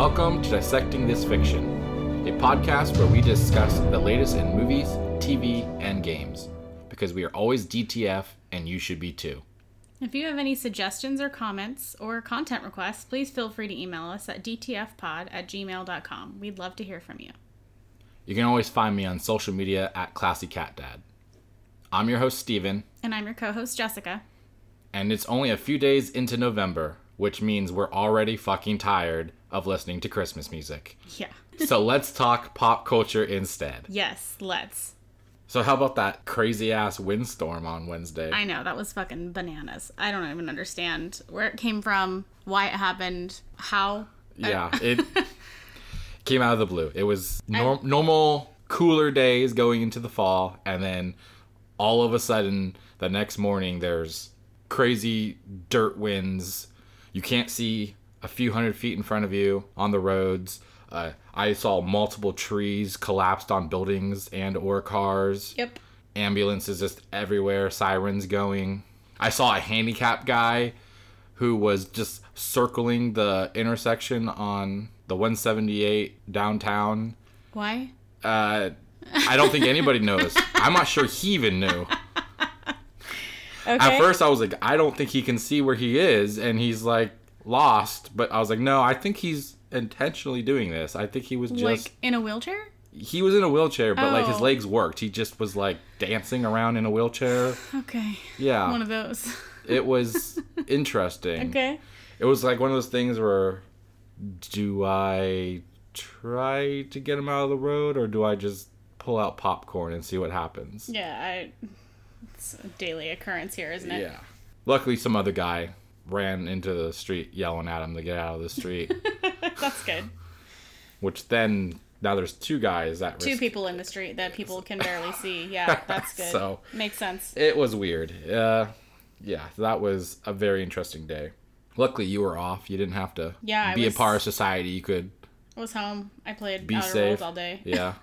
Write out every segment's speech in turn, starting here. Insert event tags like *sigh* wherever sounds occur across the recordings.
Welcome to Dissecting This Fiction, a podcast where we discuss the latest in movies, TV, and games. Because we are always DTF and you should be too. If you have any suggestions or comments or content requests, please feel free to email us at dtfpod at gmail.com. We'd love to hear from you. You can always find me on social media at Classy Cat Dad. I'm your host, Steven, And I'm your co host, Jessica. and it's only a few days into November, which means we're already fucking tired of listening to Christmas music. Yeah. *laughs* So let's talk pop culture instead. Yes, let's. So, how about that crazy ass windstorm on Wednesday? I know, that was fucking bananas. I don't even understand where it came from, why it happened, how. Yeah, *laughs* it came out of the blue. It was nor- normal, cooler days going into the fall, and then all of a sudden, the next morning, there's crazy dirt winds. You can't see a few hundred feet in front of you on the roads. Uh, I saw multiple trees collapsed on buildings and or cars Yep. ambulances just everywhere, sirens going. I saw a handicapped guy who was just circling the intersection on the 178 downtown. Why? Uh, I don't think anybody knows. *laughs* I'm not sure he even knew. Okay. At first, I was like, I don't think he can see where he is, and he's like lost. But I was like, no, I think he's intentionally doing this. I think he was just like in a wheelchair? he was in a wheelchair, but like his Oh. legs worked. He just was like dancing around in a wheelchair. *sighs* Okay. Yeah. One of those. *laughs* it was interesting. okay. It was like one of those things where do I try to get him out of the road or do I just pull out popcorn and see what happens? Yeah, I. It's a daily occurrence here, isn't it? Yeah. Luckily, some other guy ran into the street yelling at him to get out of the street, *laughs* That's good. which then now there's two guys that Two risk. people in the street that people can barely see. Yeah, *laughs* that's good. So- Makes sense. It was weird. Uh, yeah, that was a very interesting day. Luckily, you were off. You didn't have to Yeah, be was- a part of society. You could I was home. I played Be Outer safe. Worlds all day. Yeah.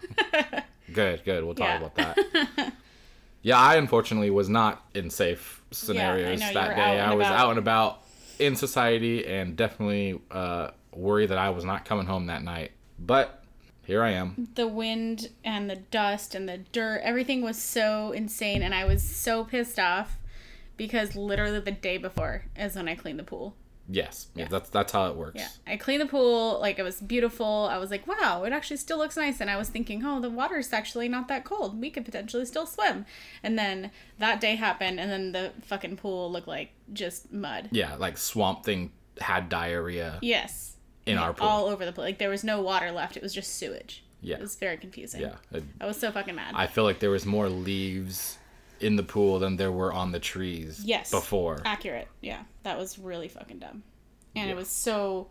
*laughs* good, good. We'll talk Yeah. about that. Yeah, I unfortunately was not in safe scenarios know, that day. I was about. out and about in society and definitely uh, worried that I was not coming home that night. But here I am. The wind and the dust and the dirt, everything was so insane, and I was so pissed off because literally the day before is when I cleaned the pool. Yes, yeah, that's that's how it works. Yeah, I cleaned the pool. Like it was beautiful. I was like, wow, it actually still looks nice. And I was thinking, oh, the water's actually not that cold. We could potentially still swim. And then that day happened, and then the fucking pool looked like just mud. Yeah, like Swamp Thing had diarrhea Yes. in our pool. All over the place. Like there was no water left. It was just sewage. Yeah. It was very confusing. yeah, it- I was so fucking mad. I feel like there was more leaves in the pool than there were on the trees. Yes. Before. Accurate. Yeah. That was really fucking dumb. And Yeah. it was so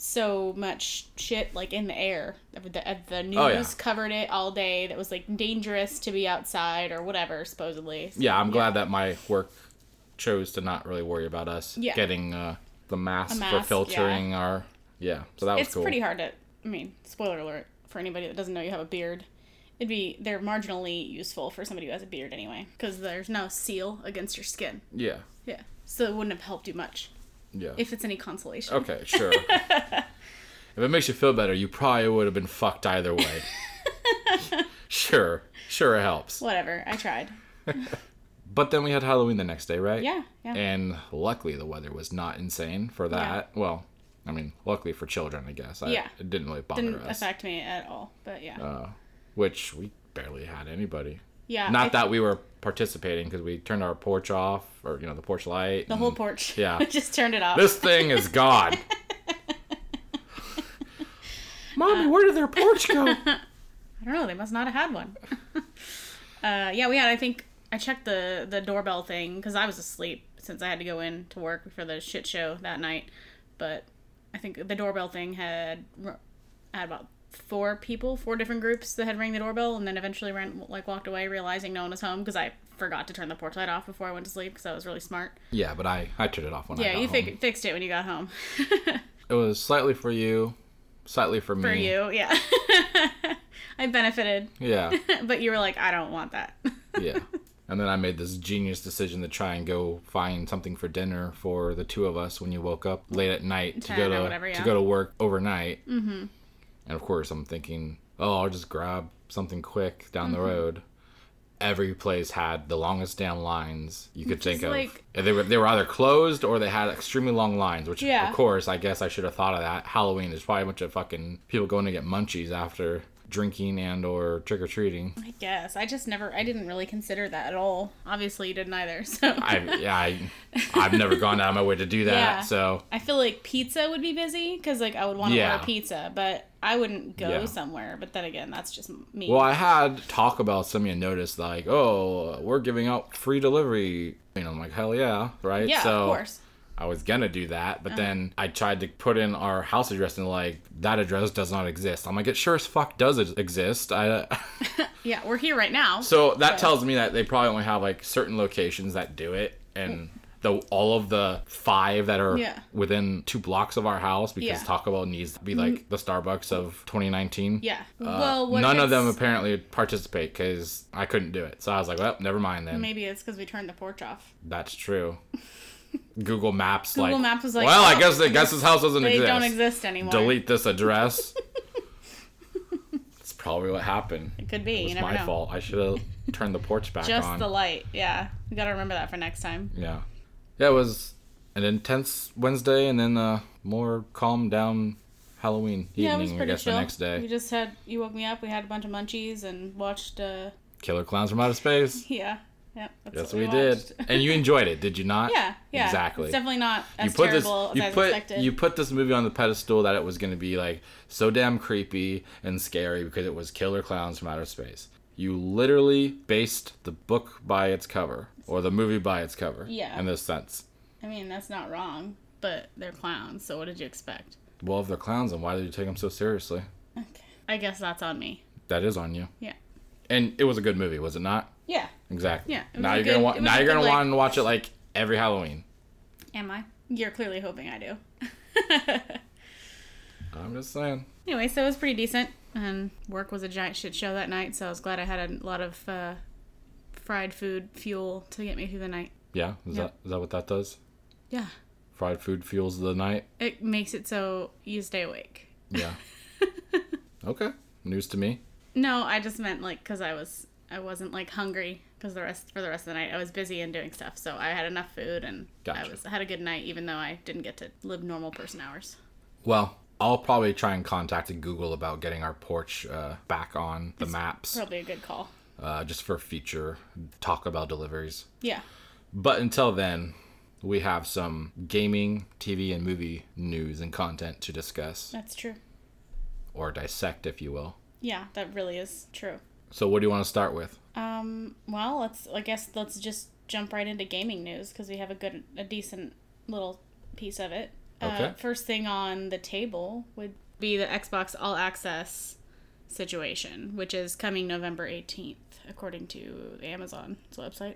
so much shit like in the air. The, the, the news Oh, yeah. covered it all day. That was like dangerous to be outside or whatever, supposedly. So, Yeah, I'm glad that my work chose to not really worry about us Yeah. getting uh, the mask, A for mask, filtering our. Yeah, so that was It's cool. pretty hard to. I mean, spoiler alert for anybody that doesn't know you have a beard. It'd be they're marginally useful for somebody who has a beard anyway, because there's no seal against your skin. Yeah, Yeah, so it wouldn't have helped you much yeah. if it's any consolation. okay, sure. *laughs* if it makes you feel better, you probably would have been fucked either way. *laughs* sure, sure, it helps. Whatever, I tried. *laughs* But then we had Halloween the next day, right? Yeah, yeah. And luckily, the weather was not insane for that. Well, I mean, luckily for children, I guess. I, Yeah. It didn't really bother Didn't us. affect me at all, but yeah, uh, which we barely had anybody. yeah. Not that we were participating because we turned our porch off, or you know, the porch light. the whole porch. *laughs* Yeah. *laughs* just turned it off. This thing is gone. *laughs* Mommy, where did their porch go? I don't know. They must not have had one. uh, yeah, we had. I think I checked the the doorbell thing because I was asleep since I had to go in to work for the shit show that night. But I think the doorbell thing had had about four people, four different groups that had rang the doorbell, and then eventually ran like walked away, realizing no one was home because I forgot to turn the porch light off before I went to sleep because I was really smart. yeah, but I I turned it off when I Yeah, you home. fixed it when you got home. *laughs* It was slightly for you, slightly for me. for you, yeah. *laughs* I benefited, Yeah, *laughs* but you were like, I don't want that. yeah. And then I made this genius decision to try and go find something for dinner for the two of us when you woke up late at night to go to whatever, to go to work overnight. Mm-hmm. And of course, I'm thinking, oh, I'll just grab something quick down Mm-hmm. the road. Every place had the longest damn lines you could Which think of. like- They were they were either closed or they had extremely long lines. Which, Yeah. of course, I guess I should have thought of that. Halloween there's probably a bunch of fucking people going to get munchies after drinking and or trick or treating. I guess I just never. I didn't really consider that at all. Obviously, you didn't either. *laughs* So I yeah, I, I've never gone out of my way to do that. Yeah. So I feel like pizza would be busy because like I would want to Yeah. order pizza, but I wouldn't go Yeah. somewhere. But then again, that's just me. well, I had talk about some of you noticed like, oh, we're giving out free delivery. You know, I'm like, hell yeah, right? yeah, so of course. I was gonna do that, Uh-huh. but then I tried to put in our house address and like that address does not exist. I'm like, it sure as fuck does it exist. I *laughs* *laughs* Yeah, we're here right now. so that So- tells me that they probably only have like certain locations that do it and. The, all of the five that are Yeah. within two blocks of our house because Yeah. Mm-hmm. Taco Bell needs to be like the Starbucks of 2019. yeah. Uh, well, none of them apparently participate because I couldn't do it. So I was like, well, never mind then. Maybe it's because we turned the porch off. That's true. *laughs* Google Maps, Google like, Maps was like, well, I oh, guess I guess this house doesn't They exist. don't exist anymore. Delete this address. *laughs* That's probably what happened. It could be. It You was my know. fault. I should have *laughs* turned the porch back Just on. the light. Yeah, we gotta remember that for next time. yeah, yeah. It was an intense Wednesday, and then a more calm down Halloween yeah, it was evening. I pretty guess chill. the next day. We just had you woke me up. We had a bunch of munchies and watched. uh Killer Clowns from Outer Space. *laughs* Yeah, Yes, what we did. *laughs* And you enjoyed it, did you not? yeah, yeah. Exactly. It's definitely not as you put this terrible you I put expected. you put this movie on the pedestal that it was going to be like so damn creepy and scary because it was killer clowns from outer space you literally based the book by its cover or the movie by its cover Yeah. in this sense I mean, that's not wrong, but they're clowns. So what did you expect? well if they're clowns then why did you take them so seriously Okay. I guess that's on me. that is on you Yeah. and it was a good movie was it not Yeah. exactly Yeah, now you're good- gonna want now you're gonna like- want to watch it like every halloween Am I? You're clearly hoping I do. *laughs* i'm just saying anyway, so it was pretty decent, and work was a giant shit show that night. So I was glad I had a lot of uh, fried food fuel to get me through the night. yeah is Yep. that is that what that does Yeah, fried food fuels the night it makes it so you stay awake. yeah *laughs* okay news to me No, I just meant like because I was I wasn't like hungry because the rest for the rest of the night I was busy and doing stuff, so I had enough food and I was I had a good night even though I didn't get to live normal person hours. Well, I'll probably try and contact Google about getting our porch uh, back on the maps, Probably a good call. uh, just for future Taco Bell deliveries. Yeah. But until then, we have some gaming, TV, and movie news and content to discuss That's true. or dissect, if you will. Yeah, that really is true. So, what do you want to start with? Um, well, let's I guess let's just jump right into gaming news because we have a good a decent little piece of it. Uh, Okay. first thing on the table would be the Xbox All Access situation, which is coming November 18th, according to Amazon's website.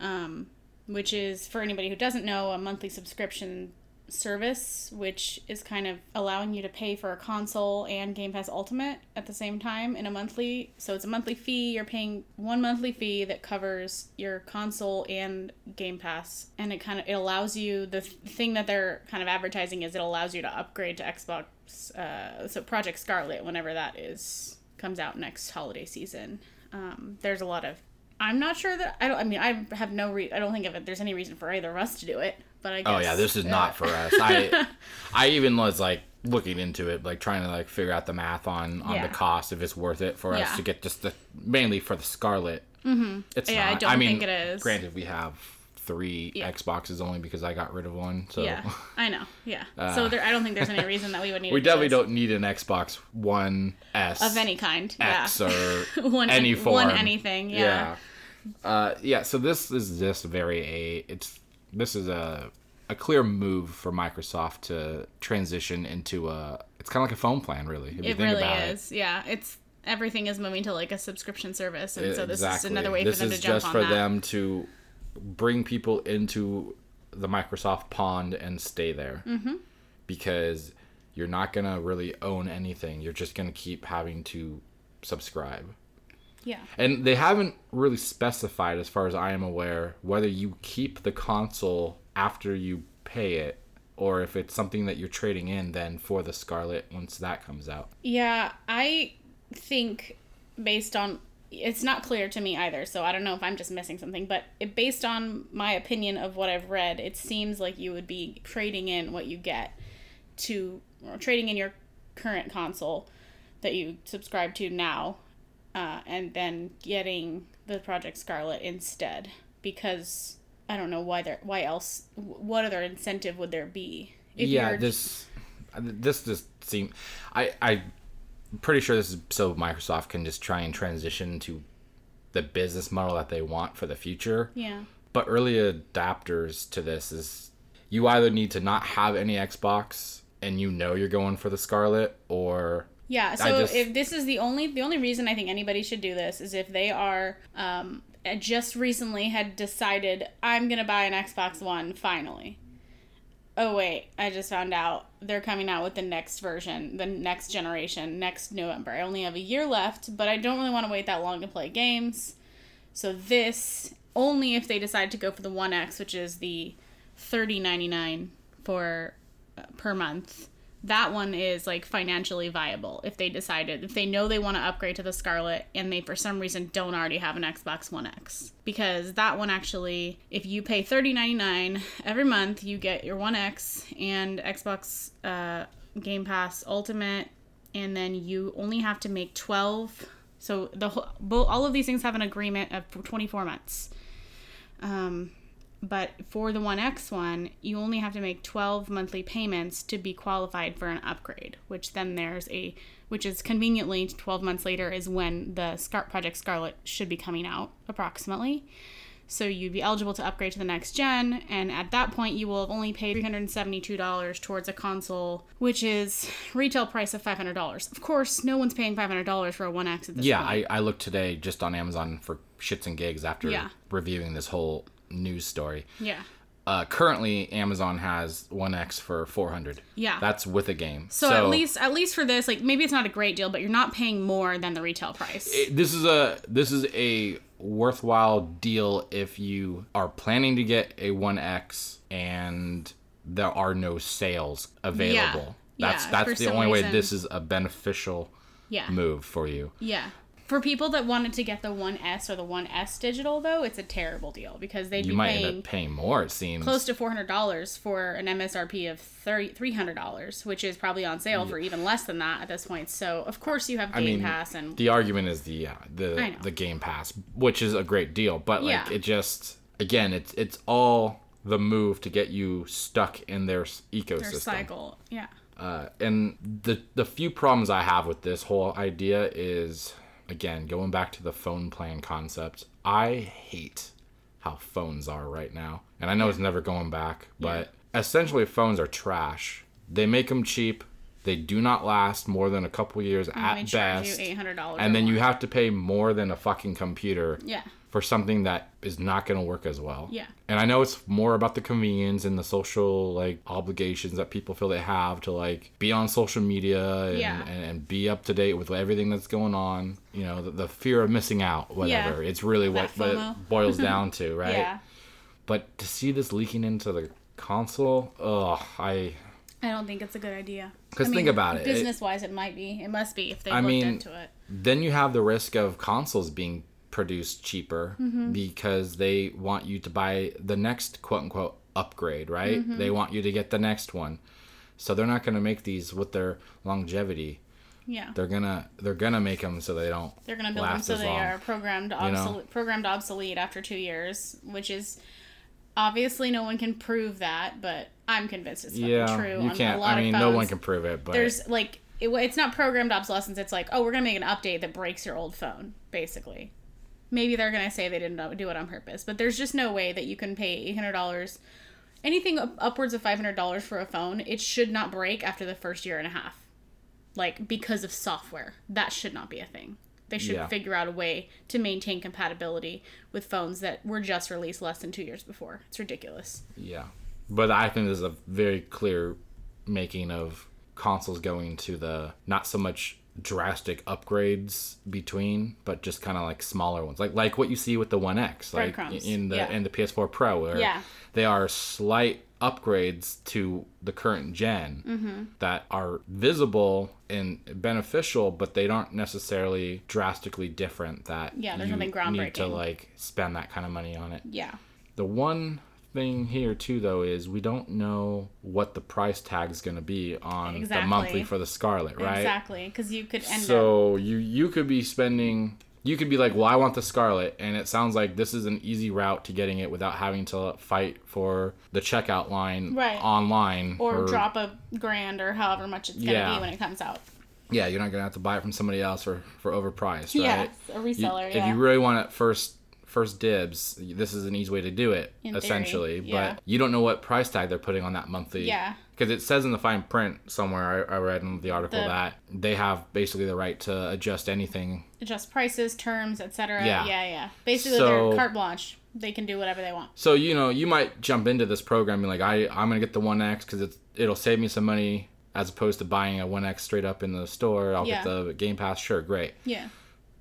Um, which is, for anybody who doesn't know, a monthly subscription service, which is kind of allowing you to pay for a console and Game Pass Ultimate at the same time in a monthly. So it's a monthly fee. You're paying one monthly fee that covers your console and Game Pass, and it kind of it allows you the th- thing that they're kind of advertising is it allows you to upgrade to Xbox. Uh, so Project Scarlett, whenever that is comes out next holiday season. Um, there's a lot of I'm not sure that I don't. I mean, I have no. Re- I don't think of it. there's any reason for either of us to do it. But I guess. Oh yeah, this is not for us. I *laughs* I even was like looking into it, like trying to like figure out the math on on Yeah. the cost if it's worth it for us to get just the mainly for the Scarlett. Mm-hmm. It's Yeah, I don't mean, think it is. Granted, we have three Yeah. Xboxes only because I got rid of one. So Yeah, I know. Yeah. so there, I don't think there's any *laughs* reason that we would need. Uh, we definitely don't need an Xbox One S of any kind. X yeah. or *laughs* one any form. One anything. Yeah. yeah. Uh, yeah. So this is just very a. It's this is a a clear move for Microsoft to transition into a. It's kind of like a phone plan, really. If you It really is. Yeah. It's everything is moving to like a subscription service, and it. so this exactly. is another way this for them to jump on This is just for that. them to bring people into the Microsoft pond and stay there. Mm-hmm. Because you're not gonna really own anything. You're just gonna keep having to subscribe. Yeah. And they haven't really specified, as far as I am aware, whether you keep the console after you pay it or if it's something that you're trading in then for the Scarlett once that comes out. Yeah, I think based on it's not clear to me either, so I don't know if I'm just missing something, but it, based on my opinion of what I've read, it seems like you would be trading in what you get to or trading in your current console that you subscribe to now uh, and then getting the Project Scarlett instead because I don't know why there why else what other incentive would there be? If yeah, this this just seem I I I'm pretty sure this is so Microsoft can just try and transition to the business model that they want for the future. yeah. But early adapters to this is you either need to not have any Xbox and you know you're going for the Scarlett or Yeah, so just- if this is the only the only reason I think anybody should do this is if they are um just recently had decided I'm going to buy an Xbox One finally. Oh wait, I just found out they're coming out with the next version, the next generation, next November. I only have a year left, but I don't really want to wait that long to play games. So this only if they decide to go for the One X, which is the thirty ninety nine for uh, per month. That one is like financially viable if they decided if they know they want to upgrade to the Scarlett and they for some reason don't already have an Xbox One X. Because that one actually if you pay thirty ninety nine every month you get your One X and Xbox uh, Game Pass Ultimate. And then you only have to make 12 so the whole, all of these things have an agreement of 24 months. Um, but for the One X one, you only have to make 12 monthly payments to be qualified for an upgrade, which then there's a, which is conveniently 12 months later is when the Scar- Project Scarlett should be coming out, approximately. So you'd be eligible to upgrade to the next gen, and at that point, you will have only paid $372 towards a console, which is retail price of $500. Of course, no one's paying $500 for a One X at this yeah, point. I, I looked today just on Amazon for shits and gigs after Yeah. reviewing this whole news story. yeah. Uh, currently, Amazon has One X for 400. Yeah. That's with a game. So, at least at least for this, like maybe it's not a great deal, but you're not paying more than the retail price. it- this is a this is a worthwhile deal if you are planning to get a 1X and there are no sales available. Yeah, That's for that's the only way this is a beneficial yeah. move for you. Yeah. For people that wanted to get the 1S or the 1S digital though, it's a terrible deal because they'd You be might paying end up paying more. It seems. close to $400 for an MSRP of 30 $300, which is probably on sale for even less than that at this point. So, of course you have Game mean, Pass and the argument is the yeah, I the the Game Pass, which is a great deal, but like Yeah. it just again, it's it's all the move to get you stuck in their s- their ecosystem. cycle. Yeah. Uh, and the the few problems I have with this whole idea is again going back to the phone plan concept. I hate how phones are right now, and I know it's never going back, but essentially phones are trash. They make them cheap. They do not last more than a couple years They at best, you $800 and then you have to pay more than a fucking computer Yeah. For something that is not going to work as well. Yeah. And I know it's more about the convenience and the social like obligations that people feel they have to like be on social media and, Yeah. and, and be up to date with everything that's going on. You know, the, the fear of missing out, whatever. It's really what, what it boils *laughs* down to, right? Yeah. But to see this leaking into the console, ugh, I I don't think it's a good idea. 'Cause I think about it, it- Business wise, it might be. It must be if they I looked mean, into it. then you have the risk of consoles being produced cheaper Mm-hmm. because they want you to buy the next quote unquote upgrade, right? Mm-hmm. They want you to get the next one. So they're not going to make these with their longevity. Yeah. They're going to they're going to make them so they don't They're gonna build them so they long. are programmed know? obsolete, programmed obsolete after two years, which is obviously no one can prove that, but I'm convinced it's Yeah, true. you on can't A lot I mean no one can prove it, but There's like it, it's not programmed obsolescence. It's like oh, we're gonna make an update that breaks your old phone, basically. Maybe they're gonna say they didn't do it on purpose, but there's just no way that you can pay eight hundred dollars, anything up- upwards of five hundred dollars for a phone. It should not break after the first year and a half, like because of software. That should not be a thing. They should Yeah. figure out a way to maintain compatibility with phones that were just released less than two years before. It's ridiculous. Yeah. But I think there's a very clear making of consoles going to the not so much drastic upgrades between, but just kind of like smaller ones, like like what you see with the One X, like Breadcrumbs, in the yeah. in the PS4 Pro, where Yeah. they are slight upgrades to the current gen Mm-hmm. that are visible and beneficial, but they aren't necessarily drastically different. That Yeah, there's you nothing need to like spend that kind of money on it. Yeah. The one thing here too though is we don't know what the price tag is going to be on the monthly for the Scarlett, right? Exactly. Because you could end up. So you you could be spending you could be like, "Well, I want the Scarlett," and it sounds like this is an easy route to getting it without having to fight for the checkout line Right. online Or drop a grand or however much it's gonna Yeah. be when it comes out. Yeah, you're not going to have to buy it from somebody else for for overpriced, Yeah, right? a You- reseller. If you really want it first first dibs, this is an easy way to do it In theory, essentially, yeah. but you don't know what price tag they're putting on that monthly Yeah. because it says in the fine print somewhere I, I read in the article The- that they have basically the right to adjust anything Adjust prices, terms, etc. Yeah. Yeah, yeah. Basically, So- they're carte blanche. They can do whatever they want. so you know you might jump into this program and like I I'm gonna get the One X because it's it'll save me some money as opposed to buying a One X straight up in the store I'll Yeah. get the Game Pass sure great Yeah.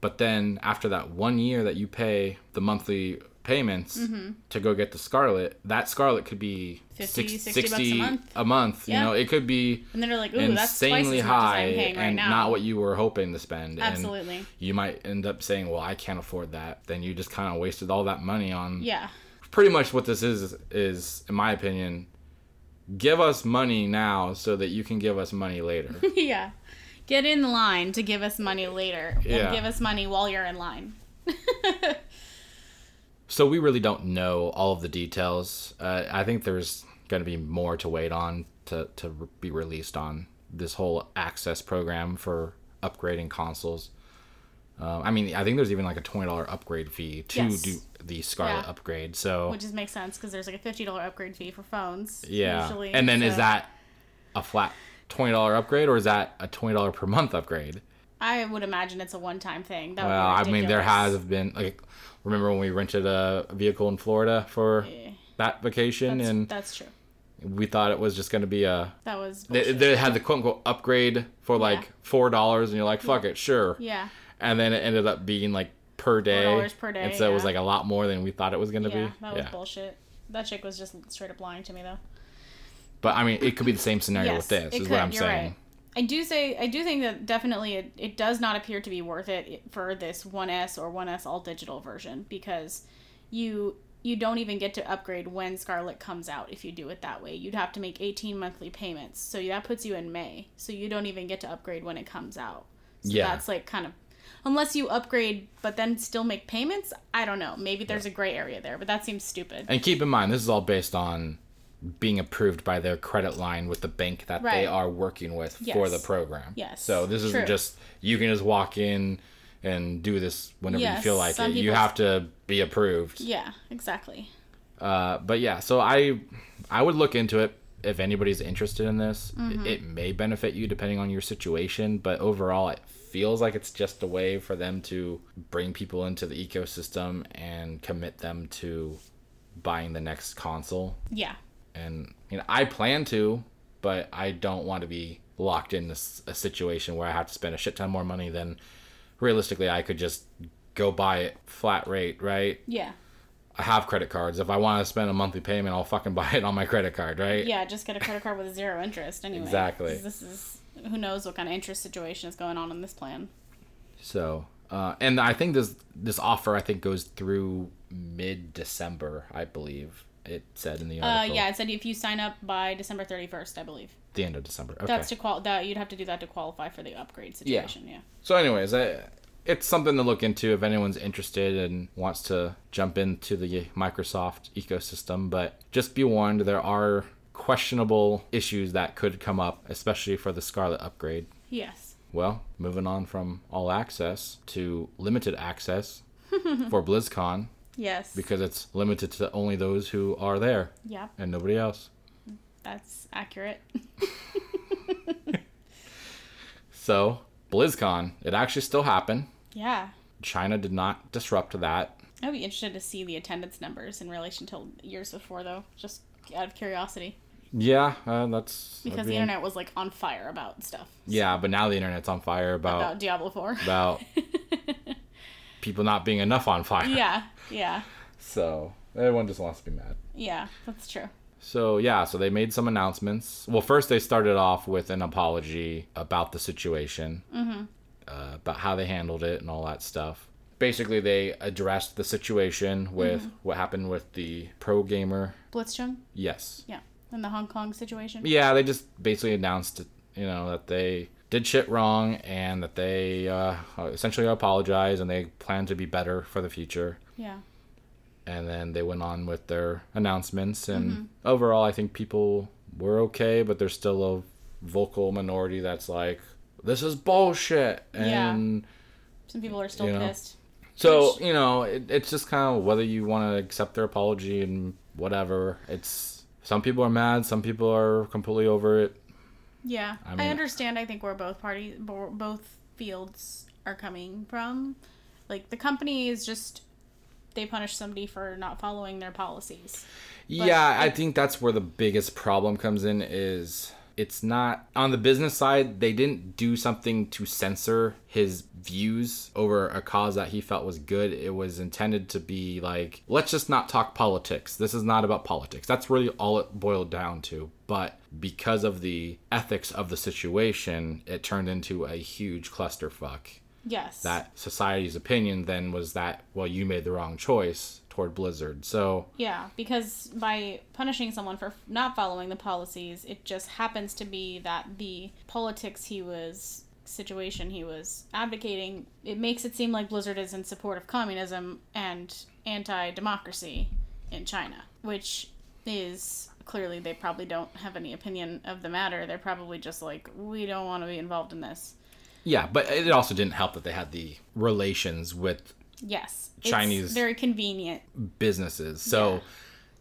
But then after that one year that you pay the monthly payments Mm-hmm. to go get the Scarlett that Scarlett could be 50, six- 60 bucks a month. a month Yeah. you know it could be And then they're like, ooh, that's insanely high right and now. not what you were hoping to spend. Absolutely. And you might end up saying, "Well, I can't afford that." Then you just kind of wasted all that money on. Yeah. Pretty much what this is is, in my opinion, give us money now so that you can give us money later. *laughs* yeah. Get in line to give us money later. And give us money while you're in line. *laughs* so we really don't know all of the details. Uh, I think there's going to be more to wait on to to be released on this whole access program for upgrading consoles. Um, I mean, I think there's even like a twenty dollar upgrade fee to Yes. do the Scarlett Yeah. upgrade. So Which just makes sense because there's like a $50 upgrade fee for phones. yeah, Usually, and then is that a flat twenty dollar upgrade or is that a twenty dollar per month upgrade? I would imagine it's a one time thing. That would Well, I mean, there has been like, remember when we rented a vehicle in Florida for Eh, that vacation, That's, and that's true. we thought it was just going to be a That was. they, they had the quote unquote upgrade for like four dollars, and you're like, fuck it, sure. yeah. And then it ended up being like per day, $4 per day, and so it was like a lot more than we thought it was going to Yeah, be. that was yeah, bullshit. That chick was just straight up lying to me though. But I mean, it could be the same scenario with this. Is could, what I'm saying. right. I do say I do think that definitely it, it does not appear to be worth it for this 1S or 1S all digital version because you you don't even get to upgrade when Scarlett comes out if you do it that way. You'd have to make 18 monthly payments. So that puts you in May. So you don't even get to upgrade when it comes out. So Yeah. that's like kind of unless you upgrade but then still make payments, I don't know. Maybe there's a gray area there, but that seems stupid. And keep in mind, this is all based on being approved by their credit line with the bank that they are working with for the program. Yes, So this isn't true. just you can just walk in and do this whenever you feel like it. You have to be approved. Yeah, exactly. Uh, but yeah, so I I would look into it if anybody's interested in this. Mm-hmm. It may benefit you depending on your situation, but overall, it feels like it's just a way for them to bring people into the ecosystem and commit them to buying the next console. Yeah. And you know, I plan to, but I don't want to be locked in this a situation where I have to spend a shit ton more money than realistically I could just go buy it flat rate, right? Yeah. I have credit cards. If I want to spend a monthly payment, I'll fucking *laughs* buy it on my credit card, right? Yeah, just get a credit card with zero interest anyway. Exactly. This is who knows what kind of interest situation is going on in this plan. So, uh, and I think this this offer I think goes through mid December, I believe it said in the Uh, article. yeah, it said if you sign up by December thirty first, I believe. the end of December. Okay. That's to qual that you'd have to do that to qualify for the upgrade situation. Yeah. So, anyways, I, it's something to look into if anyone's interested and wants to jump into the Microsoft ecosystem. But just be warned, there are questionable issues that could come up, especially for the Scarlett upgrade. Yes. Well, moving on from all access to limited access *laughs* for BlizzCon Yes. because it's limited to only those who are there yeah, and nobody else. that's accurate. *laughs* So, BlizzCon, it actually still happened. yeah. China did not disrupt that. I'd be interested to see the attendance numbers in relation to years before, though, just out of curiosity. Yeah, uh, that's because that'd the internet was like on fire about stuff. Yeah, but now the internet's on fire about About Diablo 4. about *laughs* people not being enough on fire. yeah, *laughs* yeah, So everyone just wants to be mad. yeah, that's true. So yeah, so they made some announcements. Well, first they started off with an apology about the situation, mm-hmm. uh, about how they handled it and all that stuff. Basically, they addressed the situation with Mm-hmm. what happened with the pro gamer. Blitzchung? Yes. Yeah. In the Hong Kong situation? Yeah, they just basically announced, you know, that they did shit wrong and that they uh, essentially apologize and they plan to be better for the future. Yeah. and then they went on with their announcements and overall i think people were okay but there's still a vocal minority that's like this is bullshit Yeah. and Some people are still You know. pissed. so Which- you know it, it's just kind of whether you want to accept their apology and whatever it's some people are mad some people are completely over it Yeah. I I, understand. I think where both parties, both fields are coming from. Like, the company is just, they punish somebody for not following their policies. yeah i think that's where the biggest problem comes in is it's not on the business side they didn't do something to censor his views over a cause that he felt was good. It was intended to be like let's just not talk politics. This is not about politics. That's really all it boiled down to. But because of the ethics of the situation it turned into a huge clusterfuck. Yes. that society's opinion then was that well you made the wrong choice toward blizzard so Yeah, because by punishing someone for not following the policies, it just happens to be that the politics he was situation he was advocating, it makes it seem like Blizzard is in support of communism and anti-democracy in China, which is clearly they probably don't have any opinion of the matter. They're probably just like we don't want to be involved in this. Yeah, but it also didn't help that they had the relations with Yes. It's Chinese- very convenient. businesses. So,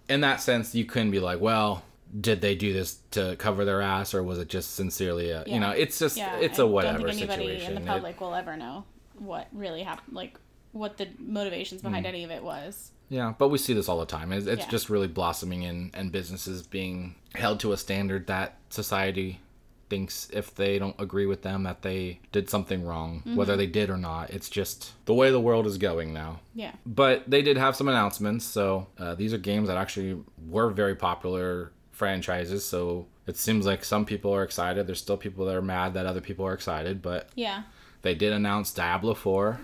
in that sense, you couldn't be like, well, did they do this to cover their ass or was it just sincerely a, you know, it's just, Yeah, it's a whatever don't think anybody situation. in It- the public will ever know what really happened, like what the motivations behind Mm. any of it was. yeah, but we see this all the time. It's, it's Yeah. just really blossoming in, and businesses being held to a standard that society thinks if they don't agree with them that they did something wrong, whether Mm-hmm. they did or not. It's just the way the world is going now. Yeah. but they did have some announcements. So uh, these are games that actually were very popular franchises. So it seems like some people are excited. There's still people that are mad that other people are excited, but Yeah. they did announce Diablo 4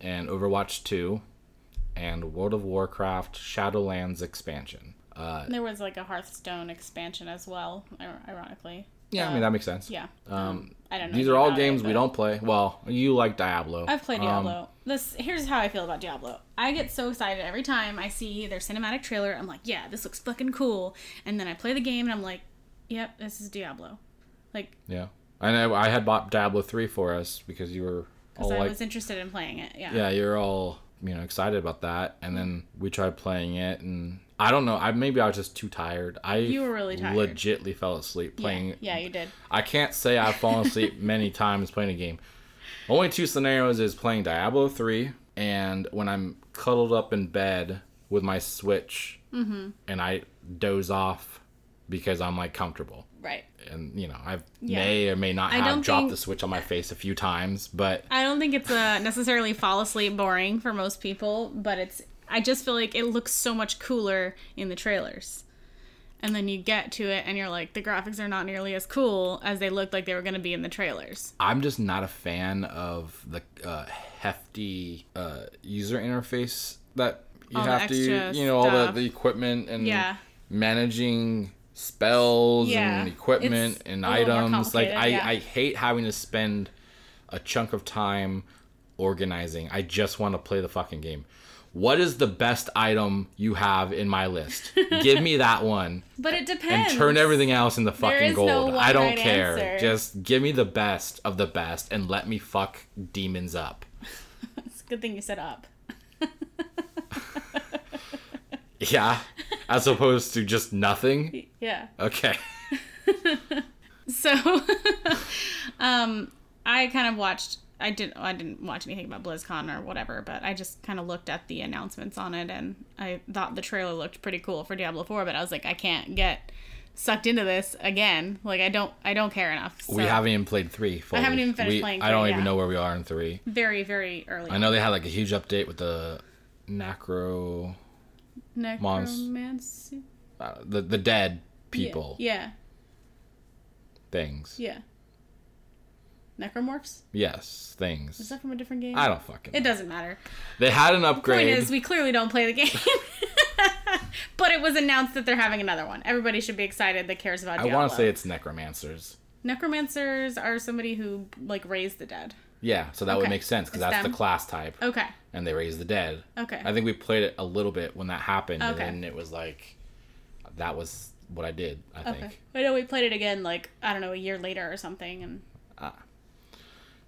and Overwatch 2 and World of Warcraft Shadowlands expansion. Uh, There was like a Hearthstone expansion as well, ironically. Yeah, I mean that makes sense. Yeah. Um, I don't know. these are all about it, games we don't play. Well, you like Diablo. I've played Um, Diablo. this here's how I feel about Diablo. I get so excited every time I see their cinematic trailer. I'm like, yeah, this looks fucking cool. And then I play the game and I'm like, yep, this is Diablo. Like, yeah, and I, I had bought Diablo 3 for us because you were because I like was interested in playing it. Yeah. yeah, you're all you know excited about that, and then we tried playing it, and I don't know, I maybe I was just too tired. I You were really tired. Legitly fell asleep playing. Yeah, yeah you did. I can't say I've fallen asleep *laughs* many times playing a game. Only two scenarios is playing Diablo three, and when I'm cuddled up in bed with my Switch, Mm-hmm. and I doze off because I'm like comfortable. Right. And you know, I Yeah. may or may not I have dropped think- the Switch on my face a few times, but I don't think it's uh, necessarily fall asleep boring for most people, but it's. I just feel like it looks so much cooler in the trailers. And then you get to it and you're like, the graphics are not nearly as cool as they looked like they were going to be in the trailers. I'm just not a fan of the uh, hefty uh, user interface that you All have to, you know, all the, the equipment and Yeah. managing spells Yeah. and equipment It's and a little more items. Like I, yeah. I hate having to spend a chunk of time organizing. I just want to play the fucking game. What is the best item you have in my list? Give me that *laughs* one But it depends. and turn everything else into fucking no gold. one I don't right care. answer. Just give me the best of the best and let me fuck demons up. *laughs* It's a good thing you set up. *laughs* Yeah, as opposed to just nothing. Yeah. Okay. So, um, I kind of watched. I didn't. I didn't watch anything about BlizzCon or whatever, but I just kind of looked at the announcements on it, and I thought the trailer looked pretty cool for Diablo Four. But I was like, I can't get sucked into this again. Like I don't I don't care enough. we haven't even played three. Fully. haven't even finished We- playing I don't even know where we are in three. very very early. I know they had like a huge update with the Necro, necromancy. uh, the the dead people Yeah. things. Yeah. Necromorphs? Yes, things. Is that from a different game? I don't fucking. It know. doesn't matter. They had an upgrade. The Point is, we clearly don't play the game. *laughs* but it was announced that they're having another one. Everybody should be excited that cares about Diablo. I want to say it's necromancers. Necromancers are somebody who, like, raise the dead. Yeah, so that would make sense because that's them? the class type, Okay. and they raise the dead. Okay. I think we played it a little bit when that happened, Okay. and then it was like, that was what I did. I Okay. think. I know we played it again, like, I don't know, a year later or something. And.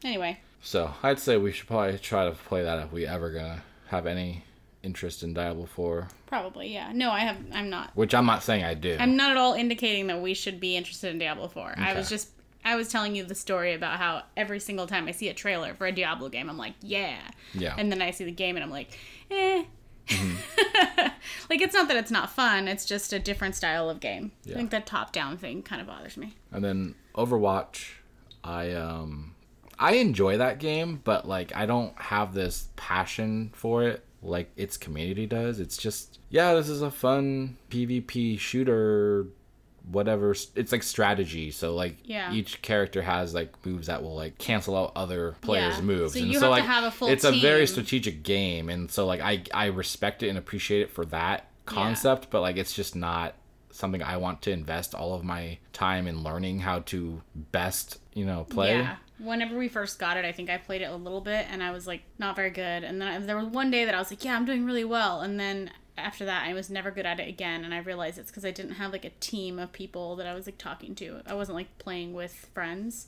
Anyway. So I'd say we should probably try to play that if we ever gonna have any interest in Diablo Four, Probably, yeah. No, I have. I'm not. which I'm not saying I do. I'm not at all indicating that we should be interested in Diablo 4. I was just I was telling you the story about how every single time I see a trailer for a Diablo game, I'm like, yeah. Yeah. And then I see the game and I'm like, eh. Mm-hmm. *laughs* like it's not that it's not fun, it's just a different style of game. Yeah. I think that top down thing kind of bothers me. And then Overwatch, I um I enjoy that game, but like I don't have this passion for it like its community does. It's just yeah, this is a fun PvP shooter whatever it's like strategy so like Yeah. each character has like moves that will like cancel out other players Yeah. moves So and you so have to have a full it's a very strategic game and so like i i respect it and appreciate it for that concept but like it's just not something i want to invest all of my time in learning how to best you know play Yeah. Whenever we first got it, I think I played it a little bit and I was like not very good. And then I, there was one day that I was like, yeah, I'm doing really well. And then after that, I was never good at it again. And I realized it's because I didn't have like a team of people that I was like talking to. I wasn't like playing with friends.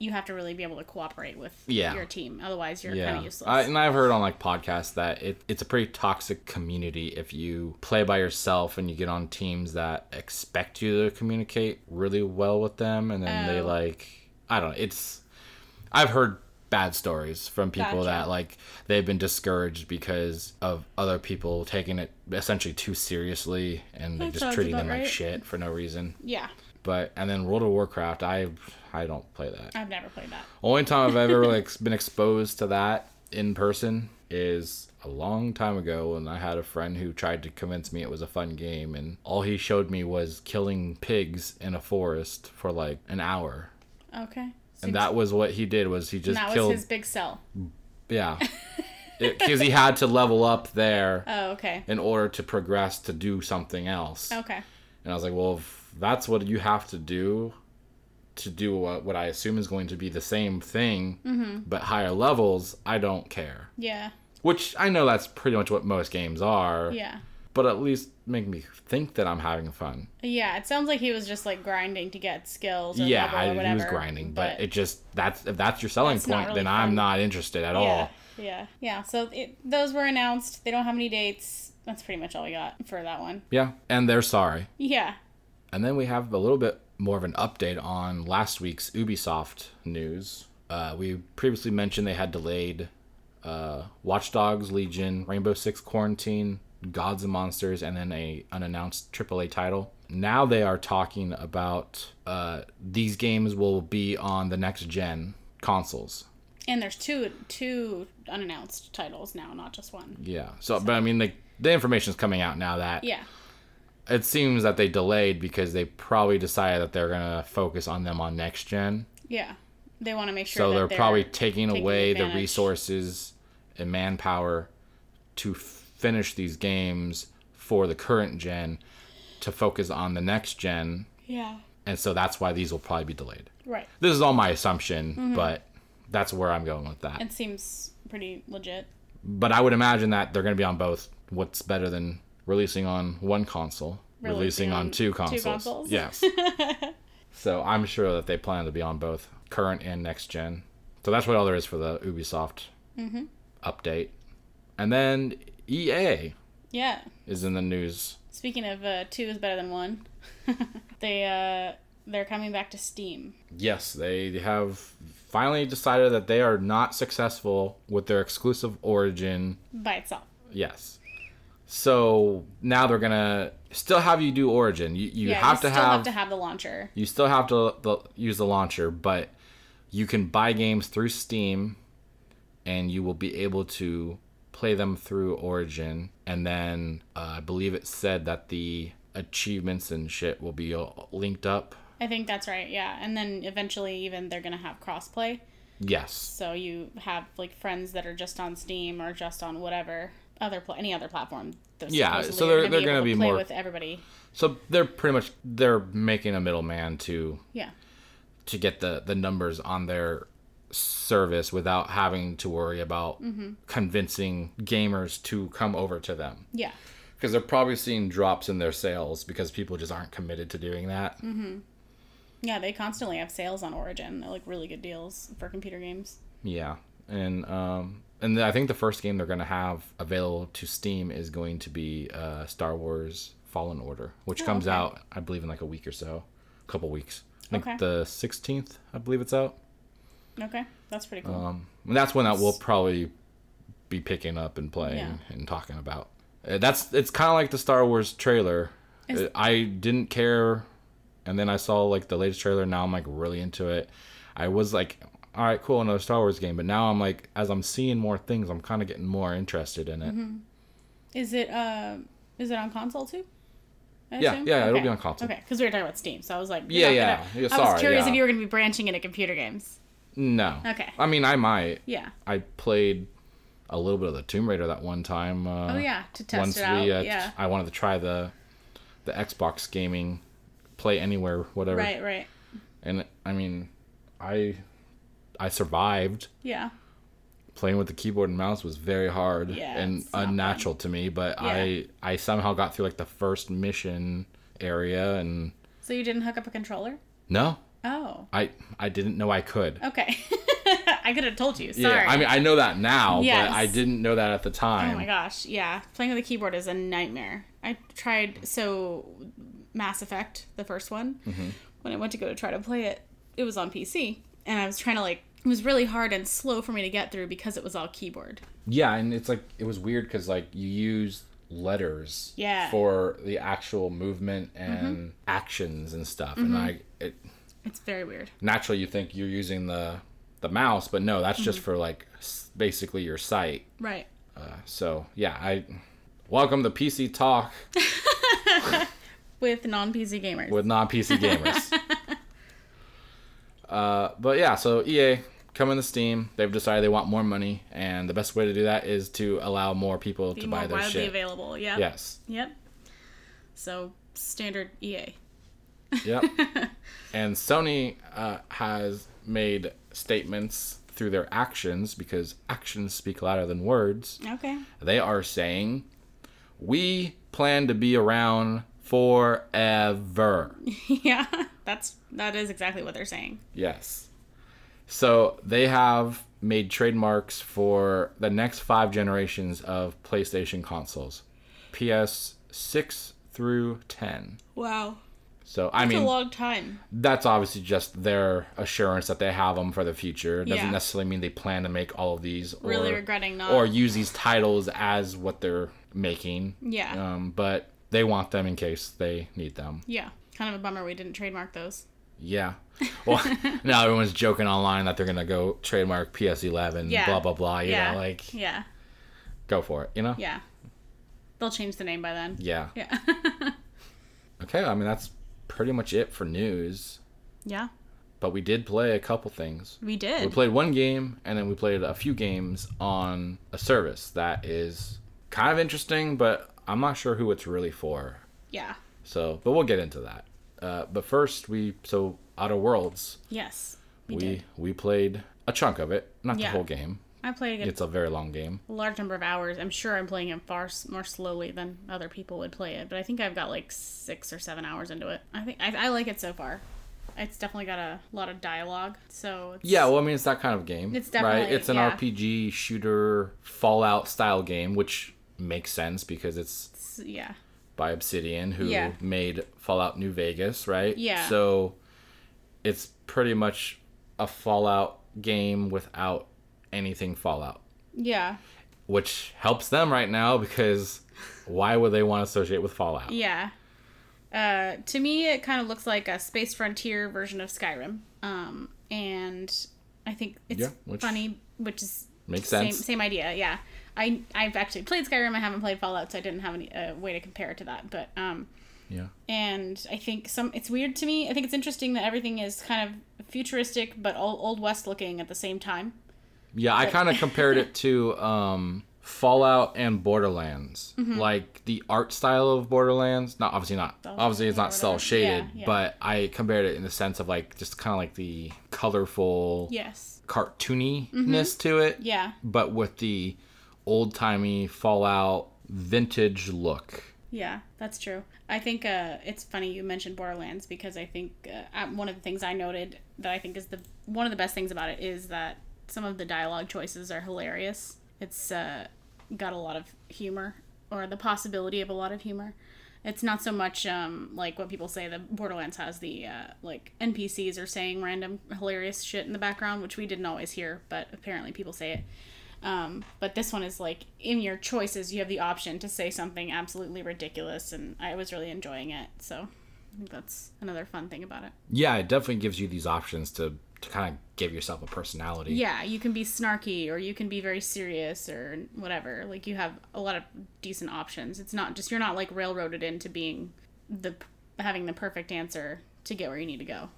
You have to really be able to cooperate with Yeah. your team. Otherwise, you're kind of useless. I, and i've heard on like podcasts that it, it's a pretty toxic community if you play by yourself and you get on teams that expect you to communicate really well with them and then they Oh. like i don't know it's i've heard bad stories from people Gotcha. that like they've been discouraged because of other people taking it essentially too seriously and like just treating them like shit for no reason yeah. but and then world of warcraft i i don't play that I've never played that. only time I've ever *laughs* like been exposed to that in person is a long time ago when I had a friend who tried to convince me it was a fun game and all he showed me was killing pigs in a forest for like an hour. Okay. And that was what he did was he just that was killed his big sell. yeah. *laughs* Because he had to level up there Oh, okay. in order to progress to do something else. Okay. And I was like, well, if that's what you have to do to do what, what I assume is going to be the same thing, Mm-hmm. but higher levels, I don't care. Yeah. Which I know that's pretty much what most games are, Yeah. But at least make me think that I'm having fun. Yeah, it sounds like he was just like grinding to get skills. Or yeah, I, or he was grinding, but, it just that's if that's your selling That's point, really then I'm not interested at yeah, all. yeah, yeah. So it, those were announced. They don't have any dates. That's pretty much all we got for that one. Yeah, and they're sorry. Yeah. And then we have a little bit more of an update on last week's Ubisoft news. Uh, we previously mentioned they had delayed uh, Watch Dogs Legion, Rainbow Six Quarantine, Gods and Monsters, and then a unannounced AAA title. Now they are talking about uh, these games will be on the next gen consoles. And there's two two unannounced titles now, not just one. Yeah. So, but I mean, the the information is coming out now that Yeah. it seems that they delayed because they probably decided that they're gonna focus on them on next gen. Yeah. They want to make sure. So that they're, they're probably taking, taking away the resources and manpower to f- finish these games for the current gen to focus on the next gen. Yeah. And so that's why these will probably be delayed. Right. This is all my assumption, Mm-hmm. but that's where I'm going with that. It seems pretty legit. But I would imagine that they're going to be on both. What's better than releasing on one console, Releasing releasing on two two consoles? consoles? Yes. *laughs* so I'm sure that they plan to be on both current and next gen. So that's what all there is for the Ubisoft Mm-hmm. update. And then EA Yeah. is in the news. Speaking of uh, two is better than one, *laughs* they uh they're coming back to Steam. Yes, they have finally decided that they are not successful with their exclusive origin by itself. Yes. So now they're gonna still have you do Origin. You you yeah, have you to still have, have to have the launcher. you still have to the, use the launcher, but you can buy games through Steam, and you will be able to play them through Origin. And then uh, I believe it said that the achievements and shit will be all linked up. I think that's right. Yeah, and then eventually, even they're gonna have crossplay. Yes. So you have like friends that are just on Steam or just on whatever other pla- any other platform. Those Yeah, so they're- gonna they're able to be play more- with everybody. So they're pretty much they're making a middleman to Yeah, to get the the numbers on their service without having to worry about convincing gamers to come over to them yeah, because they're probably seeing drops in their sales because people just aren't committed to doing that. yeah. They constantly have sales on Origin. They're like really good deals for computer games. Yeah, and um, and I think the first game they're gonna have available to Steam is going to be uh, Star Wars Fallen Order, which Oh, comes okay. out I believe in like a week or so, a couple weeks. I think Okay. the sixteenth, I believe it's out. Okay, that's pretty cool. Um, and that's when that we'll probably be picking up and playing Yeah. and talking about. Uh, That's it's kind of like the Star Wars trailer. Is- Uh, I didn't care, and then I saw like the latest trailer. Now I'm like really into it. I was like, all right, cool, another Star Wars game. But now I'm like, as I'm seeing more things, I'm kind of getting more interested in it. Mm-hmm. Is it uh is it on console too? I Yeah, assume? yeah, it'll be on console. Okay, because we were talking about Steam, so I was like, Yeah, yeah. gonna- Yeah, I was curious yeah. if you were going to be branching into computer games. No. Okay. I mean, I might. Yeah. I played a little bit of the Tomb Raider that one time. Uh, Oh yeah, to test once it out. we uh, yeah. I wanted to try the the Xbox gaming play anywhere whatever Right, right. and I mean I I survived Yeah. playing with the keyboard and mouse was very hard Yeah, and unnatural to me but Yeah. I I somehow got through like the first mission area and So you didn't hook up a controller? no Oh. I I didn't know I could Okay. *laughs* I could have told you. Sorry. yeah I mean I know that now Yes. but I didn't know that at the time Oh my gosh, yeah. Playing with a keyboard is a nightmare. I tried so Mass Effect, the first one, Mm-hmm. when I went to go to try to play it, it was on PC, and I was trying to like it was really hard and slow for me to get through because it was all keyboard. Yeah, and it's like it was weird because like you use letters Yeah. Mm-hmm. for the actual movement and actions and stuff, and I it It's very weird. naturally you think you're using the the mouse, but no, that's just Mm-hmm. for like basically your sight. Right. Uh, so yeah, I welcome to PC Talk *laughs* With non PC gamers. with non PC gamers. *laughs* uh, but yeah, so EA coming to Steam. They've decided they want more money, and the best way to do that is to allow more people Be to more buy their widely shit. available. Yep. Yes. Yep. So standard EA. Yep. *laughs* and Sony uh, has made statements through their actions because actions speak louder than words. Okay. They are saying, "We plan to be around forever." *laughs* yeah. That's that is exactly what they're saying. yes. So they have made trademarks for the next five generations of PlayStation consoles, PS six through ten. Wow. So I That's mean, a long time. that's obviously just their assurance that they have them for the future. It doesn't Yeah. necessarily mean they plan to make all of these or, Really regretting not. or use these titles as what they're making. Yeah. Um, but they want them in case they need them. Yeah. Kind of a bummer we didn't trademark those. Yeah. Well, *laughs* now everyone's joking online that they're gonna go trademark PS11. Yeah. Blah blah blah. You yeah. know, like Yeah. go for it. You know. Yeah. They'll change the name by then. Yeah. Yeah. *laughs* Okay. I mean that's pretty much it for news. yeah. But we did play a couple things. We did. We played one game and then we played a few games on a service that is kind of interesting, but I'm not sure who it's really for. yeah. So, but we'll get into that. Uh, but first, we so Outer Worlds. Yes. We, We we played a chunk of it, not Yeah. the whole game. I played a It's a very long game. A large number of hours. I'm sure I'm playing it far s- more slowly than other people would play it, but I think I've got like six or seven hours into it. I think I, I like it so far. It's definitely got a lot of dialogue, so it's, Yeah, well, I mean, it's that kind of game. It's right. definitely- It's an yeah. RPG shooter Fallout style game, which makes sense because it's it's- yeah, by Obsidian, who Yeah. made Fallout New Vegas, right? Yeah. So it's pretty much a Fallout game without anything Fallout. yeah, which helps them right now because why would they want to associate with Fallout? Yeah. Uh, to me, it kind of looks like a Space Frontier version of Skyrim. Um, and I think it's Yeah, which funny, which is makes same sense. same idea. Yeah, I I've actually played Skyrim. I haven't played Fallout, so I didn't have any uh, way to compare it to that. But um, Yeah. and I think some it's weird to me. I think it's interesting that everything is kind of futuristic but old, old west looking at the same time. Yeah, I kind of compared it *laughs* to um, Fallout and Borderlands. Mm-hmm. Like the art style of Borderlands, not obviously not obviously it's not cel shaded, Yeah, yeah. but I compared it in the sense of like just kind of like the colorful Yes. cartooniness to it, Yeah. but with the old timey Fallout vintage look. Yeah, that's true. I think uh, it's funny you mentioned Borderlands because I think uh, one of the things I noted that I think is the one of the best things about it is that some of the dialogue choices are hilarious. It's uh, got a lot of humor or the possibility of a lot of humor. It's not so much um, like what people say that Borderlands has the uh, like NPCs are saying random hilarious shit in the background, which we didn't always hear, but apparently people say it. Um, but this one is like in your choices, you have the option to say something absolutely ridiculous, and I was really enjoying it. So I think that's another fun thing about it. Yeah, it definitely gives you these options to to kind of give yourself a personality. Yeah, you can be snarky, or you can be very serious, or whatever. Like you have a lot of decent options. It's not just you're not like railroaded into being the having the perfect answer to get where you need to go.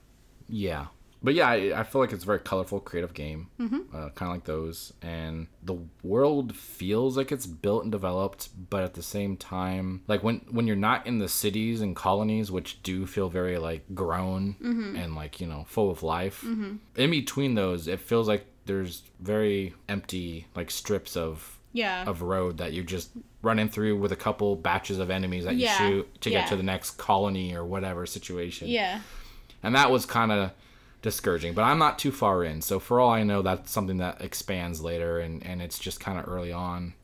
Yeah. But yeah, I, I feel like it's a very colorful, creative game, Mm-hmm. uh, kind of like those. And the world feels like it's built and developed, but at the same time, like when when you're not in the cities and colonies, which do feel very like grown Mm-hmm. and like you know full of life, in between those, it feels like there's very empty like strips of Yeah. of road that you're just running through with a couple batches of enemies that you shoot to yeah. get to the next colony or whatever situation yeah. and that was kind of discouraging but i'm not too far in. So for all i know that's something that expands later and and it's just kind of early on.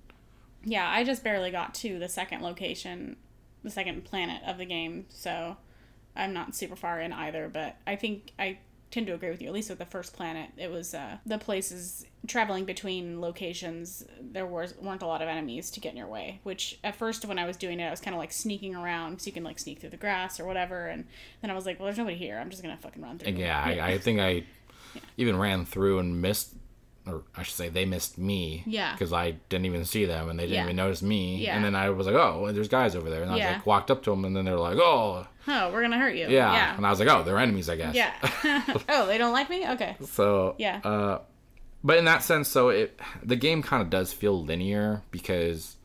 Yeah, I just barely got to the second location, the second planet of the game, so I'm not super far in either, but I think I tend to agree with you, at least with the first planet. It was uh, the places traveling between locations, there was, weren't a lot of enemies to get in your way, which at first when I was doing it, I was kind of like sneaking around so you can like sneak through the grass or whatever, and then I was like, well, there's nobody here. I'm just gonna fucking run through. yeah, I, I think i even ran through and missed or i should say they missed me Yeah. because i didn't even see them and they didn't Yeah. even notice me Yeah. and then i was like oh there's guys over there and i Yeah. was like walked up to them and then they're like oh Oh, we're gonna hurt you. yeah, Yeah. and i was like oh they're enemies i guess Yeah. *laughs* oh, they don't like me? Okay. *laughs* So Yeah. Uh, but in that sense, so it the game kind of does feel linear because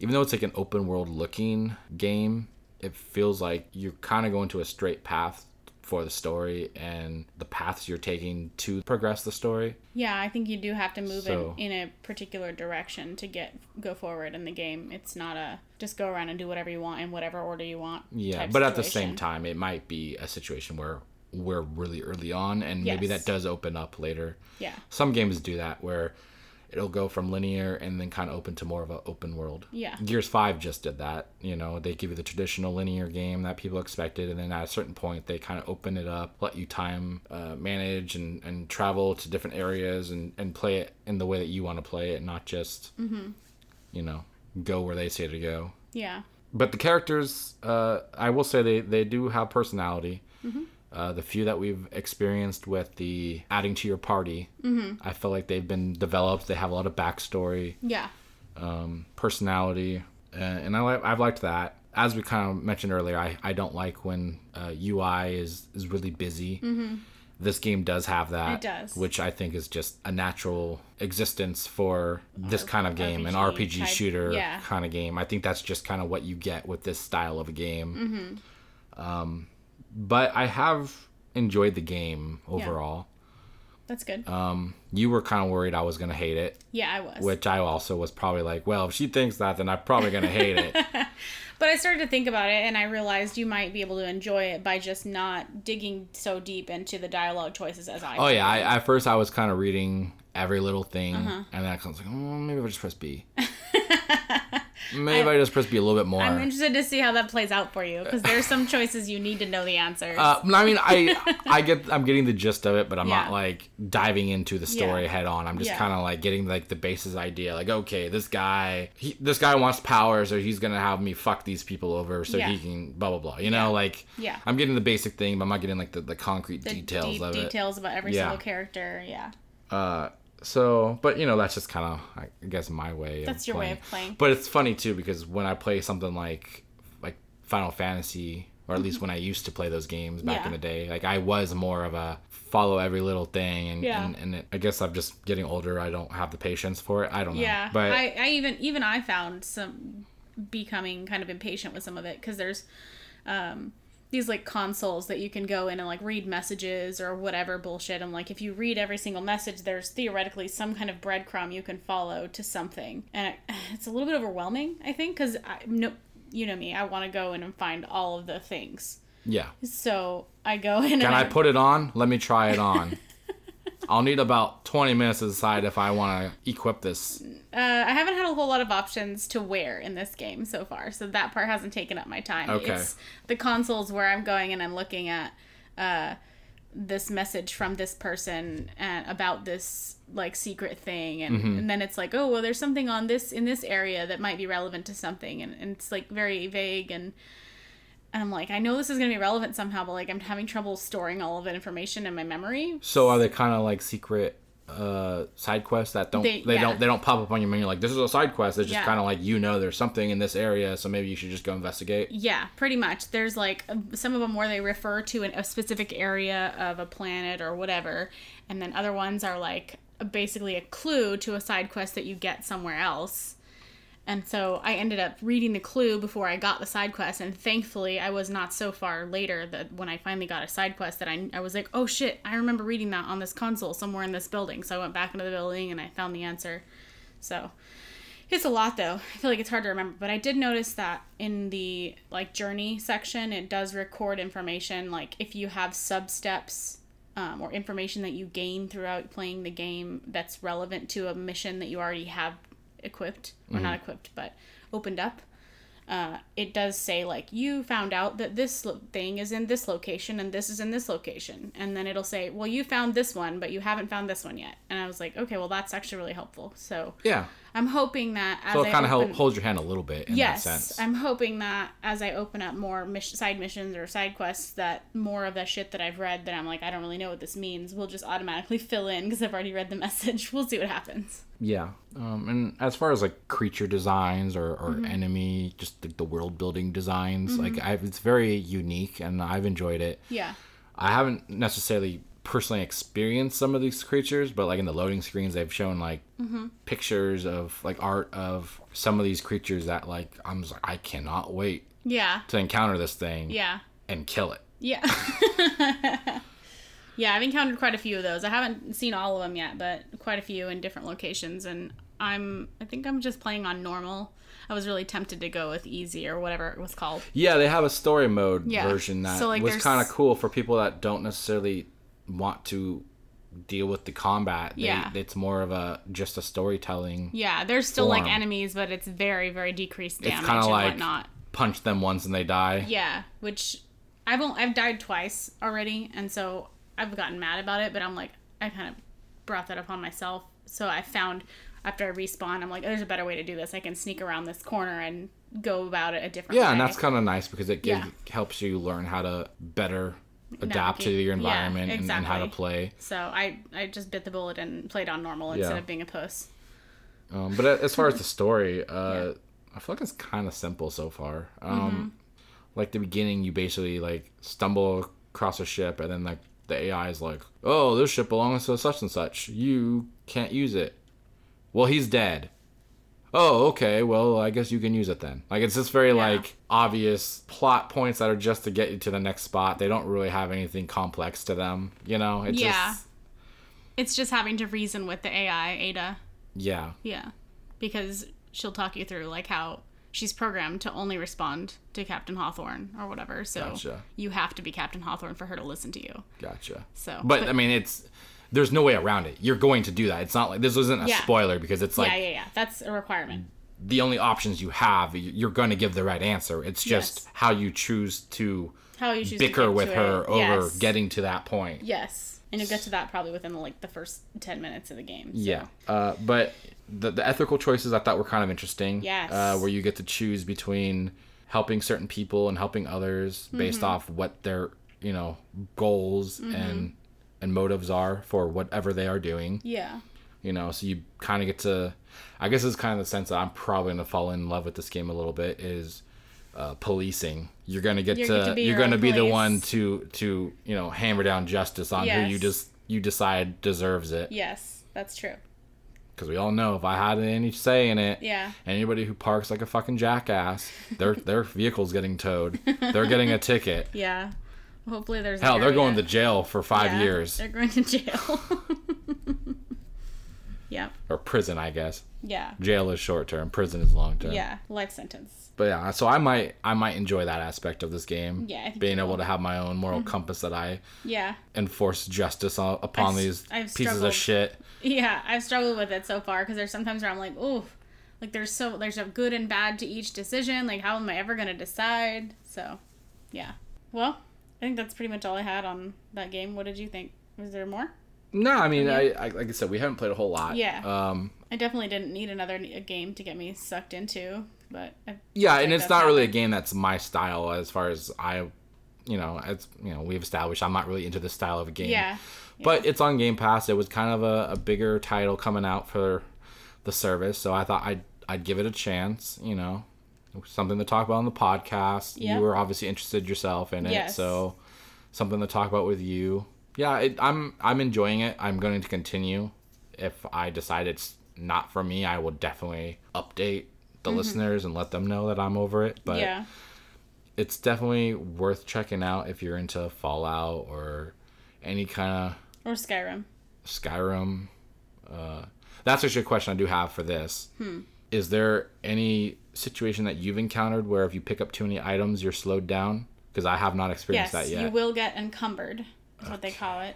even though it's like an open world looking game, it feels like you're kind of going to a straight path for the story and the paths you're taking to progress the story. Yeah, I think you do have to move So- in, in a particular direction to get go forward in the game. It's not a just go around and do whatever you want in whatever order you want. Yeah, but at the same time, it might be a situation where we're really early on, and maybe that does open up later. Yeah. Some games do that where it'll go from linear and then kind of open to more of an open world. Yeah. Gears 5 just did that. You know, they give you the traditional linear game that people expected, and then at a certain point, they kind of open it up, let you time uh, manage and, and travel to different areas and, and play it in the way that you want to play it, not just, you know, go where they say to go. Yeah. But the characters, uh, I will say they, they do have personality. Uh, the few that we've experienced with the adding to your party, I feel like they've been developed. They have a lot of backstory Yeah. um, personality, uh, and I like I've liked that. As we kind of mentioned earlier, I, I don't like when uh, UI is is really busy. This game does have that, It does. which I think is just a natural existence for this kind of game, an RPG RPG type- shooter yeah. kind of game. I think that's just kind of what you get with this style of a game. Um, but I have enjoyed the game overall. That's good. Um, you were kind of worried I was gonna hate it yeah, I was. which I also was probably like, well, if she thinks that, then I'm probably gonna hate it. *laughs* But I started to think about it and I realized you might be able to enjoy it by just not digging so deep into the dialogue choices as I oh yeah, I, at first I was kind of reading every little thing, Uh-huh. and then I was like, oh, maybe I'll just press B. *laughs* maybe I, just press B a little bit more. I'm interested to see how that plays out for you because there's some choices you need to know the answers. Uh, I mean, I *laughs* I get I'm getting the gist of it, but I'm Yeah. not like diving into the story Yeah. head on. I'm just Yeah. kind of like getting like the basis idea. Like, okay, this guy he, this guy wants power, so he's gonna have me fuck these people over, so he can blah blah blah. You know, like Yeah. I'm getting the basic thing, but I'm not getting like the, the concrete the details deep of it. details about every single character. Yeah. Uh, so, but you know, that's just kind of, I guess, my way. That's of your way playing. of playing. But it's funny too because when I play something like like Final Fantasy, or at least when I used to play those games back Mm-hmm. Yeah. in the day, like I was more of a follow every little thing, and Yeah. and, and it, I guess I'm just getting older. I don't have the patience for it. I don't know. Yeah, but I, I even even I found some becoming kind of impatient with some of it because there's um, these like consoles that you can go in and like read messages or whatever bullshit. And like if you read every single message, there's theoretically some kind of breadcrumb you can follow to something, and it, *sighs* it's a little bit overwhelming, I think, because i no, you know me, I want to go in and find all of the things. yeah. So I go in. and Can I put it on? Let me try it on. *laughs* I'll need about 20 minutes to decide if I want to equip this. Uh, I haven't had a whole lot of options to wear in this game so far, so that part hasn't taken up my time. Okay. It's the consoles where I'm going and I'm looking at uh, this message from this person and about this like secret thing, and, Mm-hmm. and then it's like, oh well, there's something on this in this area that might be relevant to something, and, and it's like very vague and. And I'm like, I know this is gonna be relevant somehow, but like I'm having trouble storing all of that information in my memory. So are they kind of like secret uh side quests that don't They- they, yeah. don't they don't pop up on your menu like this is a side quest it's just Yeah. kind of like you know there's something in this area so maybe you should just go investigate Yeah, pretty much. There's like um, some of them where they refer to an, a specific area of a planet or whatever, and then other ones are like basically a clue to a side quest that you get somewhere else. And so I ended up reading the clue before I got the side quest, and thankfully I was not so far later that when I finally got a side quest that I, I was like, oh shit, I remember reading that on this console somewhere in this building. So I went back into the building and I found the answer. So it's a lot though. I feel like it's hard to remember, but I did notice that in the like journey section, it does record information like if you have sub steps um, or information that you gain throughout playing the game that's relevant to a mission that you already have equipped or not equipped, but opened up. Uh, it does say like you found out that this lo- thing is in this location and this is in this location, and then it'll say, well, you found this one, but you haven't found this one yet. And I was like, okay, well, that's actually really helpful. So yeah I'm hoping that as so it kind of open, holds your hand a little bit in yes, that sense I'm hoping that as I open up more mission, side missions or side quests, that more of the shit that I've read that I'm like I don't really know what this means will just automatically *laughs* fill in because I've already read the message. *laughs* We'll see what happens. Yeah um and as far as like creature designs or, or Mm-hmm. enemy just the, the world building designs like I've, it's very unique and i've enjoyed it Yeah, I haven't necessarily personally experienced some of these creatures, but like in the loading screens, they've shown like Mm-hmm. pictures of like art of some of these creatures that like I'm just like I cannot wait yeah, to encounter this thing yeah, and kill it. yeah. *laughs* *laughs* yeah, I've encountered quite a few of those. I haven't seen all of them yet, but quite a few in different locations, and I'm I think I'm just playing on normal. I was really tempted to go with easy or whatever it was called. Yeah, they have a story mode Yeah. version that So, like, was kind of cool for people that don't necessarily want to deal with the combat. They, Yeah. it's more of a just a storytelling. Yeah, there's still like enemies, but it's very, very decreased It's damage kind of and like whatnot. punch them once and they die. Yeah, which I've only, I've died twice already, and so I've gotten mad about it. But I'm like, I kind of brought that upon myself. So I found after I respawn, I'm like, there's a better way to do this. I can sneak around this corner and go about it a different Yeah, way. and that's kind of nice because it gives, Yeah. helps you learn how to better adapt to Navigate. your Yeah, environment and, and how to play. so I I just bit the bullet and played on normal instead Yeah. of being a puss. Um, but as far as the *laughs* story, uh, I feel like it's kind of simple so far. Um, Mm-hmm. Like the beginning, you basically like stumble across a ship, and then like the AI is like, "Oh, this ship belongs to such and such. You can't use it." Well, he's dead. Oh, okay. Well, I guess you can use it then. Like it's just very Yeah. like obvious plot points that are just to get you to the next spot. They don't really have anything complex to them. You know? It's Yeah. just It's just having to reason with the AI Ada. yeah. Yeah, because she'll talk you through like how she's programmed to only respond to Captain Hawthorne or whatever. So Gotcha. you have to be Captain Hawthorne for her to listen to you. Gotcha. So, But, I mean, it's there's no way around it. You're going to do that. It's not like this isn't a Yeah. spoiler because it's like yeah, yeah, yeah, that's a requirement. the only options you have. You're going to give the right answer. It's just Yes. how you choose to How you choose to bicker with her it. over Yes. getting to that point. Yes, and you'll get to that probably within like the first ten minutes of the game. so. Yeah, uh, but the, the ethical choices I thought were kind of interesting. Yes. Uh, where you get to choose between helping certain people and helping others based Mm-hmm. off what their you know goals and and motives are for whatever they are doing. Yeah. You know, so you kind of get to. I guess it's kind of the sense that I'm probably gonna fall in love with this game a little bit is. Uh, policing. You're gonna get You to, get to you're gonna be the one to to you know hammer down justice on who you just you decide deserves it Yes, that's true. because we all know if I had any say in it, Yeah. anybody who parks like a fucking jackass, their *laughs* their vehicle's getting towed. They're getting a ticket. *laughs* Yeah. Hopefully there's. Hell, they're going to jail for five Yeah, years They're going to jail. *laughs* yeah. or prison, I guess. Yeah. Jail is short term, prison is long term. Yeah. Life sentence. But yeah, so I might I might enjoy that aspect of this game. Yeah, being able will. Mm-hmm. to have my own moral compass that I Yeah. enforce justice upon I've these I've pieces struggled. of shit. Yeah. I've struggled with it so far because there's sometimes where I'm like, ooh, like there's so there's a good and bad to each decision. Like, how am I ever gonna decide? So, yeah. Well, I think that's pretty much all I had on that game. What did you think? Was there more? No, I mean, I, I like I said, we haven't played a whole lot. Yeah. Um, I definitely didn't need another a game to get me sucked into, but I, Yeah, and it's not really a game that's my style as far as I, you know, as you know, we've established I'm not really into this style of a game. yeah. But it's on Game Pass. It was kind of a, a bigger title coming out for the service, so I thought I'd I'd give it a chance. You know, something to talk about on the podcast. Yeah. You were obviously interested yourself in it, Yes. so something to talk about with you. Yeah, it, I'm I'm enjoying it. I'm going to continue. If I decide it's not for me, I will definitely update the listeners and let them know that I'm over it. But Mm-hmm. yeah. it's definitely worth checking out if you're into Fallout or any kind of. Or Skyrim. Skyrim. Uh, that's actually a question I do have for this. Hmm. Is there any situation that you've encountered where if you pick up too many items, you're slowed down? Because I have not experienced Yes, that yet. you will get encumbered. Is what they call it.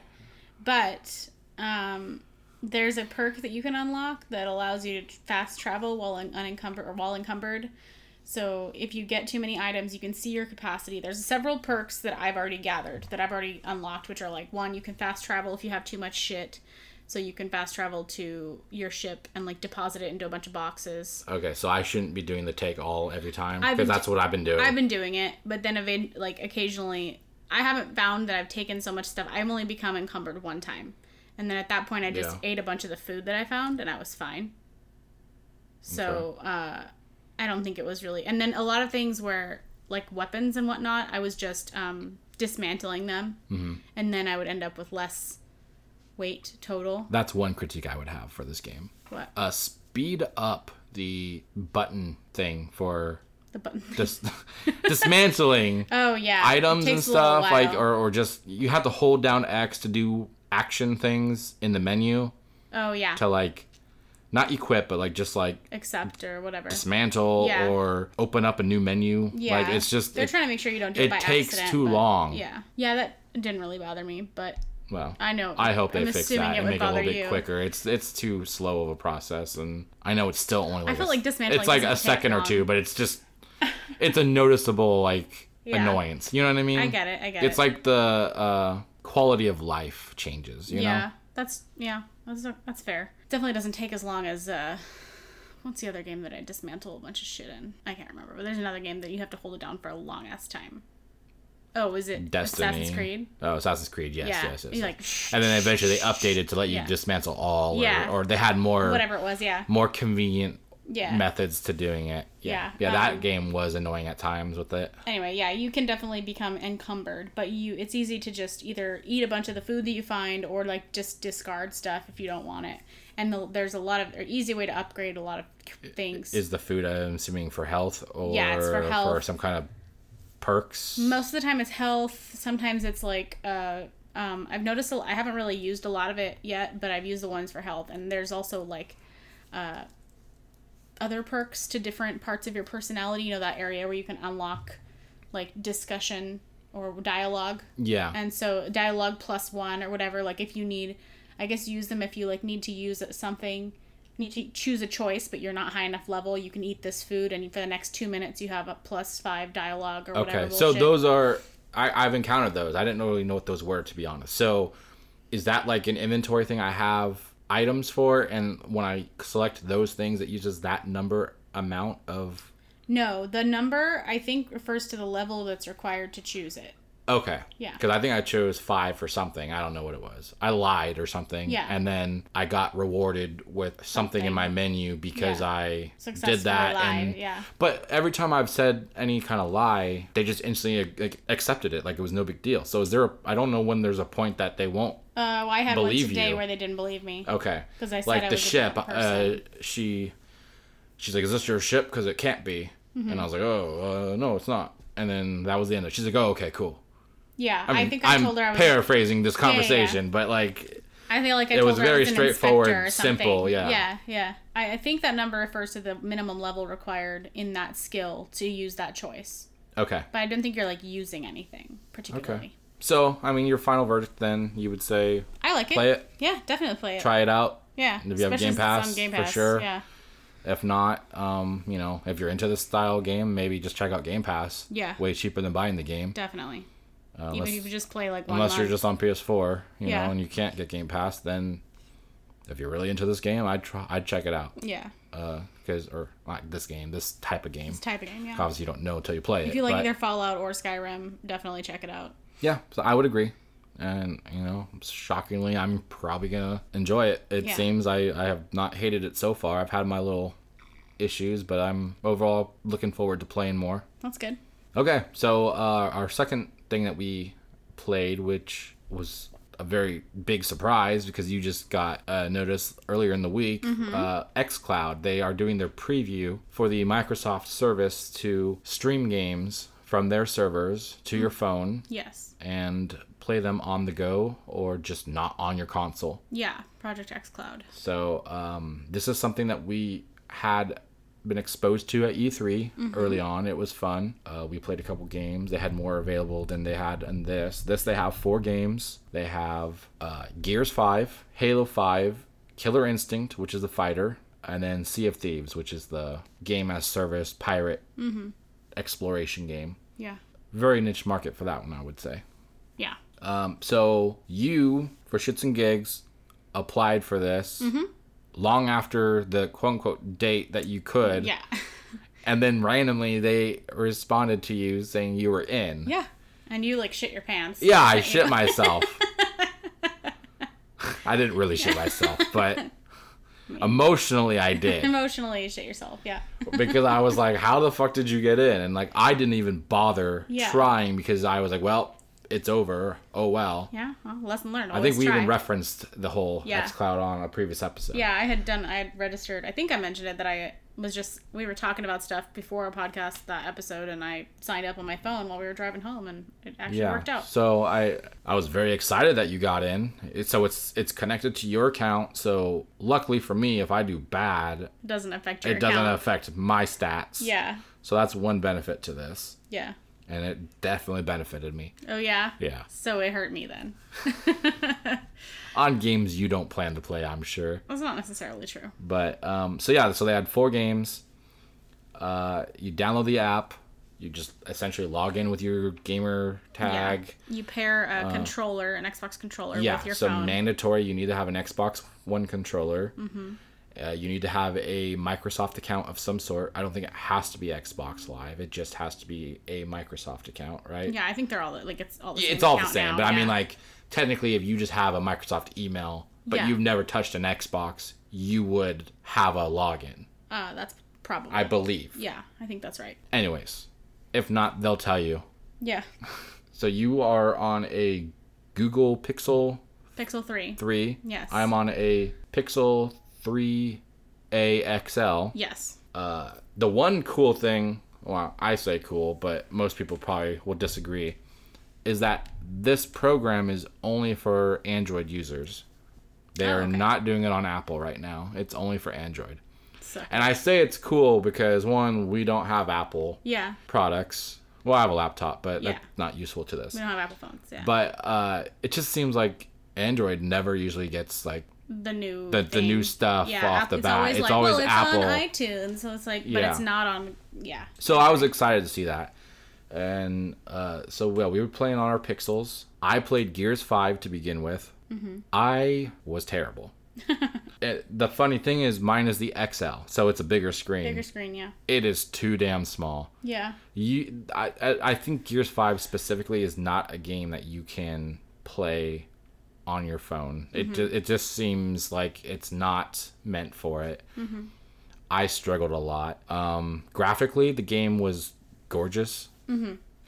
But um, there's a perk that you can unlock that allows you to fast travel while un- unencumbered or while encumbered. So if you get too many items, you can see your capacity. There's several perks that I've already gathered that I've already unlocked, which are like one, you can fast travel if you have too much shit. So you can fast travel to your ship and like deposit it into a bunch of boxes. Okay, so I shouldn't be doing the take all every time because that's what I've been doing. I've been doing it, but then ev- like occasionally, I haven't found that I've taken so much stuff. I've only become encumbered one time, and then at that point, I just Yeah. ate a bunch of the food that I found, and I was fine. So uh, I don't think it was really. And then a lot of things were like weapons and whatnot, I was just um, dismantling them, Mm-hmm. and then I would end up with less weight total. that's one critique I would have for this game. What Uh, speed up the button thing for the button? *laughs* dis- *laughs* dismantling *laughs* oh yeah, items and takes a little stuff like or, or just you have to hold down x to do action things in the menu oh yeah, to like not equip but like just like accept or whatever. dismantle Yeah. or open up a new menu Yeah, like it's just they're it- trying to make sure you don't do it, it by takes accident, too long. Yeah, yeah, that didn't really bother me, but well I know. I hope they I'm fix that it and make it a little bit you. quicker. It's it's too slow of a process, and I know it's still only. Like I feel a- like dismantling It's like a second or two, but it's just *laughs* it's a noticeable like Yeah. annoyance. You know what I mean? I get it. I get It's it. It's like the uh, quality of life changes. You yeah, know? that's yeah, that's that's fair. Definitely doesn't take as long as uh, what's the other game that I dismantle a bunch of shit in? I can't remember, but there's another game that you have to hold it down for a long ass time. Oh, is it Destiny. Assassin's Creed? Oh, Assassin's Creed. Yes, yeah, yes, yes. yes. like and then eventually they updated to let you Yeah. dismantle all, or, Yeah. or they had more whatever it was. Yeah, more convenient yeah. methods to doing it. Yeah, Yeah, yeah. that um, game was annoying at times with it. anyway, yeah, you can definitely become encumbered, but you it's easy to just either eat a bunch of the food that you find or like just discard stuff if you don't want it. And the, there's a lot of easy way to upgrade a lot of things. Is the food I'm assuming for health or Yeah, it's for health. some kind of perks? Most of the time it's health. Sometimes it's like uh um I've noticed a, I haven't really used a lot of it yet, but I've used the ones for health. And there's also like uh other perks to different parts of your personality, you know that area where you can unlock like discussion or dialogue. Yeah. And so dialogue plus one or whatever, like if you need, I guess use them if you like need to use something need to choose a choice, but you're not high enough level. You can eat this food, and for the next two minutes, you have a plus five dialogue or whatever. Okay, so those are I, I've encountered those. I didn't really know what those were to be honest. So is that like an inventory thing I have items for, and when I select those things, it uses that number amount of No, the number I think refers to the level that's required to choose it. Okay. Yeah. Because I think I chose five for something. I don't know what it was. I lied or something. Yeah. And then I got rewarded with something, in my menu because Yeah. I did that. lied, and yeah. But every time I've said any kind of lie, they just instantly like, accepted it, like it was no big deal. So is there? A, I don't know when there's a point that they won't. Uh, well, I had one today you. where they didn't believe me. Okay. Because I said like I the ship. Uh, she, she's like, "Is this your ship? Because it can't be." Mm-hmm. And I was like, "Oh, uh, no, it's not." And then that was the end of it. She's like, "Oh, okay, cool." Yeah, I, I, think I am told her I was. paraphrasing this yeah, yeah. conversation, but like, I feel like I It told was her I very was straightforward, or simple, yeah. Yeah, yeah. I, I think that number refers to the minimum level required in that skill to use that choice. okay. But I don't think you're like using anything particularly. Okay. So, I mean, your final verdict then, you would say I like it. play it, Yeah, definitely play it. try it out. Yeah, And if you have Game Pass, Game for sure. Yeah, If not, um, you know, if you're into this style game, maybe just check out Game Pass. Yeah. Way cheaper than buying the game. definitely. Uh, Even unless if you just play like one unless you're just on PS4, you Yeah. know, and you can't get Game Pass, then if you're really into this game, I'd try, I'd check it out. yeah, Uh, because or like this game, this type of game. it's type of game. Yeah. Obviously, you don't know until you play it. If you like but- either Fallout or Skyrim, definitely check it out. Yeah, so I would agree. And, you know, shockingly, I'm probably going to enjoy it. It Yeah. seems I, I have not hated it so far. I've had my little issues, but I'm overall looking forward to playing more. That's good. Okay, so uh, our second thing that we played, which was a very big surprise because you just got uh, notice earlier in the week, uh, xCloud, they are doing their preview for the Microsoft service to stream games from their servers to your phone Yes. and play them on the go or just not on your console. Yeah. Project xCloud. So um, this is something that we had been exposed to at E3 early on. It was fun. Uh, we played a couple games. They had more available than they had in this. This they have four games. They have uh, Gears Five, Halo Five, Killer Instinct, which is the fighter, and then Sea of Thieves, which is the game as service pirate exploration game. Yeah. Very niche market for that one, I would say. Yeah. Um, so you, for shits and gigs, applied for this long after the quote unquote date that you could. Yeah. *laughs* And then randomly they responded to you saying you were in. yeah. And you like shit your pants. Yeah, I But, you shit myself. *laughs* I didn't really shit myself, but *laughs* emotionally I did. Emotionally, you shit yourself. Yeah. because I was like, how the fuck did you get in? And like, I didn't even bother Yeah. trying because I was like, well, it's over. Oh well. Yeah. Well, lesson learned. I think we try. even referenced the whole Yeah. xCloud on a previous episode. Yeah, I had done. I had registered. I think I mentioned it that I was just. We were talking about stuff before our podcast that episode, and I signed up on my phone while we were driving home, and it actually Yeah. worked out. So I I was very excited that you got in. It, so it's it's connected to your account. So luckily for me, if I do bad, It doesn't affect your it doesn't affect my stats. Yeah. So that's one benefit to this, Yeah. And it definitely benefited me. Oh yeah. Yeah. So it hurt me then. *laughs* On games you don't plan to play, I'm sure. That's not necessarily true. But um, so yeah, so they had four games. Uh, you download the app. You just essentially log in with your gamer tag. Yeah. You pair a controller, an Xbox controller, Uh, Yeah, with your so phone. mandatory. You need to have an Xbox One controller. Mm-hmm. Uh, you need to have a Microsoft account of some sort. I don't think it has to be Xbox Live. It just has to be a Microsoft account, right? yeah, I think they're all like it's all the same. it's all the same. now, But I mean, like technically, if you just have a Microsoft email, but Yeah. you've never touched an Xbox, you would have a login. uh, that's probably. I believe. yeah, I think that's right. Anyways, if not, they'll tell you. Yeah, *laughs* So you are on a Google Pixel Pixel Three. 3. Yes. I'm on a Pixel 3a XL. Yes. Uh, the one cool thing, well, I say cool, but most people probably will disagree, is that this program is only for Android users. They Oh, are okay. not doing it on Apple right now. It's only for Android. So And I say it's cool because one, we don't have Apple yeah, products. Well, I have a laptop, but Yeah. that's not useful to this. we don't have Apple phones. Yeah. But uh, it just seems like Android never usually gets like the new the, the new stuff Yeah, off the it's bat. always it's like, always well, it's Apple. on iTunes, so it's like, but Yeah. it's not on. Yeah, So I was excited to see that. And uh, so, well, we were playing on our Pixels. I played Gears 5 to begin with. Mm-hmm. I was terrible. It- *laughs* the funny thing is, mine is the XL, so it's a bigger screen. bigger screen. Yeah, It is too damn small. yeah, You, I, I, I think Gears 5 specifically is not a game that you can play on your phone. It, ju- it just seems like it's not meant for it. I struggled a lot. Um, graphically, the game was gorgeous.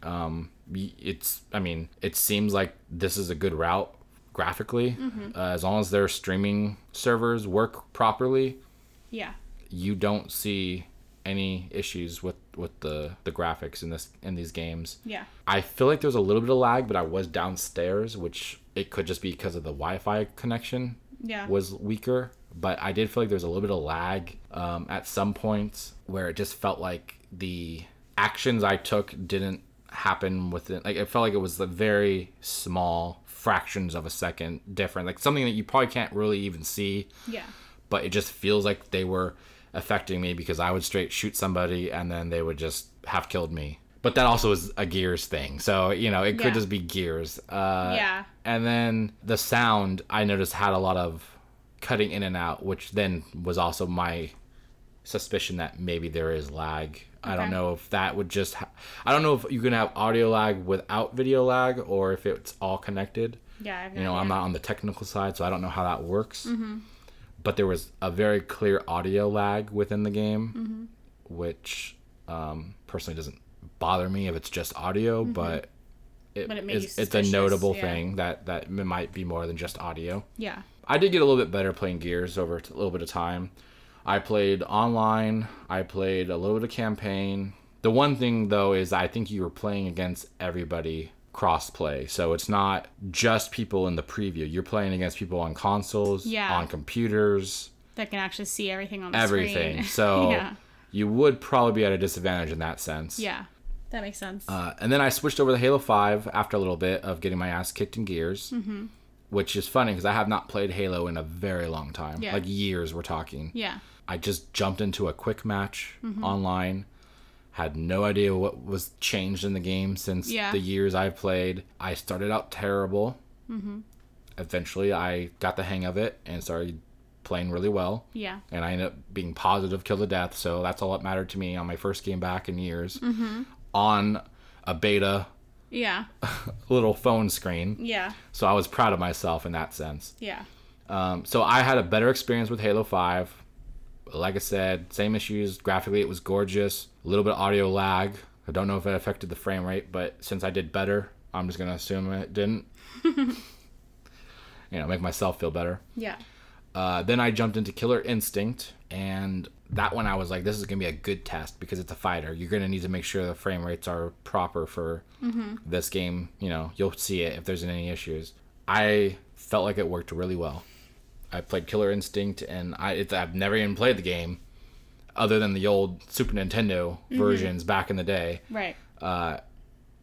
Um, it's, I mean, it seems like this is a good route graphically. Uh, as long as their streaming servers work properly, yeah, you don't see any issues with with the the graphics in this in these games. yeah, I feel like there's a little bit of lag, but I was downstairs, which it could just be because of the Wi-Fi connection yeah. was weaker. But I did feel like there was a little bit of lag um, at some points where it just felt like the actions I took didn't happen within. Like it felt like it was the very small fractions of a second different, like something that you probably can't really even see yeah, but it just feels like they were affecting me because I would straight shoot somebody and then they would just have killed me. But that also is a Gears thing. So, you know, it could Yeah. just be Gears. Uh, yeah, And then the sound, I noticed, had a lot of cutting in and out, which then was also my suspicion that maybe there is lag. I don't know if that would just. Ha- I don't know if you can have audio lag without video lag or if it's all connected yeah. I have you know i'm not on the technical side so i don't know how that works but there was a very clear audio lag within the game which um, personally doesn't bother me if it's just audio mm-hmm. but it, But it is- it's a notable yeah. thing that that it might be more than just audio. Yeah, i did get a little bit better playing gears over a little bit of time. I played online. I played a little bit of campaign. The one thing though is i think you were playing against everybody cross play so it's not just people in the preview. You're playing against people on consoles Yeah. on computers. That can actually see everything on the everything. Screen. *laughs* so yeah, you would probably be at a disadvantage in that sense. Yeah, that makes sense. uh, and then I switched over to Halo 5 after a little bit of getting my ass kicked in Gears, Mm-hmm. which is funny because I have not played Halo in a very long time. Yeah. Like years, we're talking. yeah, I just jumped into a quick match Mm-hmm. online, had no idea what was changed in the game since Yeah. the years I've played. I started out terrible. Mm-hmm. Eventually, I got the hang of it and started playing really well yeah, and I ended up being positive kill to death. So that's all that mattered to me on my first game back in years. Mm-hmm. On a beta yeah, *laughs* little phone screen. yeah, So I was proud of myself in that sense. yeah, Um, so I had a better experience with Halo 5. Like I said, same issues. Graphically, it was gorgeous. A little bit of audio lag. I don't know if it affected the frame rate, but since I did better, I'm just to assume it didn't. *laughs* you know, make myself feel better. yeah, Uh, then I jumped into Killer Instinct, and that one I was like, this is gonna be a good test because it's a fighter. You're gonna need to make sure the frame rates are proper for mm-hmm. this game. You know, you'll see it if there's any issues. I felt like it worked really well. I played Killer Instinct, and I it's, I've never even played the game, other than the old Super Nintendo mm-hmm. versions back in the day. right. Uh,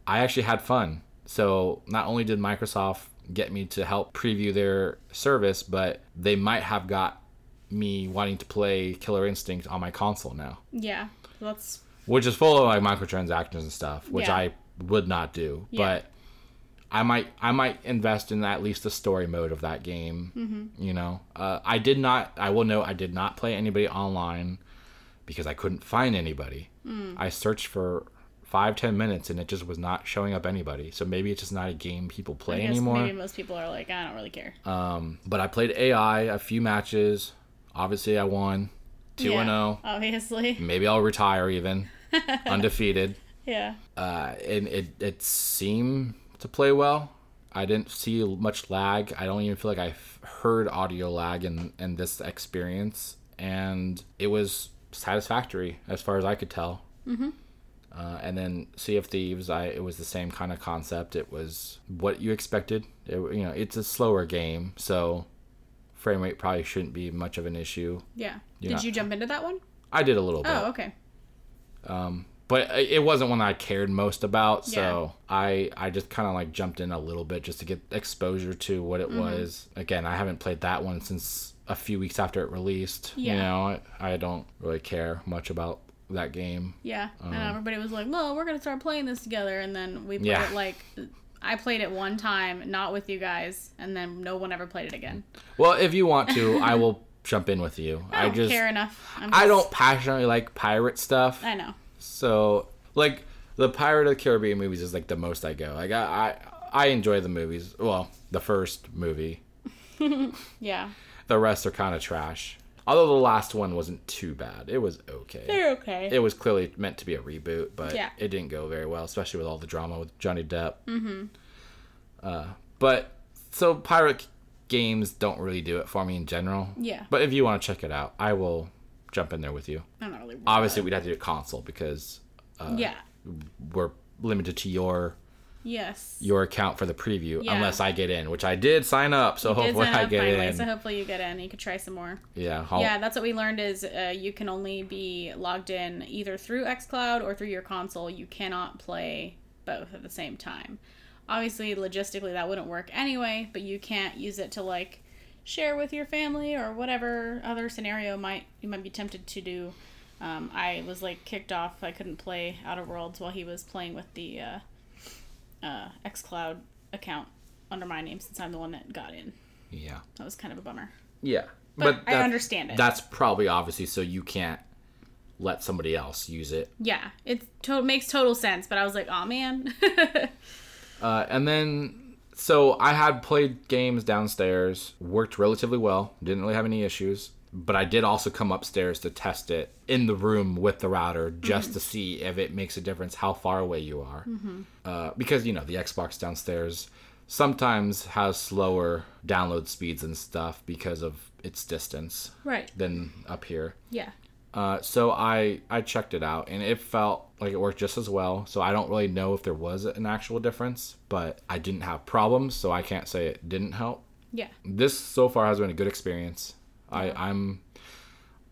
I actually had fun. So not only did Microsoft get me to help preview their service, but they might have got me wanting to play Killer Instinct on my console now, Yeah, that's which is full of like microtransactions and stuff, which Yeah. I would not do. Yeah. But I might I might invest in at least the story mode of that game. Mm-hmm. You know, uh, I did not. I will note I did not play anybody online because I couldn't find anybody. Mm. I searched for five ten minutes and it just was not showing up anybody. So maybe it's just not a game people play anymore. maybe most people are like, I don't really care. Um, but I played AI a few matches. Obviously, I won two and oh. zero. Obviously, Maybe I'll retire even *laughs* undefeated. yeah, Uh, and it it seemed to play well. I didn't see much lag. I don't even feel like I heard audio lag in in this experience, and it was satisfactory as far as I could tell. Mm-hmm. Uh, and then Sea of Thieves, I it was the same kind of concept. It was what you expected. It, you know, it's a slower game, so frame rate probably shouldn't be much of an issue. yeah. You're Did not- you jump into that one? I did a little bit. Oh, okay. Um, but it wasn't one that I cared most about. So I I just kind of like jumped in a little bit just to get exposure to what Mm-hmm. it was. Again, I haven't played that one since a few weeks after it released. Yeah. You know, I, I don't really care much about that game. Yeah, and Um, everybody was like, "Well, we're gonna start playing this together," and then we played Yeah. it like I played it one time, not with you guys, and then no one ever played it again. Well, if you want to, I *laughs* will jump in with you. I don't just care enough. I'm I just- don't passionately like pirate stuff. I know. So like the Pirate of the Caribbean movies is like the most I go. Like I I, I enjoy the movies. Well, the first movie. *laughs* Yeah, The rest are kind of trash. Although the last one wasn't too bad. It was okay. they're okay. It was clearly meant to be a reboot, but Yeah. it didn't go very well, especially with all the drama with Johnny Depp. Mm-hmm. Uh, but so pirate games don't really do it for me in general. Yeah. But if you want to check it out, I will jump in there with you. I'm not really. Obviously, we'd have to do a console because yeah. we're limited to your Yes. your account for the preview Yeah. unless I get in, which I did sign up. So Did hopefully I get finally, in. so hopefully you get in. You could try some more. yeah. I'll- Yeah, that's what we learned is uh, you can only be logged in either through xCloud or through your console. You cannot play both at the same time. Obviously, logistically that wouldn't work anyway, but you can't use it to like share with your family or whatever other scenario might you might be tempted to do. Um, I was like kicked off. I couldn't play Outer Worlds while he was playing with the uh, uh, xCloud account under my name since I'm the one that got in. yeah. That was kind of a bummer. Yeah. But, I understand it. That's probably obviously so you can't let somebody else use it. Yeah, it to- makes total sense, but I was like, oh man. *laughs* Uh, and then, so I had played games downstairs, worked relatively well, didn't really have any issues. But I did also come upstairs to test it in the room with the router just to see if it makes a difference how far away you are. Uh, because, you know, the Xbox downstairs sometimes has slower download speeds and stuff because of its distance right. than up here. Yeah. Uh, so I I checked it out and it felt like it worked just as well. So I don't really know if there was an actual difference, but I didn't have problems, so I can't say it didn't help. Yeah. This so far has been a good experience. I I'm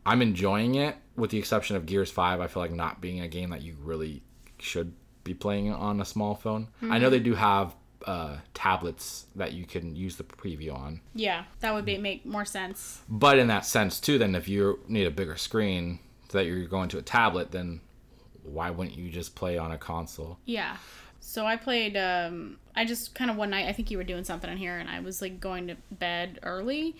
I'm enjoying it with the exception of Gears 5. I feel like not being a game that you really should be playing on a small phone. I know they do have uh, tablets that you can use the preview on. Yeah. That would be make more sense. But in that sense too, then if you need a bigger screen so that you're going to a tablet, then why wouldn't you just play on a console? Yeah. So I played um I just kind of one night I think you were doing something in here and I was like going to bed early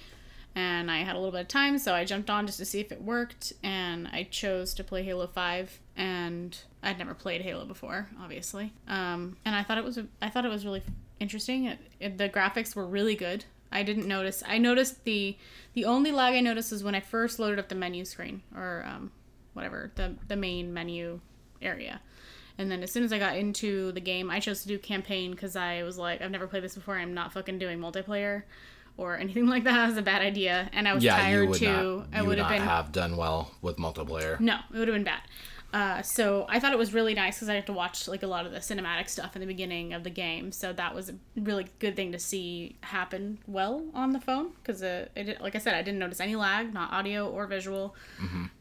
and I had a little bit of time so I jumped on just to see if it worked and I chose to play Halo 5 and I'd never played Halo before obviously. Um and I thought it was I thought it was really interesting. It, it, the graphics were really good. I didn't notice. I noticed the the only lag I noticed was when I first loaded up the menu screen or um whatever, the the main menu area. And then as soon as I got into the game, I chose to do campaign because I was like, I've never played this before. I'm not fucking doing multiplayer or anything *laughs* like that. That was a bad idea. And I was Yeah, tired too. not. I would have not been have done well with multiplayer. no, it would have been bad. Uh, so I thought it was really nice because I had to watch like a lot of the cinematic stuff in the beginning of the game. So that was a really good thing to see happen well on the phone because uh, it, like I said, I didn't notice any lag, not audio or visual.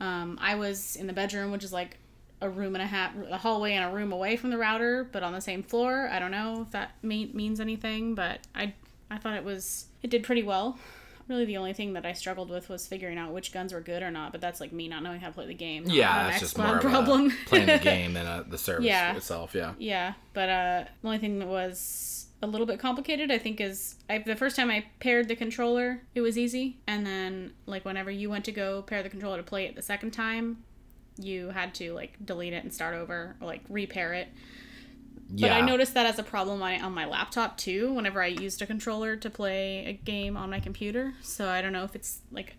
Um, I was in the bedroom, which is like a room and a half, a hallway and a room away from the router, but on the same floor. I don't know if that mean, means anything, but I I thought it was it did pretty well. Really, the only thing that I struggled with was figuring out which guns were good or not. But that's like me not knowing how to play the game. Yeah, that's just more problem. of a playing the *laughs* game than uh the service Yeah. itself. Yeah. yeah, but uh, the only thing that was a little bit complicated, I think, is I, the first time I paired the controller, it was easy, and then like whenever you went to go pair the controller to play it the second time, you had to like delete it and start over or like repair it. Yeah. But I noticed that as a problem on, on my laptop too, whenever I used a controller to play a game on my computer. So I don't know if it's like,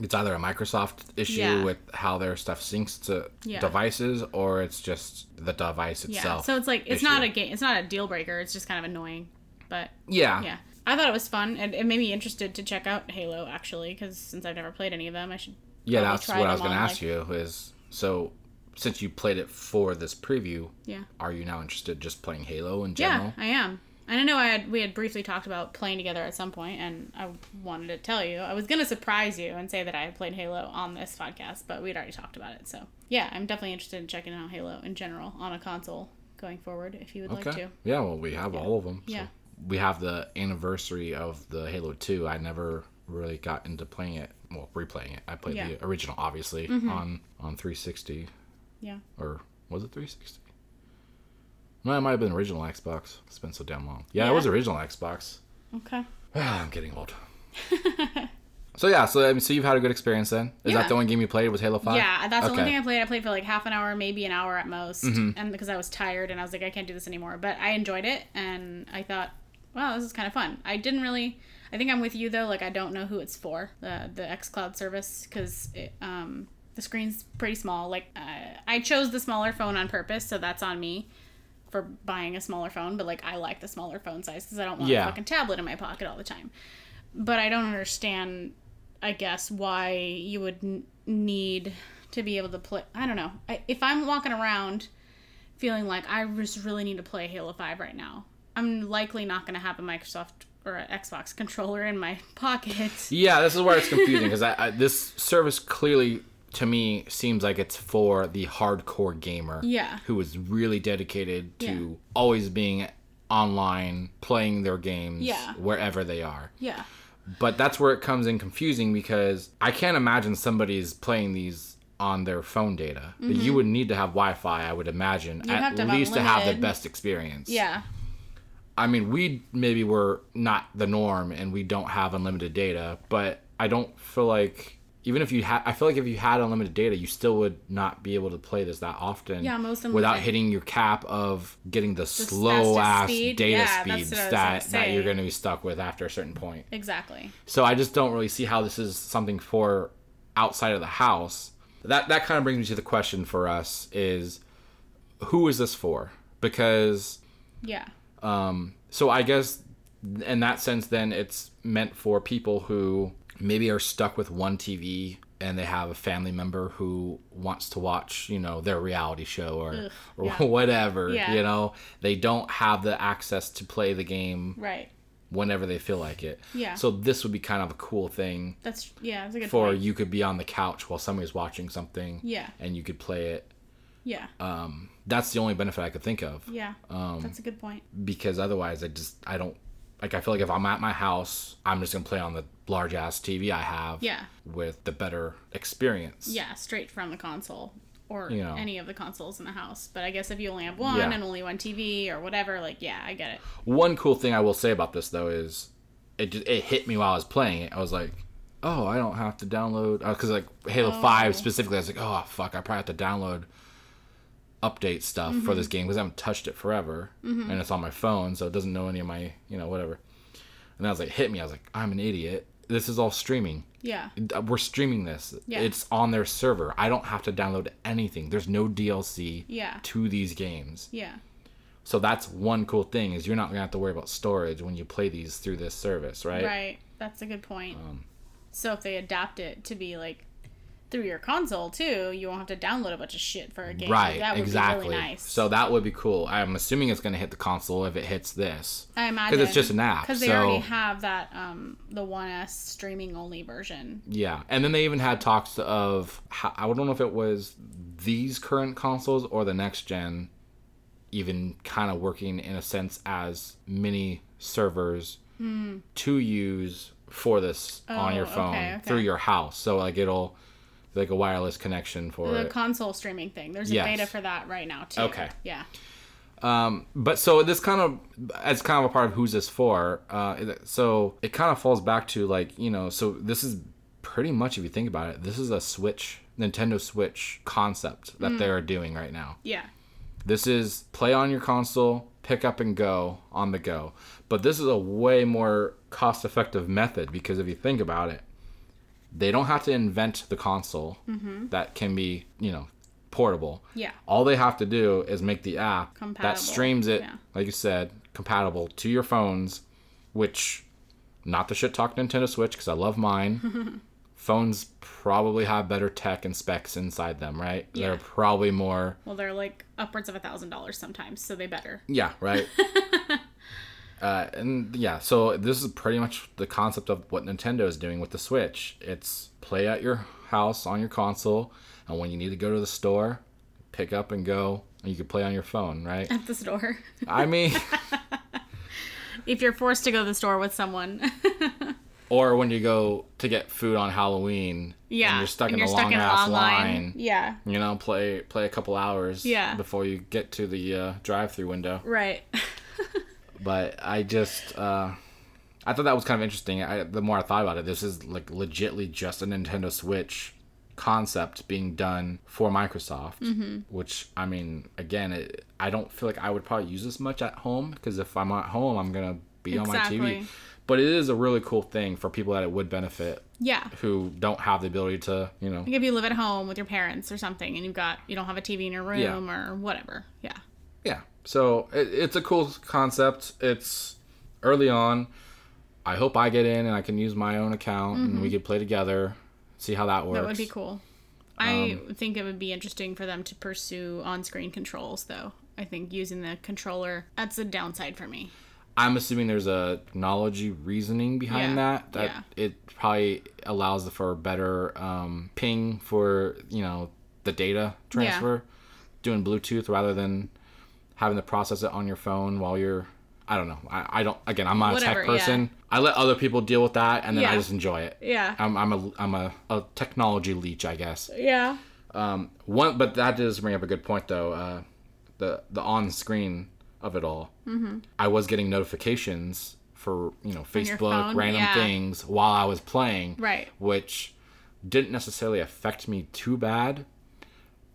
it's either a Microsoft issue Yeah. with how their stuff syncs to Yeah. devices, or it's just the device itself. yeah. So it's like, it's not a game, it's not a deal breaker. It's just kind of annoying. But yeah. yeah. I thought it was fun. and It made me interested to check out Halo actually, because since I've never played any of them, I should. Yeah, that's what I was going to ask you. Is so since you played it for this preview, Yeah. are you now interested just playing Halo in general? Yeah. I am. And I know I had we had briefly talked about playing together at some point, and I wanted to tell you I was gonna surprise you and say that I had played Halo on this podcast, but we'd already talked about it. So yeah, I'm definitely interested in checking out Halo in general on a console going forward if you would like to. Yeah, well, we have all of them. so. Yeah. We have the anniversary of the Halo 2. I never really got into playing it. Well, replaying it. I played Yeah. Mm-hmm. the original, obviously, on on 360. Yeah. Or was it 360? No, it might have been original Xbox. It's been so damn long. Yeah, Yeah. it was original Xbox. Okay. *sighs* I'm getting old. *laughs* so yeah, so I mean, so you've had a good experience then. Is Yeah. that the only game you played? Was Halo Five? Yeah, that's the only thing I played. I played for like half an hour, maybe an hour at most, Mm-hmm. and because I was tired and I was like, I can't do this anymore. But I enjoyed it, and I thought, wow, this is kind of fun. I didn't really. I think I'm with you though. Like I don't know who it's for the the XCloud service because um the screen's pretty small. Like uh, I chose the smaller phone on purpose, so that's on me for buying a smaller phone. But like I like the smaller phone size because I don't want Yeah. a fucking tablet in my pocket all the time. But I don't understand I guess why you would n- need to be able to play. I don't know. I, if I'm walking around feeling like I just really need to play Halo 5 right now, I'm likely not going to have a Microsoft or an Xbox *laughs* controller in my pocket. Yeah, this is where it's confusing because I, I, this service clearly, to me, seems like it's for the hardcore gamer. Yeah. Who is really dedicated to Yeah. always being online, playing their games Yeah. wherever they are. Yeah. But that's where it comes in confusing because I can't imagine somebody's playing these on their phone data. You would need to have Wi-Fi, I would imagine, Mm-hmm. have at to least to have the best experience. Yeah. I mean, we maybe were not the norm and we don't have unlimited data, but I don't feel like even if you had, I feel like if you had unlimited data, you still would not be able to play this that often. Yeah, most without hitting your cap of getting the, slow ass speed. data Yeah, speeds what I was that that you're going to be stuck with after a certain point. Exactly. So I just don't really see how this is something for outside of the house. That that kind of brings me to the question for us is who is this for? Because Yeah. um, so I guess in that sense, then it's meant for people who maybe are stuck with one TV and they have a family member who wants to watch, you know, their reality show or Ugh, or yeah. *laughs* whatever. Yeah. You know, they don't have the access to play the game Right. whenever they feel like it. Yeah. So this would be kind of a cool thing That's yeah. That's a good for point. you could be on the couch while somebody's watching something. Yeah. And you could play it. Yeah. Um, that's the only benefit I could think of Yeah. um, that's a good point. because otherwise I just I don't like I feel like if I'm at my house I'm just gonna play on the large ass TV I have Yeah. with the better experience. Yeah, straight from the console or You know. any of the consoles in the house. But I guess if you only have one Yeah. and only one TV or whatever, like yeah, I get it. One cool thing I will say about this though is it just, it hit me while I was playing it. I was like, oh, I don't have to download uh, because like Halo Oh. Five specifically. I was like, oh fuck, I probably have to download update stuff for this game because I haven't touched it forever and it's on my phone, so it doesn't know any of my you know whatever. And I was like, hit me. I was like, I'm an idiot. This is all streaming. Yeah. We're streaming this. Yeah. It's on their server. I don't have to download anything. There's no DLC Yeah. to these games. Yeah. So that's one cool thing is you're not gonna have to worry about storage when you play these through this service, right? Right. That's a good point. Um, so if they adapt it to be like through your console too, you won't have to download a bunch of shit for a game. Right, That would exactly. be really nice. So that would be cool. I'm assuming it's gonna hit the console if it hits this. I imagine because it's just an app, Because they so- already have that um the One S streaming only version. Yeah, and then they even had talks of how, I don't know if it was these current consoles or the next gen, even kind of working in a sense as mini servers to use for this on your. Oh, phone okay, okay. through your house. So like it'll like a wireless connection for The it. console streaming thing. There's a Yes. beta for that right now too. Okay. Yeah. Um, but so this kind of as kind of a part of who's this for. Uh, so it kind of falls back to like you know. So this is pretty much if you think about it, this is a Switch, Nintendo Switch concept that they are doing right now. Yeah. This is play on your console, pick up and go on the go. But this is a way more cost effective method because if you think about it, they don't have to invent the console mm-hmm. that can be, you know, portable. Yeah. All they have to do is make the app Compatible, that streams it, yeah. like you said, compatible to your phones, which, not the shit talk Nintendo Switch, because I love mine. *laughs* Phones probably have better tech and specs inside them, right? Yeah. They're probably more Well, they're like upwards of a thousand dollars sometimes, so they better. Yeah, right. *laughs* Uh, and yeah, so this is pretty much the concept of what Nintendo is doing with the Switch. It's play at your house on your console, and when you need to go to the store, pick up and go, and you can play on your phone, right? At the store. I mean, *laughs* *laughs* if you're forced to go to the store with someone. *laughs* or when you go to get food on Halloween, yeah. and you're stuck in you're a long ass line. Yeah. You know, play play a couple hours Yeah. before you get to the uh, drive-through window. Right. But I just uh, I thought that was kind of interesting. I, the more I thought about it, this is like legitly just a Nintendo Switch concept being done for Microsoft. Mm-hmm. Which I mean, again, it, I don't feel like I would probably use this much at home because if I'm at home, I'm gonna be on my TV. But it is a really cool thing for people that it would benefit yeah. who don't have the ability to, you know, Like if you live at home with your parents or something and you've got you don't have a TV in your room Yeah. or whatever. Yeah. Yeah so it, it's a cool concept it's early on i hope i get in and i can use my own account and we could play together see how that works Mm-hmm. That would be cool. I Um, think it would be interesting for them to pursue on-screen controls though. I think using the controller that's a downside for me. i'm assuming there's a technology reasoning behind Yeah, that that yeah. it probably allows for better um, ping for you know the data transfer doing bluetooth rather than having to process it on your phone while you're i don't know i, I don't again i'm not Whatever, a tech person i let other people deal with that and then i just enjoy it Yeah. I'm I'm a I'm a, a technology leech, I guess. Yeah. Um, one, but that does bring up a good point though. Uh, the the on screen of it all. Mm-hmm. I was getting notifications for you know Facebook random Yeah. things while I was playing, Right. which didn't necessarily affect me too bad.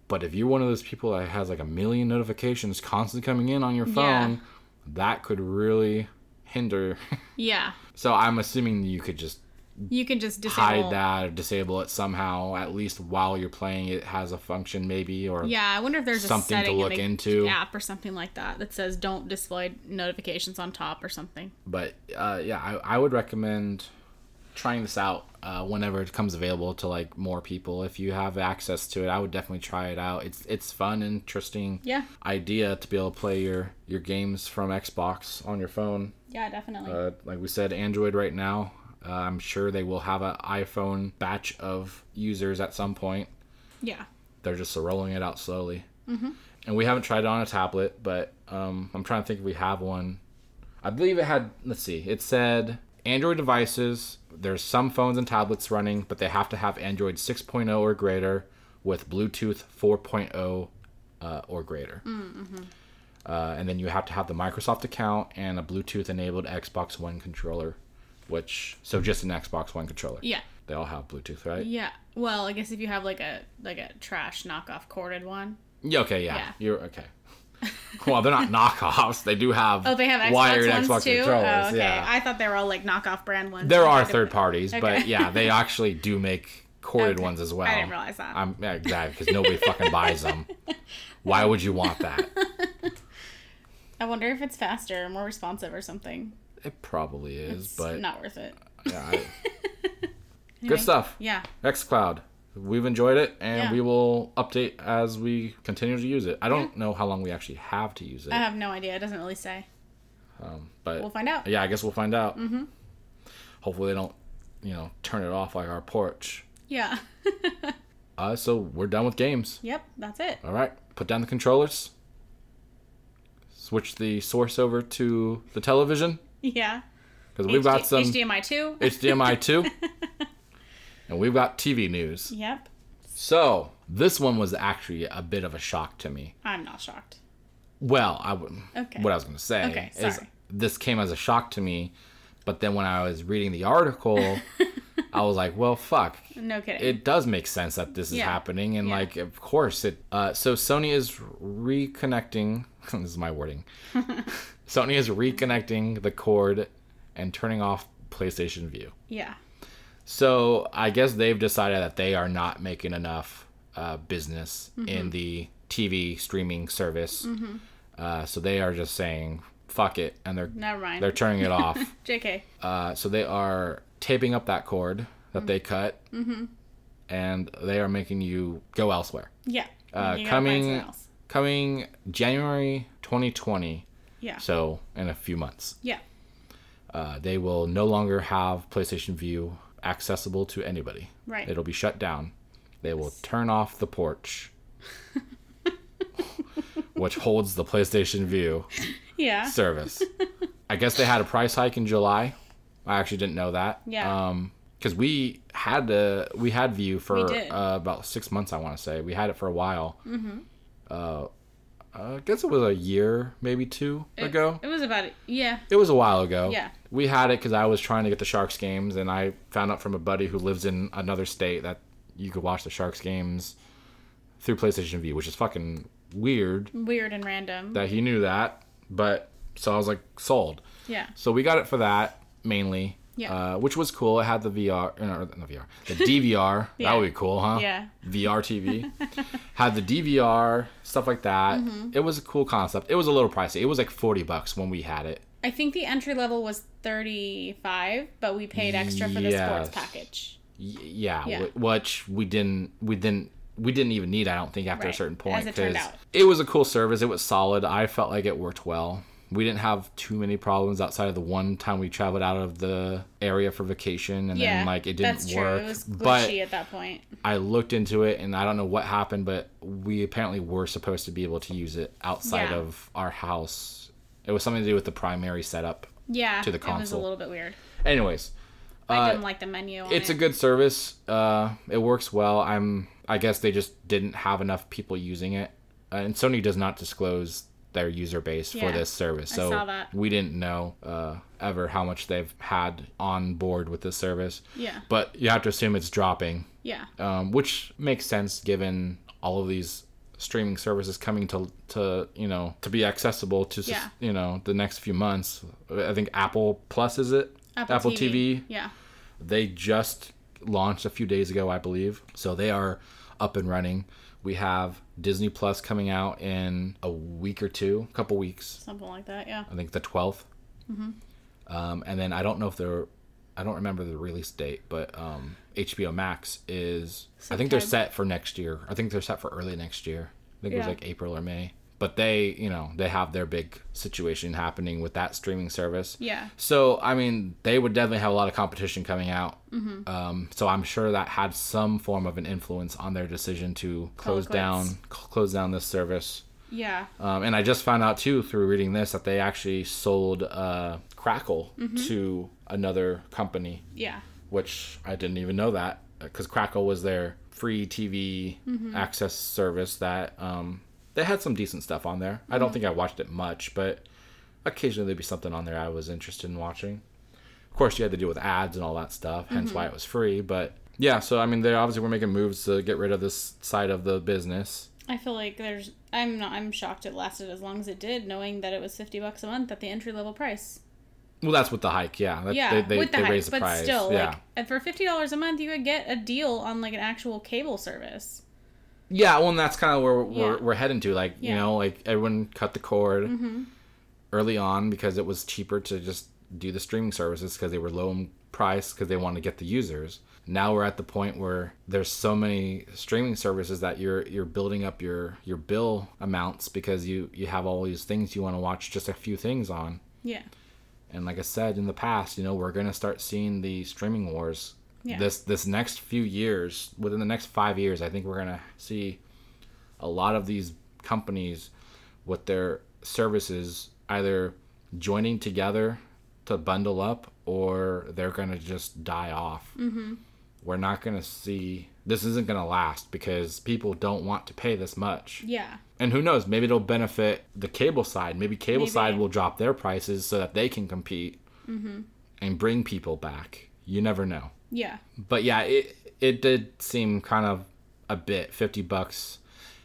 But if you're one of those people that has like a million notifications constantly coming in on your phone, Yeah. that could really hinder. *laughs* Yeah. so I'm assuming you could just You can just disable hide that or disable it somehow at least while you're playing it has a function maybe or Yeah, I wonder if there's Something a to look in the into. app or something like that that says don't display notifications on top or something. but uh, yeah I, I would recommend trying this out uh, whenever it comes available to like more people if you have access to it i would definitely try it out it's it's fun interesting Yeah. idea to be able to play your your games from xbox on your phone Yeah, definitely. uh, like we said android right now uh, i'm sure they will have an iphone batch of users at some point yeah. they're just rolling it out slowly. Mm-hmm. And we haven't tried it on a tablet, but um, I'm trying to think if we have one. I believe it had. Let's see. It said Android devices. There's some phones and tablets running, but they have to have Android 6.0 or greater with Bluetooth 4.0 uh, or greater. Uh, and then you have to have the Microsoft account and a Bluetooth enabled Xbox One controller, which so just an Xbox One controller. Yeah. They all have Bluetooth, right? Yeah. Well, I guess if you have like a like a trash knockoff corded one. Yeah, okay, yeah. Yeah. You're okay. *laughs* well, they're not knockoffs. They do have Oh, they have Xbox wired ones Xbox too. Oh, controllers. Oh, okay. Yeah. I thought they were all like knockoff brand ones. there are third parties, but yeah, they *laughs* actually do make corded Okay. ones as well. I didn't realize that. I'm yeah, exactly because nobody fucking buys them. *laughs* Why would you want that? I wonder if it's faster, or more responsive, or something. It probably is, It's but not worth it. yeah, I- Anyway, good stuff. Yeah. XCloud. We've enjoyed it, and Yeah. we will update as we continue to use it. I don't know how long we actually have to use it, I have no idea. It doesn't really say. um, but We'll find out. Yeah, I guess we'll find out. Mm-hmm. Hopefully, they don't, you know, turn it off like our porch. Yeah. *laughs* Uh, so we're done with games. yep. That's it. All right, put down the controllers. Switch the source over to the television Yeah. because we've got HD- some HDMI two. HDMI too, *laughs* *laughs* and we've got TV news. Yep. So this one was actually a bit of a shock to me. I'm not shocked. Well, I would. Okay. What I was going to say Okay, is this came as a shock to me, but then when I was reading the article, *laughs* I was like, well, fuck. No kidding. It does make sense that this is Yeah. happening, and Yeah. like, of course, it. Uh, so Sony is reconnecting. *laughs* this is my wording. *laughs* Sony is reconnecting the cord and turning off PlayStation Vue. yeah. So I guess they've decided that they are not making enough uh, business Mm-hmm. in the TV streaming service. Uh, so they are just saying fuck it, and they're Never mind. they're turning it off. *laughs* JK. Uh, so they are taping up that cord that they cut, Mm-hmm. and they are making you go elsewhere. Yeah. Uh, coming else. coming January 2020. Yeah. So in a few months. Yeah. Uh, they will no longer have PlayStation Vue accessible to anybody. Right. It'll be shut down. They will turn off the porch, *laughs* which holds the PlayStation Vue Yeah. service. *laughs* I guess they had a price hike in July. I actually didn't know that. Yeah. Um, because we had the we had Vue for uh, about six months. I want to say we had it for a while. Mm-hmm. Uh, I guess it was a year, maybe two ago. It was about yeah. It was a while ago. Yeah. We had it because I was trying to get the Sharks games, and I found out from a buddy who lives in another state that you could watch the Sharks games through PlayStation V, which is fucking weird Weird and random. that he knew that. But so I was like sold. yeah. So we got it for that mainly. Yeah. Uh, which was cool. It had the VR, uh, no, not VR, the *laughs* DVR. Yeah. That would be cool, huh? Yeah. VR TV. *laughs* had the DVR, stuff like that. Mm-hmm. It was a cool concept. It was a little pricey. It was like 40 bucks when we had it. I think the entry level was 35, but we paid extra for the sports package. Y- yeah, Yeah. wh- which we didn't we didn't we didn't even need I don't think after a certain point as it turned 'cause out. it was a cool service. It was solid. I felt like it worked well. We didn't have too many problems outside of the one time we traveled out of the area for vacation and Yeah. then like it didn't work. It was but at that point. I looked into it and I don't know what happened, but we apparently were supposed to be able to use it outside Yeah. of our house. It was something to do with the primary setup. Yeah. to the It was a little bit weird. Anyways, I didn't like the menu. On it's a good service. Uh, it works well. I'm. I guess they just didn't have enough people using it, uh, and Sony does not disclose their user base for this service. I So saw that. we didn't know uh, ever how much they've had on board with this service. Yeah. But you have to assume it's dropping, Yeah. um, which makes sense given all of these streaming services coming to to you know to be accessible to Yeah. you know the next few months. I think Apple Plus is it Apple, TV Yeah. they just launched a few days ago, I believe. So they are up and running. We have Disney Plus coming out in a week or two, a couple weeks. Something like that. Yeah. I think the 12th. Um, and then I don't know if they're, I don't remember the release date, but um, HBO Max is, I think they're set for next year. I think they're set for early next year. I think it was like April or May. But they, you know, they have their big situation happening with that streaming service. Yeah. So, I mean, they would definitely have a lot of competition coming out. Hmm. Um, so I'm sure that had some form of an influence on their decision to close down, cl- close down this service. Yeah. Um, and I just found out too through reading this that they actually sold uh, Crackle mm-hmm. to another company, Yeah. which I didn't even know that because Crackle was their free TV mm-hmm. access service that um, they had some decent stuff on there. I don't mm-hmm. think I watched it much, but occasionally there'd be something on there I was interested in watching. Of course, you had to deal with ads and all that stuff, hence why it was free. But yeah, so I mean, they obviously were making moves to get rid of this side of the business. I feel like there's. I'm not. I'm shocked it lasted as long as it did, knowing that it was fifty bucks a month at the entry level price. Well, that's with the hike, yeah. That, Yeah, they, they, with the they raised the but price. still, yeah. like, and for fifty dollars a month, you could get a deal on like an actual cable service. Yeah, well, and that's kind of where we're, Yeah. we're heading to. Like, you Yeah. Mm-hmm. know, like everyone cut the cord early on because it was cheaper to just do the streaming services because they were low in price because they wanted to get the users. Now we're at the point where there's so many streaming services that you're you're building up your your bill amounts because you you have all these things you want to watch just a few things on. Yeah. And like I said in the past, you know, we're gonna start seeing the streaming wars. Yeah. This this next few years, within the next five years, I think we're gonna see a lot of these companies with their services either joining together to bundle up or they're gonna just die off. Mm-hmm. We're not gonna see this isn't gonna last because people don't want to pay this much. Yeah. And who knows? Maybe it'll benefit the cable side. Maybe cable Maybe. side will drop their prices so that they can compete mm-hmm. and bring people back. You never know. Yeah. But yeah, it it did seem kind of a bit fifty bucks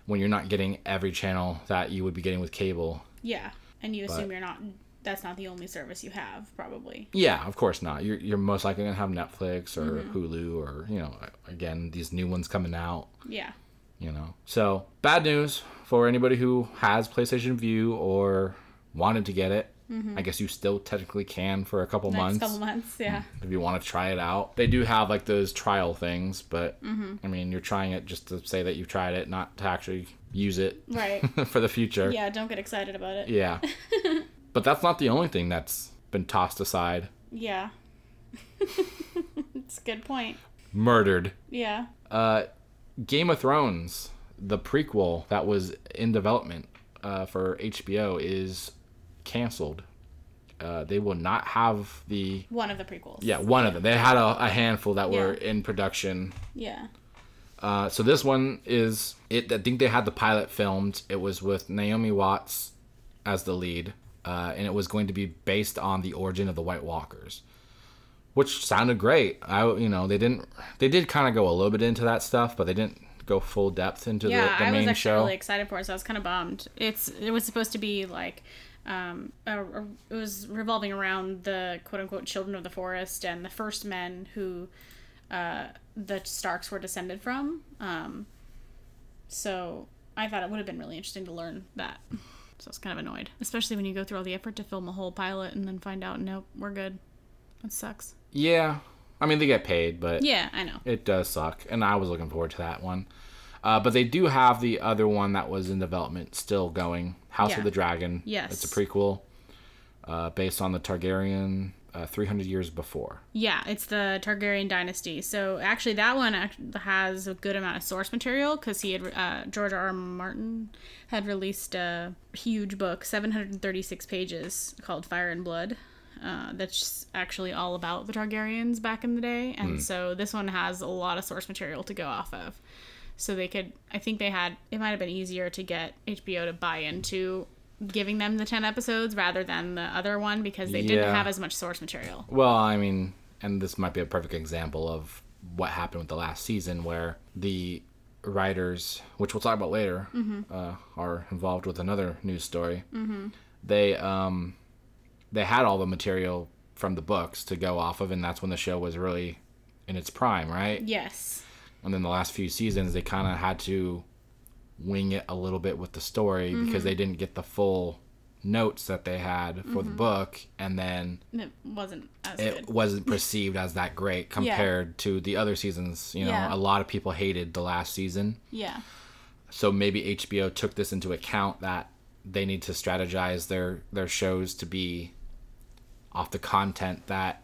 when you're not getting every channel that you would be getting with cable. Yeah. And you assume But- you're not. That's not the only service you have, probably. Yeah, of course not. You're you're most likely gonna have Netflix or Mm-hmm. Hulu or you know again these new ones coming out. Yeah. you know. So bad news for anybody who has PlayStation Vue or wanted to get it. I guess you still technically can for a couple Mm-hmm. Next months couple months. Yeah. if you want to try it out. They do have like those trial things, but I mean, you're trying it just to say that you've tried it, not to actually use it Right. *laughs* for the future. Yeah. Don't get excited about it. Yeah. *laughs* but that's not the only thing that's been tossed aside, Yeah. *laughs* it's a good point. murdered. Yeah. Uh, Game of Thrones, the prequel that was in development uh, for HBO, is canceled. Uh, they will not have the One of the prequels. yeah one of them. They had a, a handful that were Yeah. in production. Yeah. Uh, so this one is it. I think they had the pilot filmed. It was with Naomi Watts as the lead, uh, and it was going to be based on the origin of the White Walkers, which sounded great. I you know they didn't they did kind of go a little bit into that stuff, but they didn't go full depth into yeah, the, the I was actually show. really excited for it, so I was kind of bummed. It's it was supposed to be like, um, a, a- it was revolving around the quote unquote children of the forest and the first men who, uh, the Starks were descended from. Um, so I thought it would have been really interesting to learn that. So I was kind of annoyed, especially when you go through all the effort to film a whole pilot and then find out, nope, we're good. That sucks. yeah, I mean they get paid, but Yeah, I know. it does suck, and I was looking forward to that one. Uh, but they do have the other one that was in development still going, House Yeah. of the Dragon. Yes. it's a prequel uh, based on the Targaryen uh, 300 years before. Yeah, it's the Targaryen dynasty. So actually, that one has a good amount of source material because he had uh, George R. R. Martin had released a huge book, 736 pages, called Fire and Blood. Uh, that's actually all about the Targaryens back in the day, and so this one has a lot of source material to go off of. So they could, I think they had, it might have been easier to get HBO to buy into giving them the 10 episodes rather than the other one because they didn't have as much source material. Well, I mean, and this might be a perfect example of what happened with the last season, where the writers, which we'll talk about later, uh, are involved with another news story. Mm-hmm. They um, they had all the material from the books to go off of, and that's when the show was really in its prime, right? Yes. And then the last few seasons, they kind of had to wing it a little bit with the story because mm-hmm. they didn't get the full notes that they had for the mm-hmm. book, and then It wasn't as it good. wasn't *laughs* perceived as that great compared to the other seasons. You know, Yeah. a lot of people hated the last season. Yeah. So maybe HBO took this into account that they need to strategize their their shows to be off the content that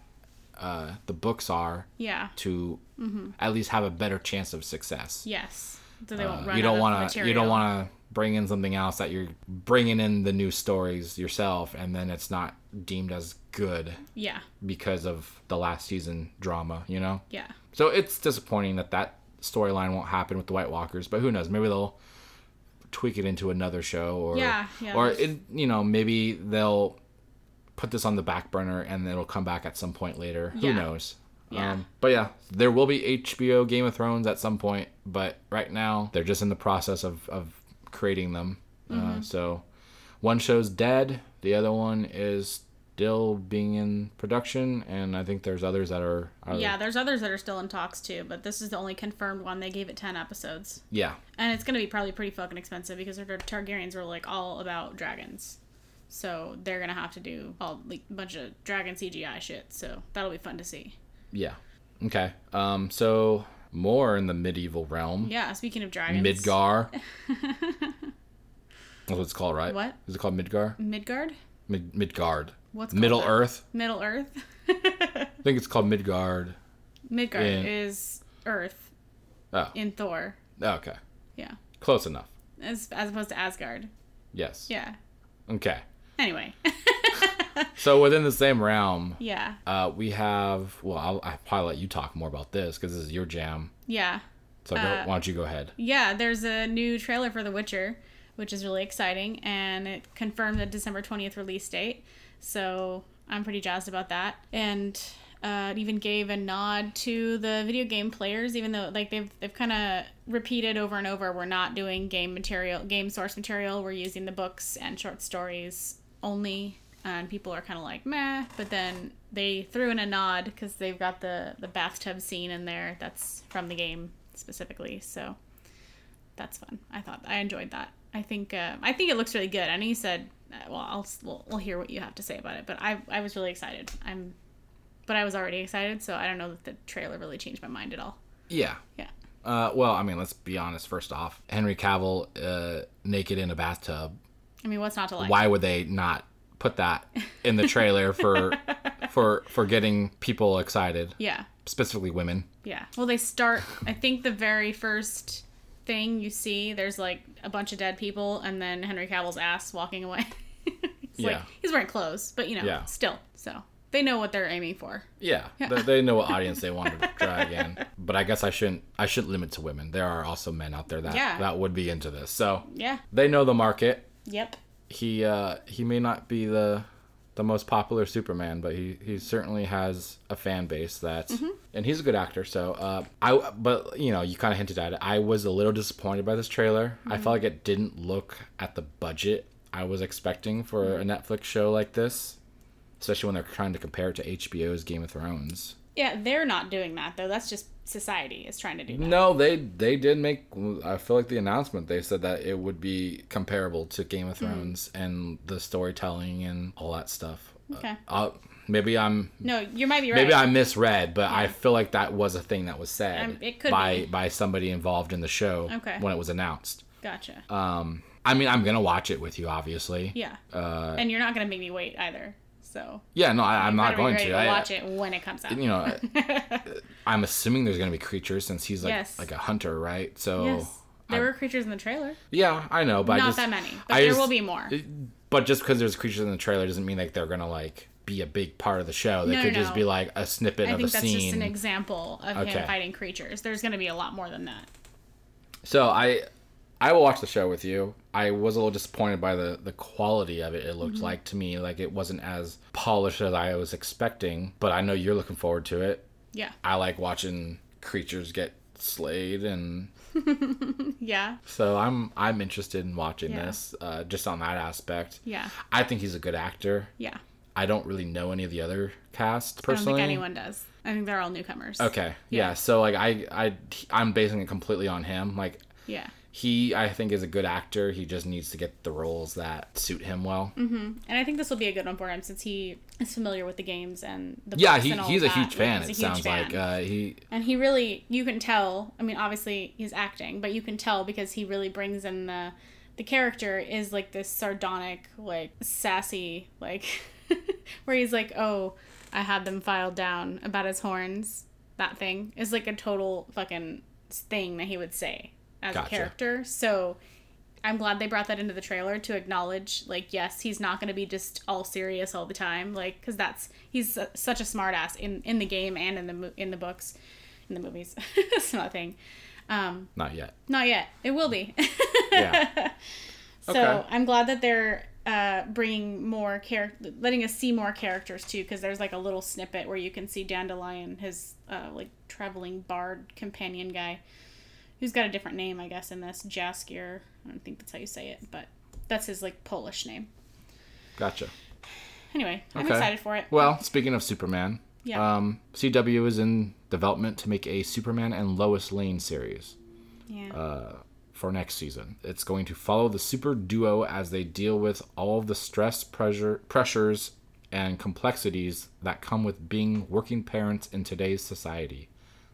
uh, the books are Yeah. to mm-hmm. at least have a better chance of success. Yes. So they won't Uh, run you don't want to you don't want to bring in something else that you're bringing in the new stories yourself and then it's not deemed as good Yeah. because of the last season drama, you know? Yeah. So it's disappointing that that storyline won't happen with the White Walkers, but who knows? Maybe they'll tweak it into another show, or Yeah, yeah, or it, you know maybe they'll put this on the back burner and it'll come back at some point later. Yeah. Who knows? Yeah. Um, but yeah, there will be HBO Game of Thrones at some point, but right now they're just in the process of of creating them. Mm-hmm. Uh, so one show's dead, the other one is still being in production, and I think there's others that are, are Yeah, there's others that are still in talks too, but this is the only confirmed one. They gave it 10 episodes. yeah. And it's going to be probably pretty fucking expensive because their Targaryens were like all about dragons. So they're going to have to do all like a bunch of dragon CGI shit. So that'll be fun to see. Yeah. Okay. Um. So more in the medieval realm. Yeah, speaking of dragons. Midgar. *laughs* That's what it's called, right? What? is it called? Midgar. Midgard? Mid- Midgard. What's Middle that? Earth. Middle Earth? I think it's called Midgard. Midgard Yeah. is Earth Oh. in Thor. Okay. Yeah. Close enough. As, as opposed to Asgard. Yes. Yeah. Okay. Anyway. *laughs* *laughs* So within the same realm, yeah. uh, we have. Well, I'll, I'll probably let you talk more about this because this is your jam. Yeah. So go, Uh, why don't you go ahead? Yeah, there's a new trailer for The Witcher, which is really exciting, and it confirmed the December 20th release date. So I'm pretty jazzed about that. And uh, it even gave a nod to the video game players, even though like they've they've kind of repeated over and over, we're not doing game material, game source material. We're using the books and short stories only. And people are kind of like meh, but then they threw in a nod because they've got the the bathtub scene in there. That's from the game specifically. So that's fun. I thought I enjoyed that. I think uh, I think it looks really good. I know you said, uh, well, I'll we'll, we'll hear what you have to say about it, but I I was really excited. I'm, but I was already excited, so I don't know that the trailer really changed my mind at all. Yeah. Yeah. Uh, well, I mean, let's be honest. First off, Henry Cavill uh, naked in a bathtub. I mean, what's not to like? Why would they not put that in the trailer for *laughs* for for getting people excited, Yeah. specifically women. Yeah. Well, they start. I think the very first thing you see, there's like a bunch of dead people, and then Henry Cavill's ass walking away. *laughs* it's like Yeah. he's wearing clothes, but you know, Yeah. still. So they know what they're aiming for. Yeah, They, they know what *laughs* audience they want to drag in. But I guess I shouldn't I shouldn't limit to women. There are also men out there that Yeah. that would be into this. So Yeah. they know the market. Yep. He uh he may not be the the most popular Superman, but he, he certainly has a fan base that, and he's a good actor. So, uh, I but you know you kind of hinted at it. I was a little disappointed by this trailer. I felt like it didn't look at the budget I was expecting for a Netflix show like this, especially when they're trying to compare it to HBO's Game of Thrones. Yeah, they're not doing that though. That's just society is trying to do that. No, they they did make. I feel like the announcement they said that it would be comparable to Game of Thrones and the storytelling and all that stuff. Okay. Uh, maybe I'm No, you might be right. maybe I misread, but I feel like that was a thing that was said Um, it could by be. by somebody involved in the show Okay. when it was announced. Gotcha. Um, I mean, I'm gonna watch it with you, obviously. yeah. Uh, and you're not gonna make me wait either. So yeah, no, I, I'm not going to. to I, watch it when it comes out. You know, *laughs* I'm assuming there's gonna be creatures since he's like Yes. like a hunter, right? So yes. There I- were creatures in the trailer. yeah, I know, but Not just, that many, but I there just- will be more. But just because there's creatures in the trailer doesn't mean like they're gonna like be a big part of the show. They No, could no, just no. be like a snippet I of a think that's just an example of Okay. him fighting creatures. There's going to be a lot more than that. So I I will watch the show with you. I was a little disappointed by the the quality of it. It Mm-hmm. looked like to me like it wasn't as polished as I was expecting, but I know you're looking forward to it. Yeah. I like watching creatures get slayed and *laughs* Yeah. so I'm I'm interested in watching Yeah. this uh, just on that aspect. Yeah. I think he's a good actor. Yeah. I don't really know any of the other cast I don't personally. think anyone does. I think they're all newcomers. Okay. Yeah. So like I I I'm basing it completely on him. Like Yeah. He I think is a good actor. He just needs to get the roles that suit him well. And I think this will be a good one for him since he is familiar with the games and the Yeah, he, he's a huge Like, fan. he's It sounds fan. like uh, he. and he really you can tell i mean obviously he's acting but you can tell because he really brings in the the character is like this sardonic like sassy like *laughs* where he's like oh i had them filed down about his horns that thing is like a total fucking thing that he would say as Gotcha. a character so i'm glad they brought that into the trailer to acknowledge like yes he's not going to be just all serious all the time like because that's he's su- such a smartass in in the game and in the in the books in the movies *laughs* it's not a thing um Not yet. not yet it will be *laughs* Yeah. so Okay. i'm glad that they're uh bringing more character letting us see more characters too because there's like a little snippet where you can see dandelion his uh like traveling bard companion guy who's got a different name i guess in this jaskier i don't think that's how you say it but that's his like polish name Gotcha. anyway i'm Okay. excited for it Well, speaking of Superman, Yeah. um, CW is in development to make a Superman and Lois Lane series yeah uh, for next season. It's going to follow the super duo as they deal with all of the stress, pressure, pressures, and complexities that come with being working parents in today's society.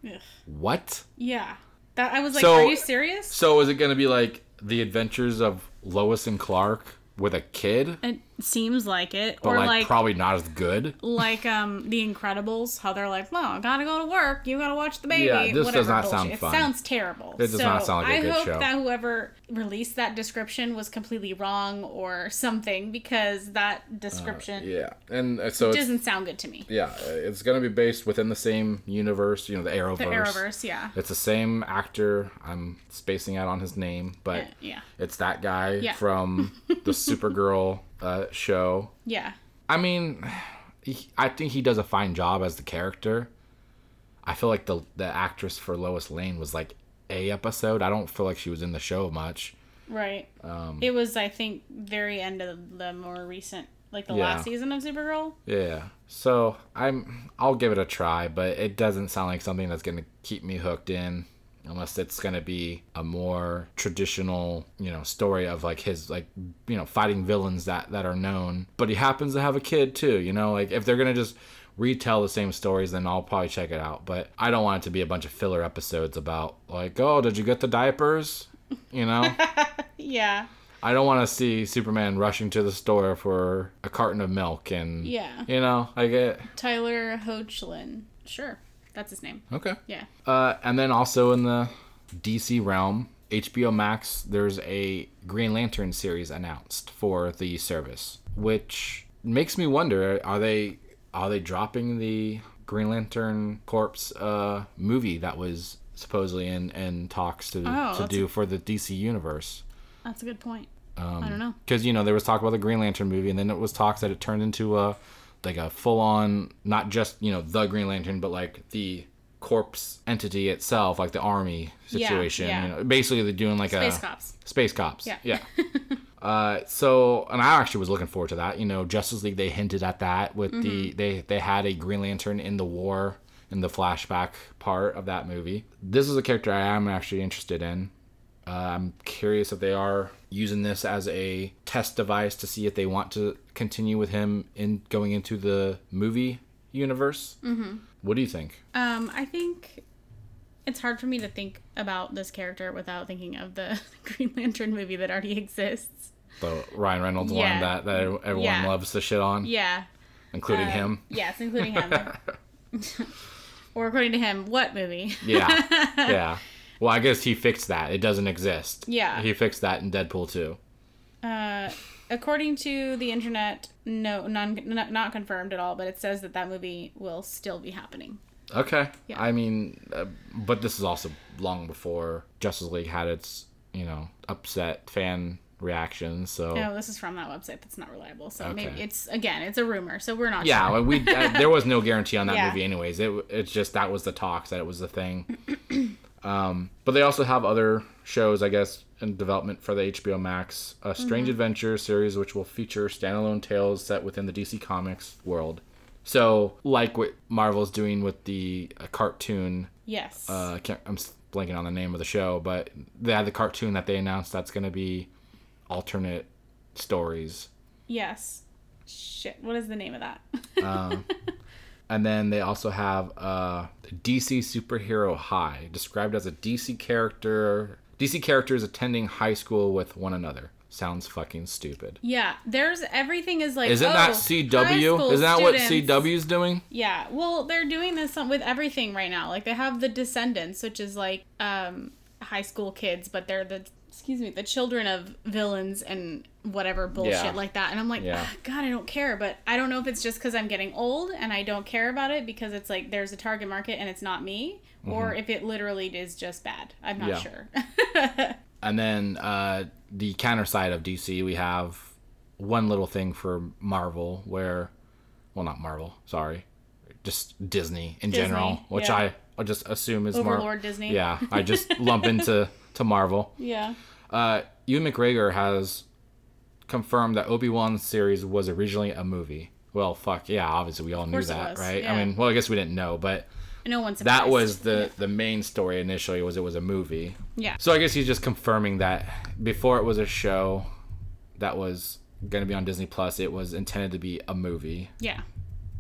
Ugh. What? yeah that i was like So- are you serious? So is it going to be like the adventures of Lois and Clark with a kid, it seems like it but or like, like probably not as good? like um the Incredibles, how they're like, "Well, I gotta go to work. You gotta watch the baby." Yeah, this whatever does not bullshit. sound It fun. sounds terrible. It does so not sound like a I good show. I hope that whoever released that description was completely wrong or something because that description Yeah, and uh, so it's doesn't sound good to me. yeah, uh, it's to be based within the same universe, you know, the Arrowverse. The Arrowverse, yeah, It's the same actor. I'm spacing out on his name, but Uh, yeah, it's that guy Yeah. from *laughs* the Supergirl uh, show. yeah. I mean, he, I think he does a fine job as the character. I feel like the the actress for Lois Lane was like a episode. I don't feel like she was in the show much. Right. Um, it was, I think, very end of the more recent, like the Yeah. last season of Supergirl. Yeah. So I'm I'll give it a try, but it doesn't sound like something that's gonna keep me hooked in unless it's gonna be a more traditional, you know, story of like his like you know, fighting villains that that are known. But he happens to have a kid too, you know, like if they're gonna just retell the same stories then I'll probably check it out. But I don't want it to be a bunch of filler episodes about like, oh, did you get the diapers? You know? *laughs* Yeah. I don't want to see Superman rushing to the store for a carton of milk and Yeah. you know, I get Tyler Hoechlin. Sure. That's his name. okay. Yeah. Uh, and then also in the DC realm, HBO Max, there's a Green Lantern series announced for the service, which makes me wonder: are they are they dropping the Green Lantern Corpse uh, movie that was supposedly in, in talks to Oh, to do for the DC universe? That's a good point. Um, I don't know. because you know there was talk about the Green Lantern movie, and then it was talks that it turned into a like a full on not just you know the Green Lantern, but like the corpse entity itself, like the army situation. yeah. You know, basically they're doing like Space a space cops. space cops. Yeah. yeah. *laughs* uh, so and I actually was looking forward to that. You know, Justice League they hinted at that with the Mm-hmm. they they had a Green Lantern in the war in the flashback part of that movie. This is a character I am actually interested in. Uh, I'm curious if they are using this as a test device to see if they want to continue with him in going into the movie universe. Mm-hmm. What do you think? Um, I think it's hard for me to think about this character without thinking of the *laughs* Green Lantern movie that already exists. The Ryan Reynolds Yeah. one that, that everyone Yeah. loves to shit on, Yeah. including Uh, him. Yes, including him. *laughs* *laughs* or according to him, what movie? Yeah, yeah. Well, I guess he fixed that. It doesn't exist. Yeah. He fixed that in Deadpool 2. Uh, according to the internet, no, non, not, not confirmed at all, but it says that that movie will still be happening. Okay. Yeah. I mean, uh, but this is also long before Justice League had its, you know, upset fan reactions. So No, this is from that website that's not reliable. So maybe it's again, it's a rumor. So we're not yeah, sure. we uh, there was no guarantee on that *laughs* Yeah. movie, anyways. It it's just that was the talks that it was the thing. *clears throat* um, but they also have other shows, I guess, in development for the HBO Max. A Strange Adventure series, which will feature standalone tales set within the DC Comics world. So, like what Marvel's doing with the uh, cartoon Yes. uh, I'm blanking on the name of the show, but they had the cartoon that they announced that's going to be alternate stories. yes. Shit. What is the name of that? *laughs* And then they also have uh, DC Superhero High, described as a DC character. DC characters attending high school with one another. Sounds fucking stupid. yeah. There's everything is like. Isn't oh, that CW? Isn't that what students- CW's doing? Yeah, well, they're doing this with everything right now. Like they have the Descendants, which is like um high school kids, but they're the excuse me, the children of villains and whatever bullshit Yeah. like that. And I'm like, Yeah. "Ah, God, I don't care. But I don't know if it's just because I'm getting old and I don't care about it because it's like there's a target market and it's not me, or if it literally is just bad. I'm not Mm-hmm. Yeah. sure. *laughs* And then uh, the counter side of DC, we have one little thing for Marvel, where, well, not Marvel, sorry, just Disney in Disney, general, which. I I just assume is Mar- Overlord Disney. Yeah, I just lump into *laughs* to Marvel. yeah. Uh, Ewan McGregor has confirmed that Obi Wan series was originally a movie. Well, fuck yeah, obviously we all knew that, right? yeah. I mean, well, I guess we didn't know, but No that was the the main story initially was it was a movie. yeah. So I guess he's just confirming that before it was a show that was going to be on Disney Plus, it was intended to be a movie. Yeah.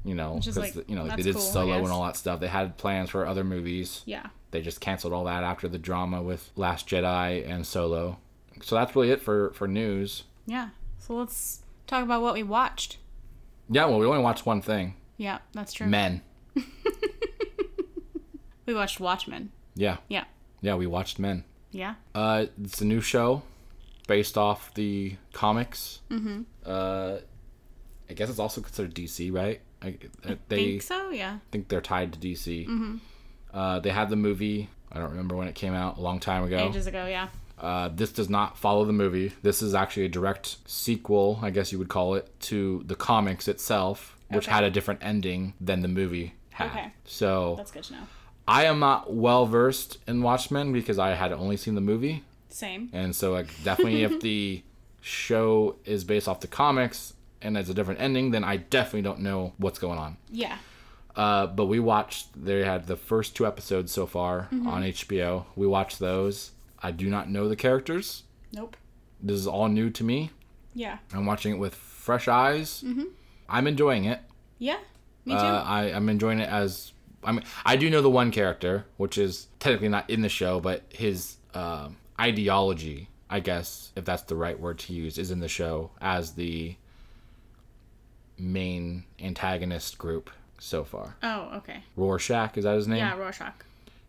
You know, because like, you know they did cool, Solo and all that stuff. They had plans for other movies. Yeah. They just canceled all that after the drama with Last Jedi and Solo. So that's really it for for news. Yeah. So let's talk about what we watched. Yeah, well, we only watched one thing: Yeah, that's true. Men. *laughs* We watched Watchmen. Yeah, Yeah. yeah, we watched Men. Yeah. Uh, it's a new show based off the comics. Mm-hmm. Uh, I guess it's also considered DC, right? I, uh, they Think so? Yeah. think they're tied to DC. Mm-hmm. Uh, they had the movie. I don't remember when it came out. A long time ago. Ages ago, yeah. Uh, this does not follow the movie. This is actually a direct sequel, I guess you would call it, to the comics itself, which Okay. had a different ending than the movie had. Okay. So That's good to know. I am not well versed in Watchmen because I had only seen the movie. Same. And so, like, definitely if *laughs* the show is based off the comics and has a different ending, then I definitely don't know what's going on. Yeah. Uh, but we watched, they had the first two episodes so far Mm-hmm. on HBO. We watched those. I do not know the characters. Nope. This is all new to me. Yeah. I'm watching it with fresh eyes. I'm enjoying it. Yeah. Me too. Uh, I, I'm enjoying it as I mean I do know the one character, which is technically not in the show, but his uh, ideology I guess if that's the right word to use, is in the show as the main antagonist group so far. Oh, okay. Rorschach is that his name? Yeah, Rorschach.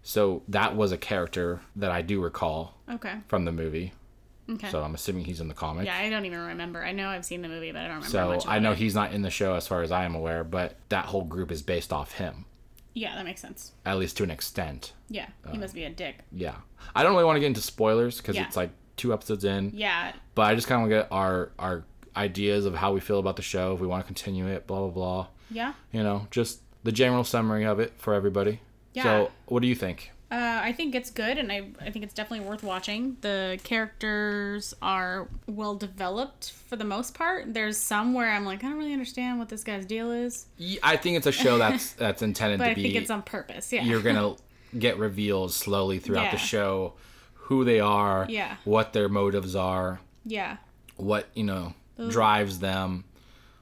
So that was a character that I do recall Okay. from the movie. Okay. So I'm assuming he's in the comic. yeah, I don't even remember. I know I've seen the movie, but I don't remember So. I know it. he's not in the show as far as I am aware, but that whole group is based off him, Yeah, that makes sense. at least to an extent. Yeah, he uh, must be a dick. Yeah. I don't really want to get into spoilers because Yeah. it's like two episodes in, Yeah, but I just kind of want to get our our ideas of how we feel about the show, if we want to continue it, blah blah blah. yeah. You know, just the general summary of it for everybody. Yeah. So, what do you think? Uh, I think it's good, and I I think it's definitely worth watching. The characters are well developed for the most part. There's some where I'm like, I don't really understand what this guy's deal is, Yeah, I think it's a show that's *laughs* that's intended but to I be think it's on purpose. Yeah. you're gonna *laughs* get revealed slowly throughout the show who they are, Yeah. what their motives are, yeah. what you know drives them,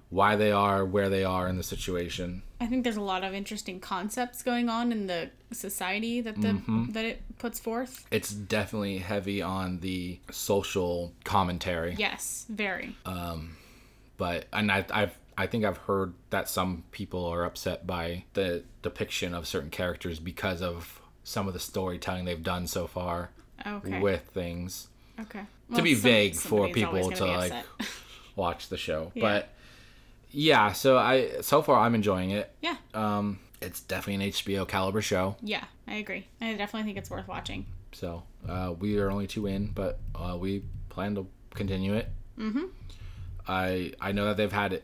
why they are where they are in the situation. I think there's a lot of interesting concepts going on in the society that the Mm-hmm. that it puts forth. It's definitely heavy on the social commentary, Yes, very. Um, but and I I've I think I've heard that some people are upset by the depiction of certain characters because of some of the storytelling they've done so far Okay. with things. okay. to be some- vague for people gonna like. *laughs* watch the show. Yeah. But yeah, so I so far I'm enjoying it. yeah. Um, it's definitely an HBO caliber show. Yeah, I agree. I definitely think it's worth watching. So uh, we are only two in, but uh, we plan to continue it. Mm-hmm. I I know that they've had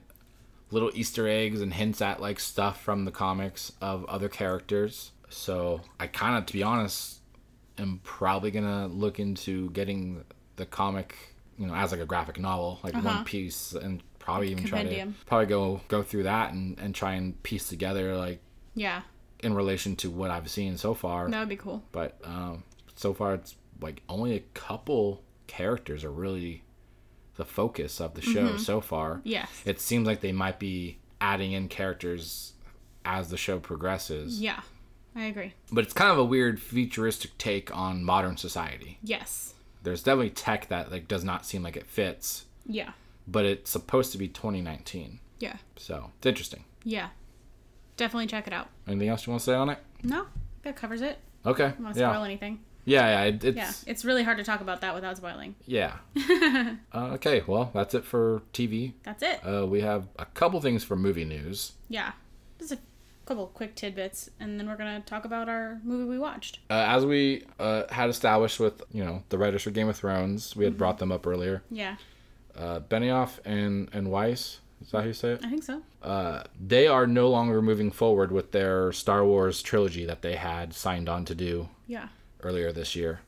little Easter eggs and hints at like stuff from the comics of other characters. So I kind of, to be honest, am probably gonna look into getting the comic, you know, as like a graphic novel, like one piece, and probably even try to probably go go through that and and try and piece together like Yeah, in relation to what I've seen so far that would be cool. but um, so far it's like only a couple characters are really the focus of the show so far. Yes. It seems like they might be adding in characters as the show progresses. Yeah, I agree. But it's kind of a weird futuristic take on modern society. Yes. There's definitely tech that like does not seem like it fits, Yeah. but it's supposed to be 2019. Yeah. So, it's interesting. Yeah. Definitely check it out. Anything else you want to say on it? No, that covers it. Okay. I don't want to spoil Yeah. anything. Yeah, yeah, it, it's Yeah, it's really hard to talk about that without spoiling. Yeah. *laughs* uh, okay, well, that's it for TV. That's it. Uh, we have a couple things for movie news. Yeah. Just a couple quick tidbits, and then we're gonna talk about our movie we watched. Uh, as we uh, had established with, you know, the writers for Game of Thrones, we had brought them up earlier. Yeah, Uh, Benioff and, and Weiss, is that how you say it? I think so. Uh, they are no longer moving forward with their Star Wars trilogy that they had signed on to do Yeah. earlier this year.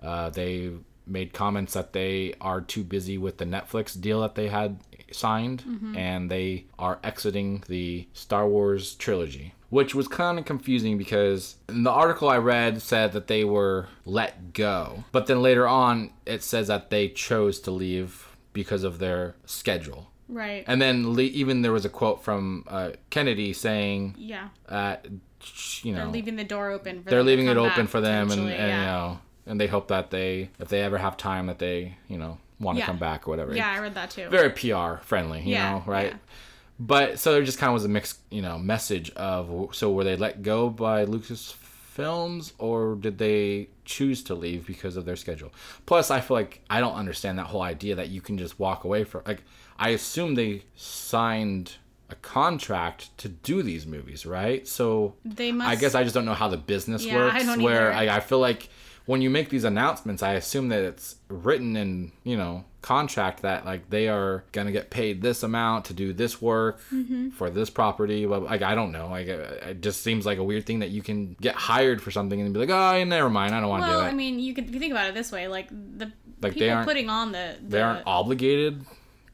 Uh, they made comments that they are too busy with the Netflix deal that they had signed, and they are exiting the Star Wars trilogy. Which was kind of confusing because the article I read said that they were let go, but then later on it says that they chose to leave because of their schedule. Right. And then le- even there was a quote from uh, Kennedy saying, yeah. uh, you know, They're leaving the door open. For they're leaving it open for them and, and potentially, you know and they hope that they if they ever have time that they you know want to Yeah. come back or whatever Yeah, I read that too. very pr friendly you Yeah, know right yeah. but so there just kind of was a mixed you know message of so were they let go by lucasfilms or did they choose to leave because of their schedule plus i feel like i don't understand that whole idea that you can just walk away from like i assume they signed a contract to do these movies right so They must. I guess I just don't know how the business Yeah, works. I don't where. I, I feel like when you make these announcements, I assume that it's written in you know contract that like they are gonna get paid this amount to do this work Mm-hmm. for this property. But like I don't know. Like it, it just seems like a weird thing that you can get hired for something and be like, oh, never mind, I don't want to Well, do it. Well, I mean, you could think about it this way, like the Like, they people aren't- putting on the, the they aren't obligated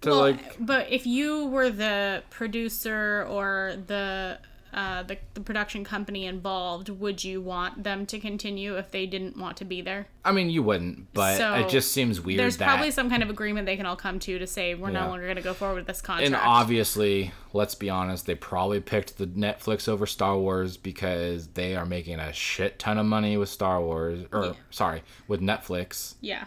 to well, like. But if you were the producer or the uh, the the production company involved, would you want them to continue if they didn't want to be there? I mean, you wouldn't, but So, it just seems weird There's that. probably some kind of agreement they can all come to to say we're Yeah. no longer going to go forward with this contract. And obviously, let's be honest, they probably picked the Netflix over Star Wars because they are making a shit ton of money with Star Wars, or Yeah. sorry, with Netflix. yeah,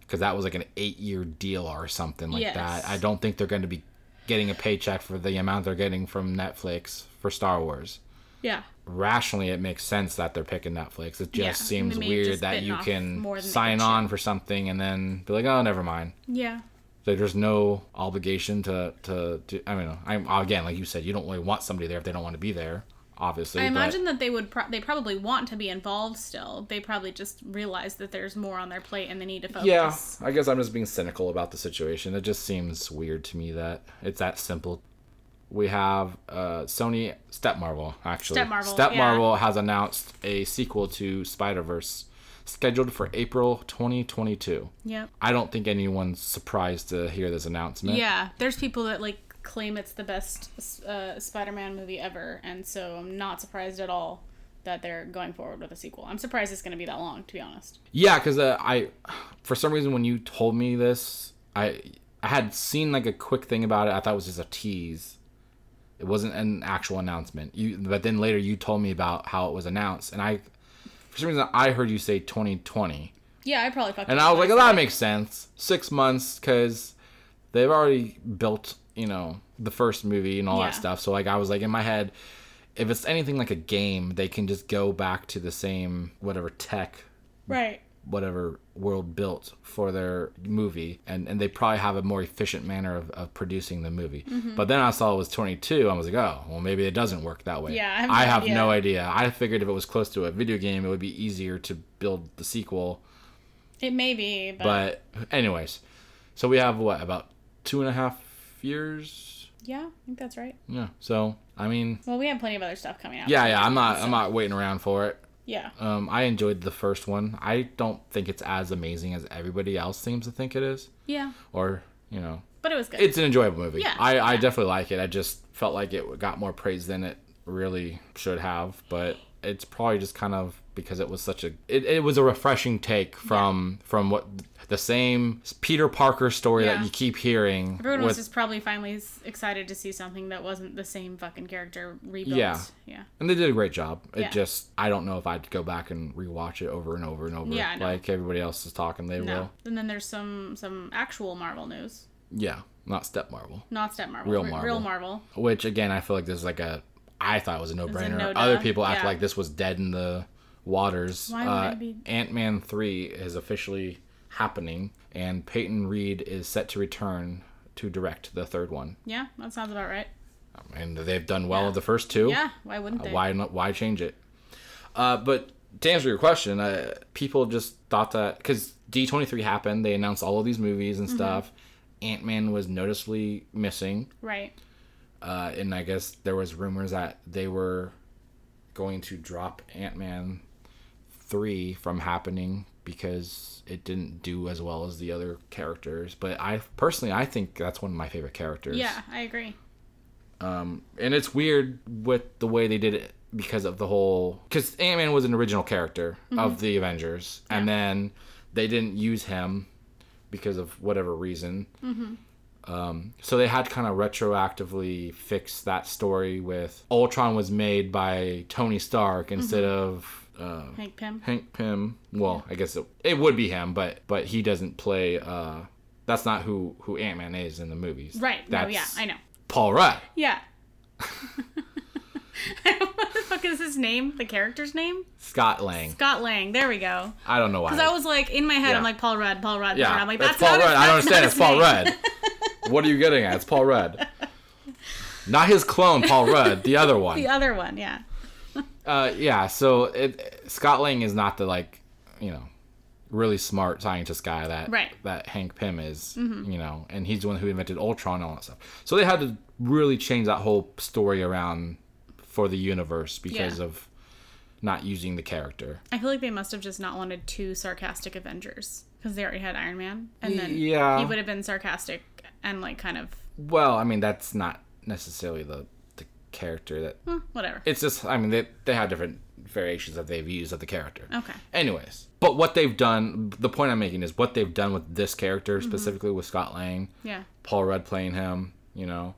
because that was like an eight-year deal or something like Yes. that. I don't think they're going to be getting a paycheck for the amount they're getting from Netflix for Star Wars. Yeah. Rationally, it makes sense that they're picking Netflix. It just Yeah, seems they may have weird just that you can more than they sign on for something and then be like, oh, never mind. Yeah. So there's no obligation to to, to I mean, I'm again like you said, you don't really want somebody there if they don't want to be there. Obviously, I but- imagine that they would. Pro- they probably want to be involved still. They probably just realize that there's more on their plate and they need to focus. Yeah, I guess I'm just being cynical about the situation. It just seems weird to me that it's that simple. We have uh, Sony Step Marvel actually. Step Marvel, Step yeah. Marvel has announced a sequel to Spider Verse, scheduled for April 2022. Yep. I don't think anyone's surprised to hear this announcement. Yeah. There's people that like claim it's the best uh, Spider-Man movie ever, and so I'm not surprised at all that they're going forward with a sequel. I'm surprised it's going to be that long, to be honest. Yeah, because uh, I, for some reason, when you told me this, I I had seen like a quick thing about it. I thought it was just a tease. It wasn't an actual announcement. You, but then later you told me about how it was announced, and I, for some reason, I heard you say 2020, Yeah, I probably fucked. and I was like, oh, that makes sense. Six months, because they've already built, you know, the first movie and all Yeah. that stuff. So like, I was like in my head, if it's anything like a game, they can just go back to the same whatever tech right. Whatever world built for their movie and, and they probably have a more efficient manner of, of producing the movie Mm-hmm. but then i saw it was 22 i was like oh well maybe it doesn't work that way Yeah, I have no no idea. idea i figured if it was close to a video game it would be easier to build the sequel It may be, but, but anyways so we have what about two and a half years yeah, I think that's right. yeah so i mean Well, we have plenty of other stuff coming out. yeah yeah i'm not So, i'm not waiting around for it Yeah. um, I enjoyed the first one. I don't think it's as amazing as everybody else seems to think it is. Yeah. or you know But it was good. it's an enjoyable movie Yeah, I, I definitely like it i just felt like it got more praise than it really should have but it's probably just kind of because it was such a it, it was a refreshing take from from what the same peter parker story Yeah. that you keep hearing Everyone was just probably finally excited to see something that wasn't the same fucking character rebuilt. Yeah. Yeah. and they did a great job it Yeah. just i don't know if i'd go back and rewatch it over and over and over Yeah, know. like everybody else is talking they No. will And then there's some some actual Marvel news, yeah not step marvel not Step Marvel, Real Marvel. real Marvel. which again i feel like this is like a i thought it was a no-brainer other people act yeah. like this was dead in the waters Why would uh, be- ant-man 3 is officially happening and peyton reed is set to return to direct the third one Yeah, that sounds about right. and they've done well Yeah. the first two Yeah, why wouldn't they? why not why change it uh, but to answer your question uh, people just thought that because d23 happened they announced all of these movies Mm-hmm. and stuff ant-man was noticeably missing Right. uh, and I guess there was rumors that they were going to drop Ant Man three from happening because it didn't do as well as the other characters. But I personally, I think that's one of my favorite characters. Yeah, I agree. Um, and it's weird with the way they did it because of the whole because Ant Man was an original character of the Avengers, and then they didn't use him because of whatever reason. Um, so they had to kind of retroactively fix that story with Ultron was made by Tony Stark instead of uh, Hank Pym. Hank Pym. Well, I guess it, it would be him, but but he doesn't play. Uh, that's not who who Ant Man is in the movies. Right. That's no, yeah, I know. Paul Rudd. Yeah. *laughs* what the fuck is his name? The character's name? Scott Lang. Scott Lang. There we go. I don't know why. Because I was like, in my head, Yeah. I'm like, Paul Rudd, Paul Rudd, Paul Rudd. yeah, I'm like, that's, that's, Paul Rudd. I don't understand. It's Paul. Rudd. *laughs* what are you getting at? It's Paul Rudd. *laughs* Not his clone, Paul Rudd. The other one. The other one, yeah. Uh, yeah. So it, Scott Lang is not the like, you know, really smart scientist guy that Right. Mm-hmm. that Hank Pym is. You know, and he's the one who invented Ultron and all that stuff. So they had to really change that whole story around for the universe because Yeah. of not using the character. I feel like they must have just not wanted two sarcastic Avengers because they already had Iron Man, and then Yeah. he would have been sarcastic and like kind of Well, I mean, that's not necessarily the character that hmm, whatever. it's just i mean they, they have different variations that they've used of the character Okay. anyways but what they've done the point i'm making is what they've done with this character Mm-hmm. specifically with scott lang Yeah. paul rudd playing him you know